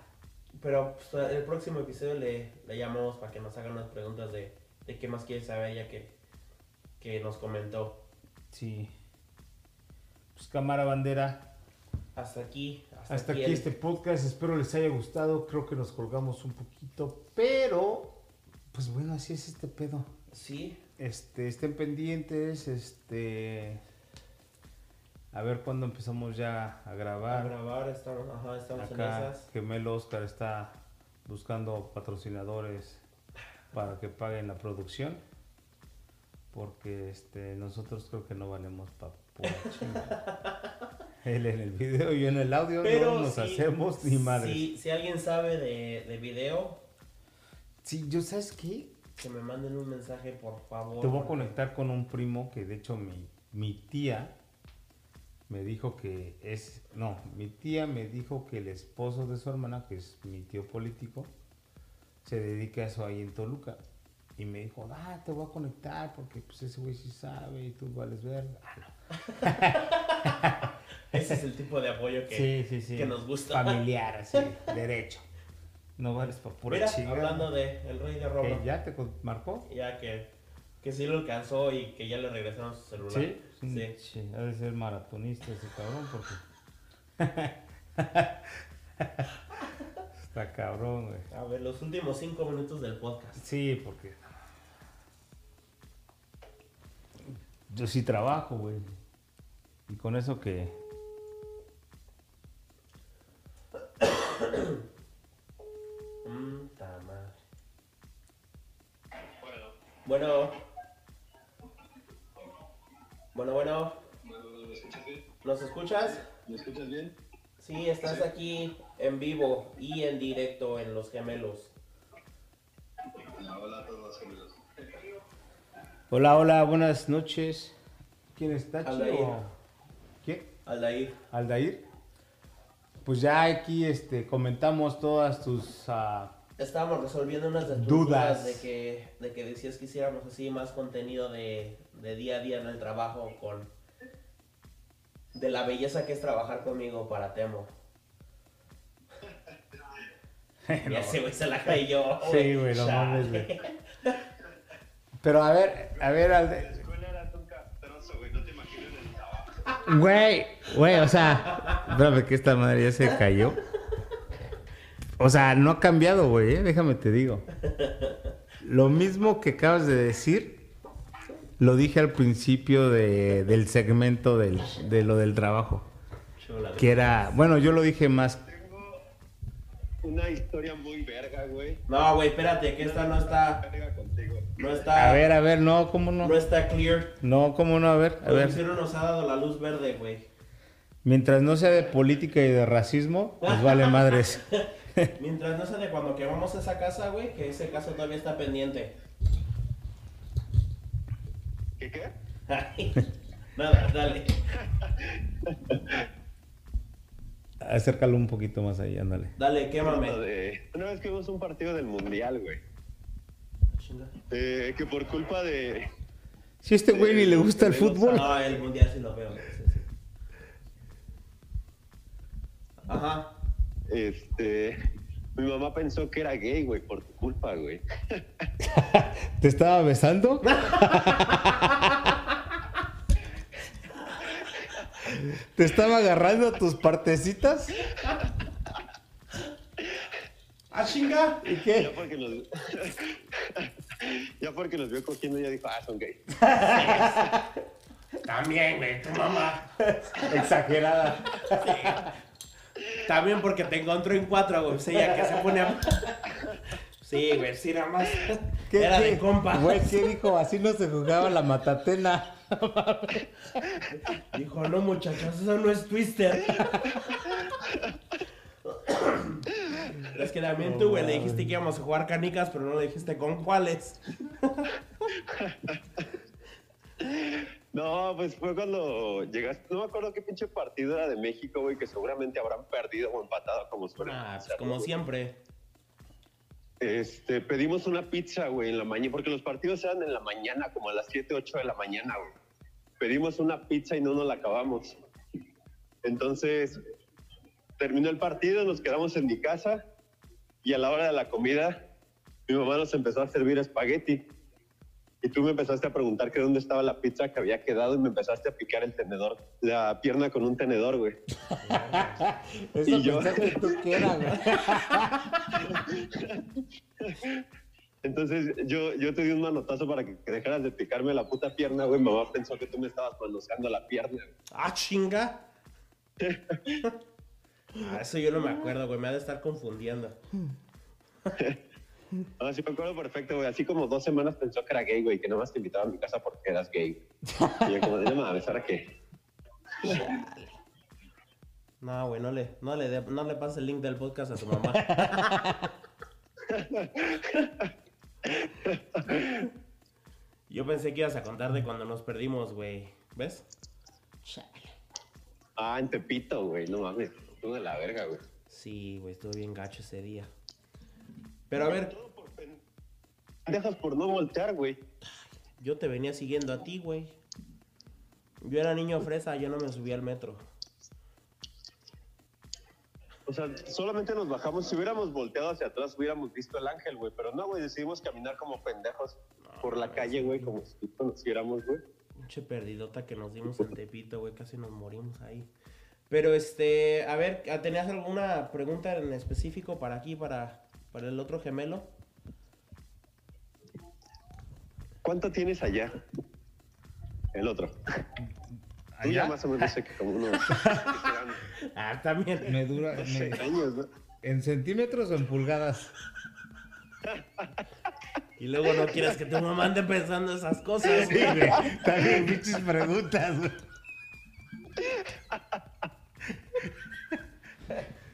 Pero pues, el próximo episodio le, le llamamos para que nos haga unas preguntas de, de qué más quiere saber ella que, que nos comentó. Sí. Pues cámara bandera. Hasta aquí. Hasta, Hasta aquí el- este podcast. Espero les haya gustado. Creo que nos colgamos un poquito. Pero, pues bueno, así es este pedo. Sí, Este, estén pendientes. Este. A ver cuándo empezamos ya a a grabar. grabar, estamos, ajá, estamos en Acá esas. Gemelo Oscar está buscando patrocinadores para que paguen la producción. Porque este, nosotros creo que no valemos pa' pura chinga. Él en el video y yo en el audio Pero no nos hacemos ni madres. Si, si alguien sabe de, de video, Sí, yo sabes qué, que me manden un mensaje, por favor. te voy a conectar con un primo que de hecho mi, mi tía me dijo que es, no, mi tía me dijo que el esposo de su hermana, que es mi tío político, se dedica a eso ahí en Toluca. Y me dijo, ah, te voy a conectar porque pues ese güey sí sabe y tú vales ver. Ah, no. Ese es el tipo de apoyo que, sí, sí, sí. que nos gusta. Familiar, así, derecho. No vales para pura Mira, hablando de El Rey de Roma, ¿Que ¿Ya te marcó? ya que, que sí lo alcanzó y que ya le regresaron su celular. Sí, Sí. sí. Ha de ser maratonista ese cabrón porque. Está cabrón, güey. A ver, los últimos cinco minutos del podcast. Sí, porque. Yo sí trabajo, güey. Y con eso que. Mmm, madre. Bueno. Bueno, bueno. ¿Me escuchas bien? ¿Nos escuchas? ¿Me escuchas bien? Sí, estás aquí en vivo y en directo en Los Gemelos. Hola, hola a todos amigos. Hola, hola, buenas noches. ¿Quién está, Aldair. ¿Quién? Aldair. Aldair. Pues ya aquí este, comentamos todas tus. ah, Estábamos resolviendo unas de tus Dudas. dudas de que, de que decías que hiciéramos así más contenido de, de día a día en el trabajo con... De la belleza que es trabajar conmigo para Temo. Ya ese güey se la creyó. Sí, güey, no mames, güey. Pero a ver, a ver, Güey, güey, o sea, espérame que esta madre ya se cayó. O sea, no ha cambiado, güey, ¿eh? déjame te digo. Lo mismo que acabas de decir, lo dije al principio de- del segmento del, de lo del trabajo. Que era, bueno, yo lo dije más. Tengo una historia muy verga, güey. No, güey, espérate, que esta no está. Verga contigo. No está. A ver, a ver, no, ¿cómo no? No está clear. No, ¿cómo no? A ver, a El ver. nos ha dado la luz verde, güey. Mientras no sea de política y de racismo, pues vale madres. Mientras no sea de cuando quemamos esa casa, güey, que ese caso todavía está pendiente. ¿Qué qué? Nada, dale. Acércalo un poquito más ahí, ándale. Dale, quémame. de- Una vez que vimos un partido del Mundial, güey. Eh, que por culpa de... Si este güey ni le gusta el fútbol. No, el mundial sí lo veo. Ajá. Este... Mi mamá pensó que era gay, güey, por tu culpa, güey. ¿Te estaba besando? ¿Te estaba agarrando tus partecitas? ¡Ah, chinga! ¿Y Ya qué? porque nos... ya porque nos vio cogiendo, ya dijo, ah, son gay. También, güey, tu mamá. Exagerada. También porque te encontró en cuatro, güey. Sí, ya que se pone a... Sí, güey, sí, nada más. ¿Qué, Era qué? de compa. Güey, ¿qué dijo? Así no se jugaba la matatena. Dijo, no, muchachos, eso no es Twister. Es que también tú, güey, le dijiste que íbamos a jugar canicas, pero no le dijiste con cuáles. No, pues fue cuando llegaste... No me acuerdo qué pinche partido era de México, güey, que seguramente habrán perdido o empatado como suelen Ah, pues hacerlo, como güey. siempre. Este, pedimos una pizza, güey, en la mañana, porque los partidos eran en la mañana, como a las 7, 8 de la mañana, güey. Pedimos una pizza y no nos la acabamos. Entonces, terminó el partido, nos quedamos en mi casa y a la hora de la comida, mi mamá nos empezó a servir espagueti. Y tú me empezaste a preguntar que dónde estaba la pizza que había quedado y me empezaste a picar el tenedor, la pierna con un tenedor, güey. Eso Y yo- pensaste tú que era, güey. Entonces yo, yo te di un manotazo para que, que dejaras de picarme la puta pierna, güey. Mamá pensó que tú me estabas manoseando la pierna. güey. Ah, chinga. Ah, eso yo no me acuerdo, güey. Me ha de estar confundiendo. Ah, sí, me acuerdo perfecto, güey. Así como dos semanas pensó que era gay, güey, que nada más te invitaba a mi casa porque eras gay. Y yo como, de, no mames, ¿ahora qué? No, güey, no le, no le, de- no le pases el link del podcast a tu mamá. Yo pensé que ibas a contar de cuando nos perdimos, güey. ¿Ves? Ah, en Tepito, güey, no mames. Tú de la verga, güey. Sí, güey, estuvo bien gacho ese día. Pero a ver, Dejas por no voltear, güey. yo te venía siguiendo a ti, güey. Yo era niño fresa, yo no me subí al metro. O sea, solamente nos bajamos. Si hubiéramos volteado hacia atrás, hubiéramos visto el ángel, güey. Pero no, güey, decidimos caminar como pendejos por la calle, güey, como si conociéramos, güey. Pinche perdidota que nos dimos en Tepito, güey. Casi nos morimos ahí. Pero este, a ver, ¿tenías alguna pregunta en específico para aquí, para, para el otro gemelo? ¿Cuánto tienes allá? El otro. Tú ya Allá más o menos sé que como unos Ah, también. me dura. me- 6 años, ¿no? ¿En centímetros o en pulgadas? Y luego no quieres que tu mamá ande pensando esas cosas. Sí, güey. También pinches preguntas,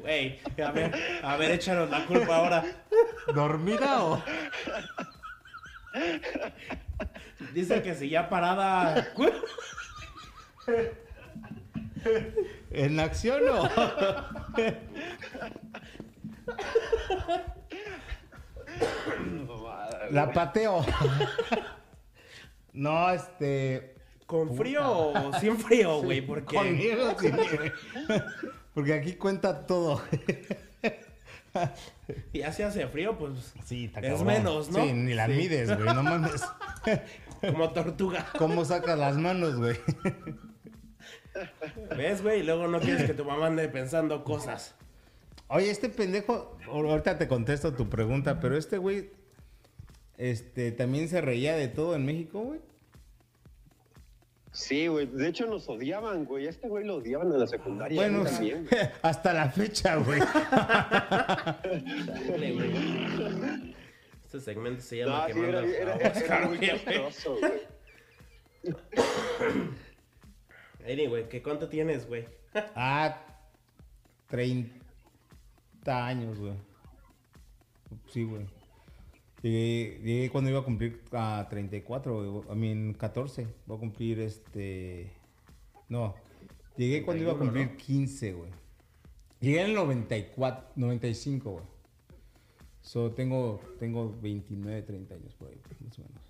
güey. A ver, a ver, échanos la culpa ahora. ¿Dormida o...? Dice que si ya parada. ¿En acción o...? La pateo. No, este... ¿Con frío o sin frío, güey? Porque. Conmigo sí, güey. Porque aquí cuenta todo. Ya se hace frío, pues. Sí, está Es menos, ¿no? Sí, ni la Sí. mides, güey, no mames. Como tortuga. ¿Cómo sacas las manos, güey? ¿Ves, güey? Y luego no quieres que tu mamá ande pensando cosas. Oye, este pendejo, ahorita te contesto tu pregunta, pero este güey, este, también se reía de todo en México, güey. Sí, güey. De hecho, nos odiaban, güey. A este güey lo odiaban en la secundaria. Bueno, también, hasta la fecha, güey. Dale, güey. Este segmento se llama No, sí, Quemando era, era, era, muy güey. chistoso, güey. Anyway, ¿qué cuánto tienes, güey? Ah, 30 años, güey. Sí, güey. Llegué, llegué cuando iba a cumplir a 34, güey. A mí 14. Voy a cumplir este. No. Llegué cuando iba a 31, cumplir 15, güey. Llegué en el 94, 95, güey. So, tengo, tengo 29, 30 años por ahí, más o menos.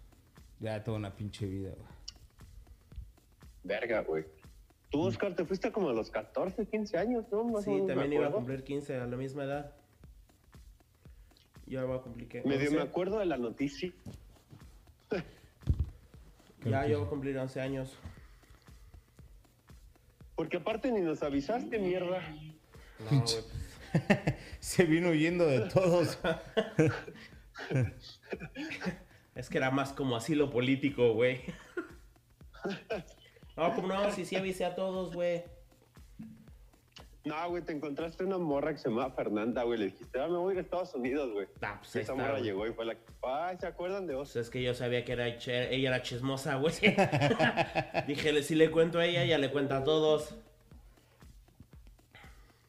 Ya toda una pinche vida, güey. Verga, güey. Tú, Oscar, te fuiste como a los 14, 15 años, ¿no? Más Sí, también iba a cumplir 15 a la misma edad. Yo voy a cumplir ¿qué? Medio 11. me acuerdo de la noticia. Ya, yo voy a cumplir 11 años. Porque aparte ni nos avisaste, mierda. No, güey. Se vino huyendo de todos. Es que era más como asilo político, güey. No, como no, sí, sí avisé a todos, güey. No, güey, te encontraste una morra que se llama Fernanda, güey. Le dijiste, ah, me voy a ir a Estados Unidos, güey. Ah, pues Esa está, morra güey. llegó y fue la que, ay, ¿se acuerdan de Pues Oscar? es que yo sabía que era che- ella era chismosa, güey. Dije, si le cuento a ella, ella le cuenta a todos.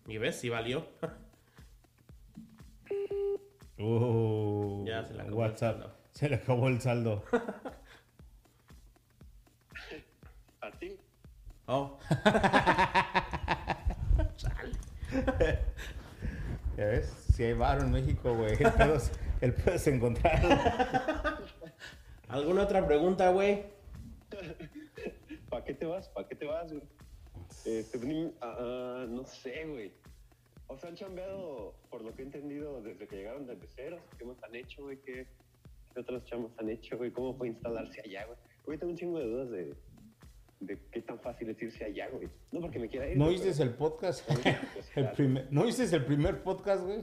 ¿Y ves? Sí valió. Uh, Ya se le acabó el WhatsApp. saldo. Se le acabó el saldo. ¿A ti? Oh. Chale. ¿Ya ves? Si hay varo en México, güey. El pedo es, el pedo es encontrarlo. ¿Alguna otra pregunta, güey? ¿Para qué te vas? ¿Para qué te vas, güey? Este, ah, ah, no sé, güey. O sea, han chambeado, por lo que he entendido, desde que llegaron desde cero. ¿Qué más han hecho, güey? ¿Qué, qué otros chamos han hecho, güey? ¿Cómo fue instalarse allá, güey? Güey, tengo un chingo de dudas de, de qué tan fácil es irse allá, güey. No porque me quiera ir. ¿No pero- el podcast? El primer, ¿No oíste el primer podcast, güey?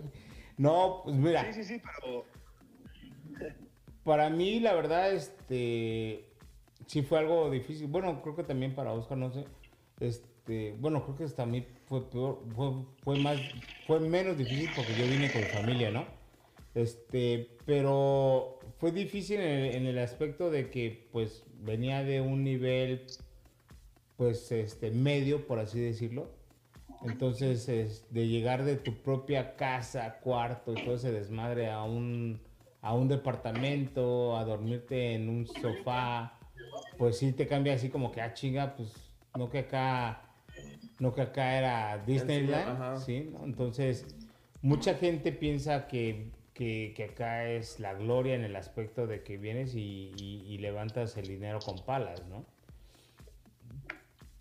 No, pues mira, Sí, sí, sí, pero... para mí la verdad, este, sí fue algo difícil. Bueno, creo que también para Oscar, no sé. Este, bueno, creo que hasta a mí fue peor, fue, fue más, fue menos difícil porque yo vine con mi familia, ¿no? Este, pero fue difícil en el, en el aspecto de que, pues, venía de un nivel, pues, este, medio, por así decirlo. Entonces, es, de llegar de tu propia casa, cuarto y todo ese desmadre a un, a un departamento, a dormirte en un sofá, pues sí te cambia así como que, ah, chinga, pues no que acá, no que acá era Disneyland. ¿sí? ¿no? Entonces, mucha gente piensa que, que, que acá es la gloria en el aspecto de que vienes y, y- y levantas el dinero con palas, ¿no?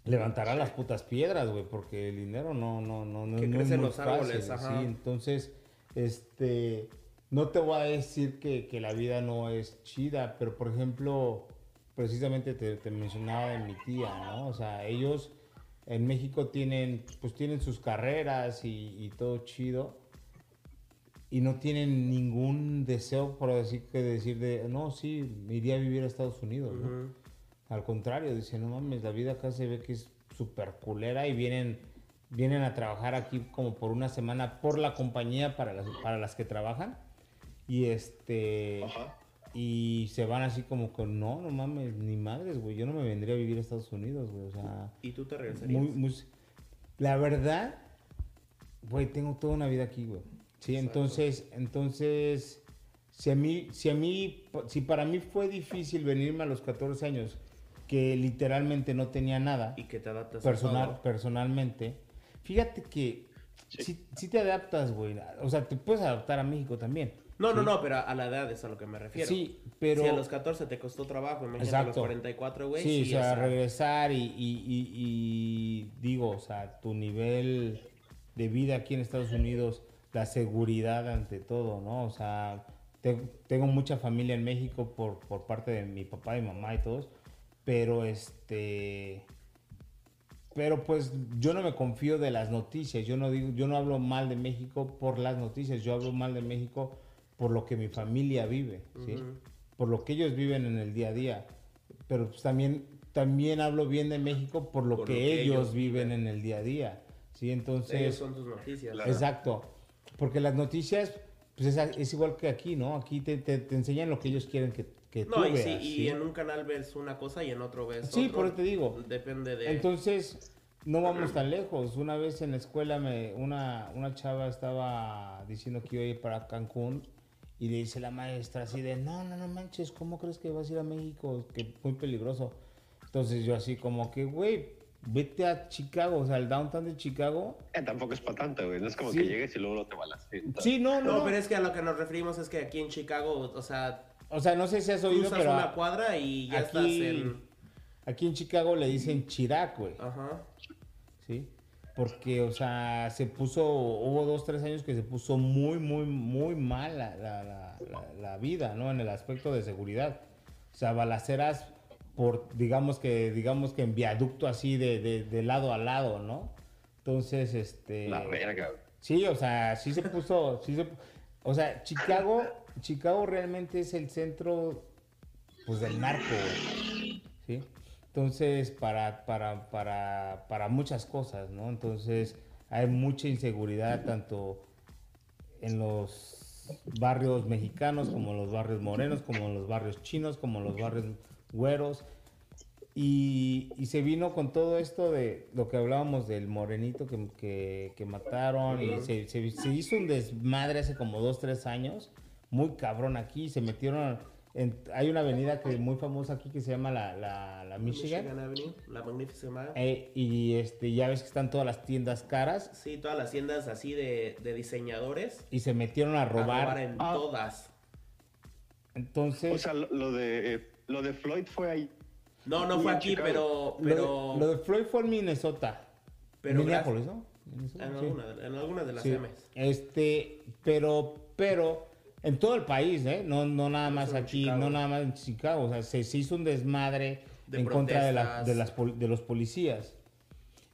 Levantará las putas piedras, güey, porque el dinero no, no, no, no, Que no crecen muy los árboles, ajá. Sí, entonces, este, no te voy a decir que, que la vida no es chida, pero por ejemplo, precisamente te, te mencionaba de mi tía, ¿no? O sea, ellos en México tienen, pues tienen sus carreras y, y todo chido, y no tienen ningún deseo, por decir que decir de, no, sí, me iría a vivir a Estados Unidos, ¿no? Al contrario, dice, no mames, la vida acá se ve que es súper culera y vienen, vienen a trabajar aquí como por una semana por la compañía para las, para las que trabajan. Y este Ajá. y se van así como con, no, no mames, ni madres, güey, yo no me vendría a vivir a Estados Unidos, güey, o sea, ¿Y tú te regresarías? muy, muy- la verdad, güey, tengo toda una vida aquí, güey. Sí, Exacto. entonces, entonces, si a mí, si a mí, si para mí fue difícil venirme a los 14 años, que literalmente no tenía nada, Y que te adaptas a personal, todo. personalmente, fíjate que Sí. si, te adaptas, güey, o sea, te puedes adaptar a México también. No, no, Sí. no, pero a la edad es a lo que me refiero. Sí, pero... Si a los 14 te costó trabajo, imagínate a los Exacto. 44, güey. Sí, o sea, o sea, regresar y, y- y- y digo, o sea, tu nivel de vida aquí en Estados Unidos, la seguridad ante todo, ¿no? O sea, te- tengo mucha familia en México por, por parte de mi papá y mamá y todos, pero este... Pero pues yo no me confío de las noticias, yo no digo, yo no hablo mal de México por las noticias, yo hablo mal de México por lo que mi familia vive, ¿sí? Por lo que ellos viven en el día a día. Pero pues también también hablo bien de México por lo, Por que, lo que ellos, ellos viven en el día a día. Sí, entonces... Ellos son tus noticias. Claro. Exacto. Porque las noticias, pues es, es igual que aquí, ¿no? Aquí te, te, te enseñan lo que ellos quieren que, que tú No, y, veas. sí, y ¿sí? en un canal ves una cosa y en otro ves Sí, otro. por eso te digo. Depende de... Entonces, no vamos tan lejos. Una vez en la escuela, me, una, una chava estaba diciendo que iba a ir para Cancún y le dice la maestra así de, no, no, no manches, ¿cómo crees que vas a ir a México? Que muy peligroso. Entonces yo así como que, güey, vete a Chicago, o sea, al downtown de Chicago. Eh, tampoco es para tanto, güey. No es como Sí. que llegues y luego no te balas. Sí, no, no. No, pero es que a lo que nos referimos es que aquí en Chicago, o sea, O sea, no sé si has oído, cruzas pero una cuadra y ya estás aquí, en... aquí en Chicago le dicen Chirac, güey. Ajá. ¿sí? Porque, o sea, se puso, hubo dos, tres años que se puso muy, muy, muy mal la, la- la- la- la vida, ¿no? En el aspecto de seguridad. O sea, balaceras por, digamos que, digamos que en viaducto así de, de, de lado a lado, ¿no? Entonces, este... La verga, güey. Sí, o sea, sí se puso, sí se, o sea, Chicago, Chicago realmente es el centro, pues, del narco, ¿sí? Entonces, para, para, para, para muchas cosas, ¿no? Entonces, hay mucha inseguridad tanto en los barrios mexicanos, como en los barrios morenos, como en los barrios chinos, como en los barrios güeros. Y, se vino con todo esto de lo que hablábamos del morenito que, que, que mataron y se- se hizo un desmadre hace como dos, tres años, muy cabrón aquí, se metieron, en- hay una avenida que muy famosa aquí que se llama la, la, la Michigan, Avenue, la Magnificent Mile. eh, y este, ya ves que están todas las tiendas caras Sí, todas las tiendas así de, de diseñadores. y se metieron a A robar. robar en Ah. todas. Entonces, O sea, lo, lo de, eh, lo de Floyd fue ahí. No, no fue aquí, Chicago. pero... lo, de, pero lo de Floyd fue en Minnesota. Pero Minneapolis, ¿no? Minnesota, En, sí. alguna, de- en alguna de las Sí, M's. Este, pero, pero, en todo el país, ¿eh? No, no nada No más aquí, no nada más en Chicago. O sea, se, se hizo un desmadre De en contra de, la- de, las, pol- de los policías.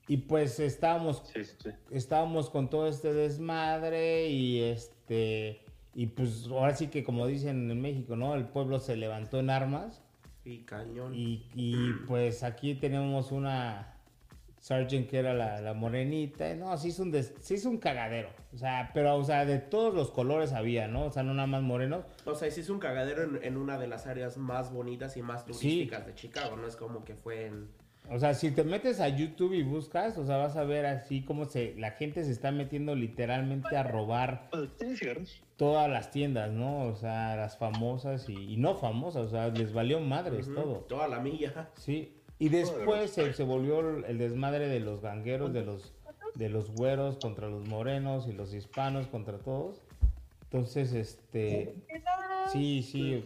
Y pues estábamos, Sí, sí, sí. estábamos con todo este desmadre y este, y pues ahora sí que como dicen en México, ¿no? El pueblo se levantó en armas. Y cañón. Y, y, pues aquí tenemos una Sargent que era la, la morenita. No, se hizo, un des- se hizo un cagadero. O sea, pero, o sea, de todos los colores había, ¿no? O sea, no nada más morenos. O sea, sí es un cagadero en, en una de las áreas más bonitas y más turísticas de Chicago. No es como que fue en... O sea, si te metes a YouTube y buscas, o sea, vas a ver así como se, la gente se está metiendo literalmente a robar todas las tiendas, ¿no? O sea, las famosas y, y no famosas, o sea, les valió madres todo. Toda la milla. Sí, y después se, se volvió el desmadre de los gangueros, de los, de los güeros contra los morenos y los hispanos contra todos. Entonces, este, sí, sí,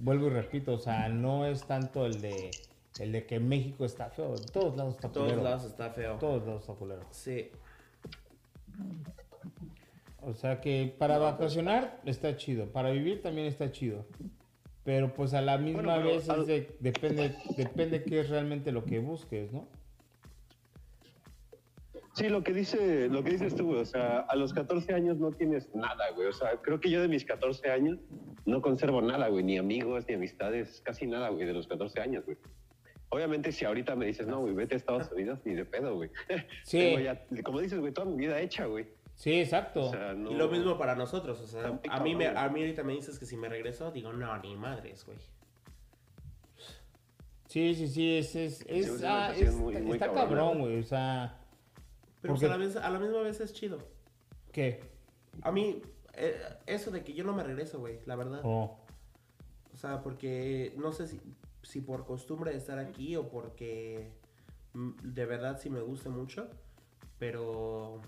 vuelvo y repito, o sea, no es tanto el de, el de que México está feo, en todos lados está En todos culero. lados está feo. Todos lados está culero. Sí. O sea que para vacacionar está chido, para vivir también está chido. Pero pues a la misma Bueno, vez al- de- depende, depende qué es realmente lo que busques, ¿no? Sí, lo que dice, lo que dices tú, güey. O sea, a los 14 años no tienes nada, güey. O sea, creo que yo de mis 14 años no conservo nada, güey. Ni amigos, ni amistades, casi nada, güey, de los 14 años, güey. Obviamente, si ahorita me dices, no, güey, vete a Estados Unidos, ni de pedo, güey. Sí. Tengo ya, como dices, güey, toda mi vida hecha, güey. Sí, exacto. O sea, no... Y lo mismo para nosotros. O sea, a mí, me, a mí ahorita me dices que si me regreso, digo, no, ni madres, güey. Sí, sí, sí, es, es, es, ah, muy- muy está cabrón, güey, o sea, Pero Porque- pues, a, la vez, a la misma vez es chido. ¿qué? A mí, eh, eso de que yo no me regreso, güey, la verdad. Oh, O sea, porque no sé si, si por costumbre de estar aquí o porque mm, de verdad sí me gusta mucho, pero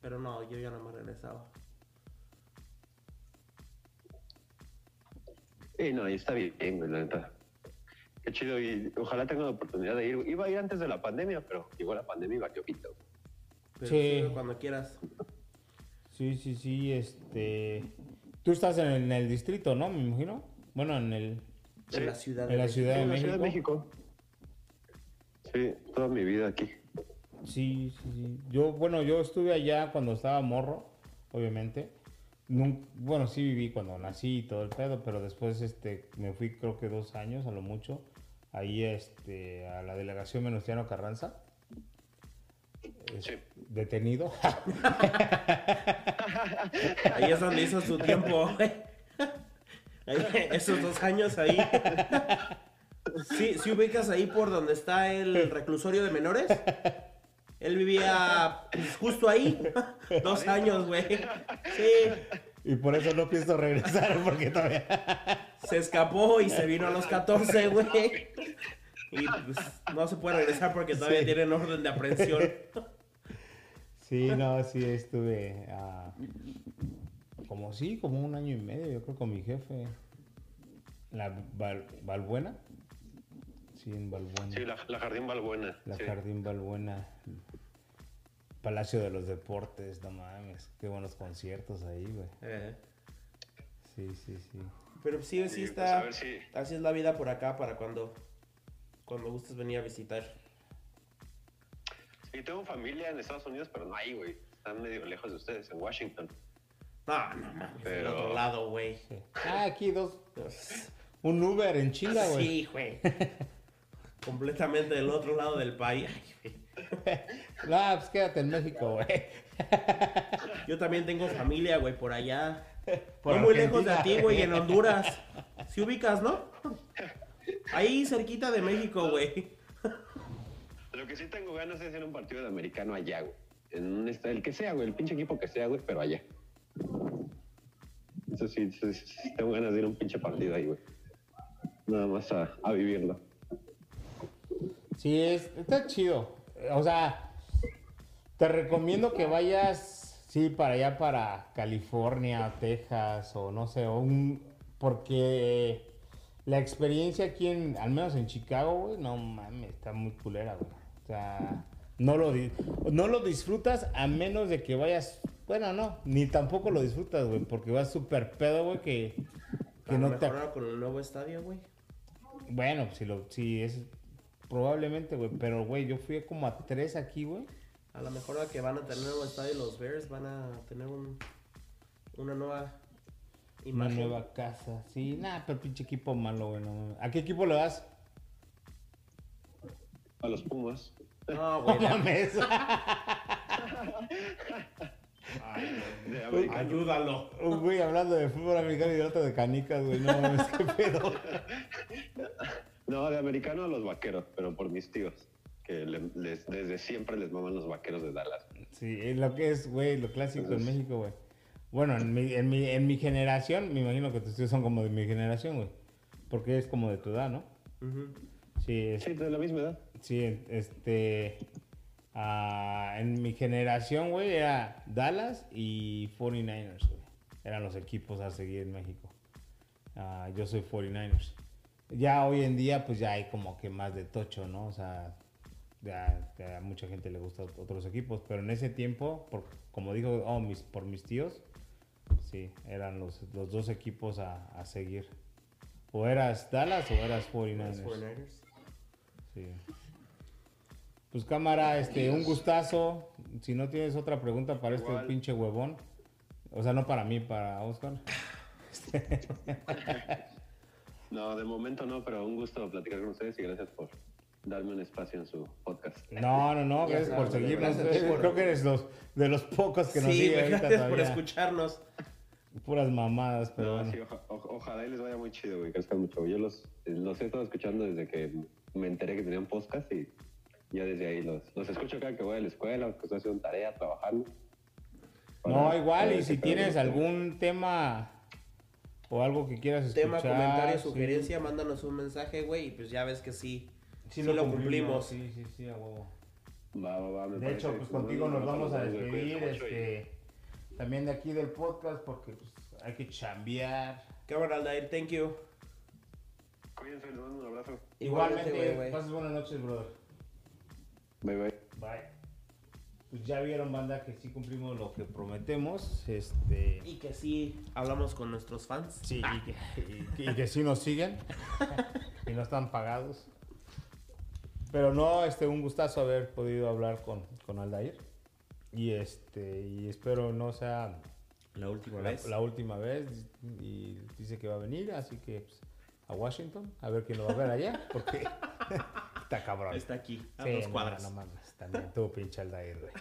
pero no, yo ya no me regresaba. Sí, no, y está bien, güey, la neta. Qué chido, y ojalá tenga la oportunidad de ir. Iba a ir antes de la pandemia, pero llegó la pandemia y va que pito. Pero Sí. sí, cuando quieras. sí, sí, sí, este, tú estás en el, en el distrito, ¿no? Me imagino. Bueno, en el, Sí. En la ciudad en la México. Ciudad de En la Ciudad de México. México. Sí, toda mi vida aquí. Sí, sí, sí. Yo, bueno, yo estuve allá cuando estaba morro, obviamente. Bueno, sí viví cuando nací y todo el pedo, pero después este, me fui creo que dos años a lo mucho. ahí este, a la delegación Venustiano Carranza. Sí. Detenido. Ahí es donde hizo su tiempo. Ahí, esos dos años ahí. Sí, si ubicas ahí por donde está el reclusorio de menores. Él vivía pues, justo ahí. Dos años, güey. Sí. y por eso no pienso regresar, porque todavía. Se escapó y se vino a los 14, güey. Y pues, no se puede regresar porque todavía Sí. tienen orden de aprehensión. Sí, no, sí, estuve ah, como sí, como un año y medio, yo creo, con mi jefe. La Val- Valbuena. Sí, en Valbuena. Sí, la, la Jardín Balbuena. La sí. Jardín Balbuena. Palacio de los Deportes, no mames. Qué buenos conciertos ahí, güey. Eh, Sí, sí, sí. Pero sí, sí Sí, pues, está. a ver si- Así es la vida por acá para cuando, cuando gustes venir a visitar. Sí, tengo familia en Estados Unidos, pero no hay, güey. Están medio lejos de ustedes, en Washington. No, no mames. Del Pero- otro lado, güey. Ah, aquí dos. Un Uber en chinga, güey. Sí, güey. Completamente del otro lado del país. No, pues quédate en México, güey. Yo también tengo familia, güey, por allá. Por no muy lejos de ti, güey, en Honduras. Si ubicas, ¿no? Ahí cerquita de México, güey. Lo que sí tengo ganas es hacer un partido de americano allá, güey. En un el que sea, güey, el pinche equipo que sea, güey, pero allá. Eso sí, eso sí, tengo ganas de ir a un pinche partido ahí, güey. Nada más a, a vivirlo. Sí, es, está chido. O sea, te recomiendo que vayas, sí, para allá, para California, Texas, o no sé, o un, porque la experiencia aquí, en, al menos en Chicago, güey, no mames, está muy culera, güey. O sea, no lo, no lo disfrutas a menos de que vayas, bueno, no, ni tampoco lo disfrutas, güey, porque vas súper pedo, güey, que, que no te... con el nuevo estadio, güey. Bueno, si lo, sí, es probablemente, güey. Pero, güey, yo fui como a tres aquí, güey. A lo mejor ahora que van a tener nuevo estadio los Bears van a tener un, una nueva Una imagen. nueva casa. Sí, nada, pero pinche equipo malo, güey. no. ¿A qué equipo le das? A los Pumas. No, No güey. la- mames. Americano. Ayúdalo. Un güey hablando de fútbol americano y de otro de canicas, güey. No mames, qué pedo. No, de americano a los vaqueros, pero por mis tíos. Que le- les- desde siempre les maman los vaqueros de Dallas. Sí, es lo que es, güey, lo clásico en México, güey. Bueno, en mi, en, mi, en mi generación, me imagino que tus tíos son como de mi generación, güey. Porque es como de tu edad, ¿no? Sí, es, Sí, de la misma edad. Sí, este. ah, en mi generación, güey, era Dallas y 49ers, güey. Eran los equipos a seguir en México. Ah, yo soy 49ers. Ya hoy en día, pues ya hay como que más de tocho, ¿no? O sea, ya, ya a mucha gente le gustan otros equipos. Pero en ese tiempo, por, como dijo, oh, mis, por mis tíos, sí, eran los, los dos equipos a, a seguir. O eras Dallas o eras 49ers. Los 49ers. Sí. Pues cámara, este, un gustazo. Si no tienes otra pregunta para este pinche huevón. O sea, no para mí, para Oscar. No, de momento no, pero un gusto platicar con ustedes y gracias por darme un espacio en su podcast. No, no, no, gracias por seguirnos. gracias por- Creo que eres los, de los pocos que nos Sí, siguen gracias por todavía. escucharnos. Puras mamadas, pero No, bueno. sí, oja- o- ojalá y les vaya muy chido, güey, crezcan mucho. Yo los, los he estado escuchando desde que me enteré que tenían podcast y ya desde ahí los, los escucho cada que voy a la escuela, que estoy haciendo tarea, trabajando. No, igual, y si tienes algún tema o algo que quieras escuchar. Tema, comentario, sí. sugerencia, mándanos un mensaje, güey, y pues ya ves que sí. Sí, Sí lo, lo cumplimos. cumplimos. Sí, sí, sí, a huevo. Va, va, va, me De hecho, pues contigo bien, nos vamos a despedir, este, también de aquí del podcast, porque pues, hay que chambear. Cámara, Aldair, thank you. Cuídense, les mando un abrazo. Igualmente, güey, güey. pases buenas noches, brother. Bye, bye. Bye. Pues ya vieron, banda, que sí cumplimos lo que prometemos, este... Y que sí hablamos con nuestros fans. Sí, y que, y que- y que sí nos siguen y no están pagados. Pero no, este, un gustazo haber podido hablar con, con Aldair. Y este, y espero no sea La última la, vez. la última vez. Y dice que va a venir, así que pues, a Washington, a ver quién lo va a ver allá, porque está cabrón. Está aquí, a Sí, dos no, cuadras. No, mames, también tú pinche Aldair, güey.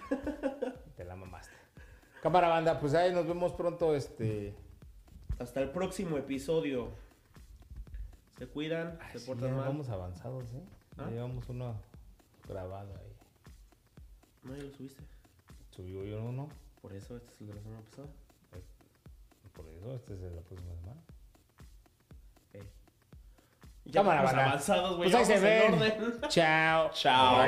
Te la mamaste. Cámara banda, pues ahí nos vemos pronto, este... Hasta el próximo episodio. Se cuidan, Ay, se sí, portan ya mal. vamos avanzados, ¿eh? Ya ¿Ah? llevamos uno grabado ahí. No, ya lo subiste. Subió yo uno, Por eso, este es el de la semana pasada. por eso este es de la próxima semana. Ya Cámara, vamos avanzados, güey. Chao. Chao.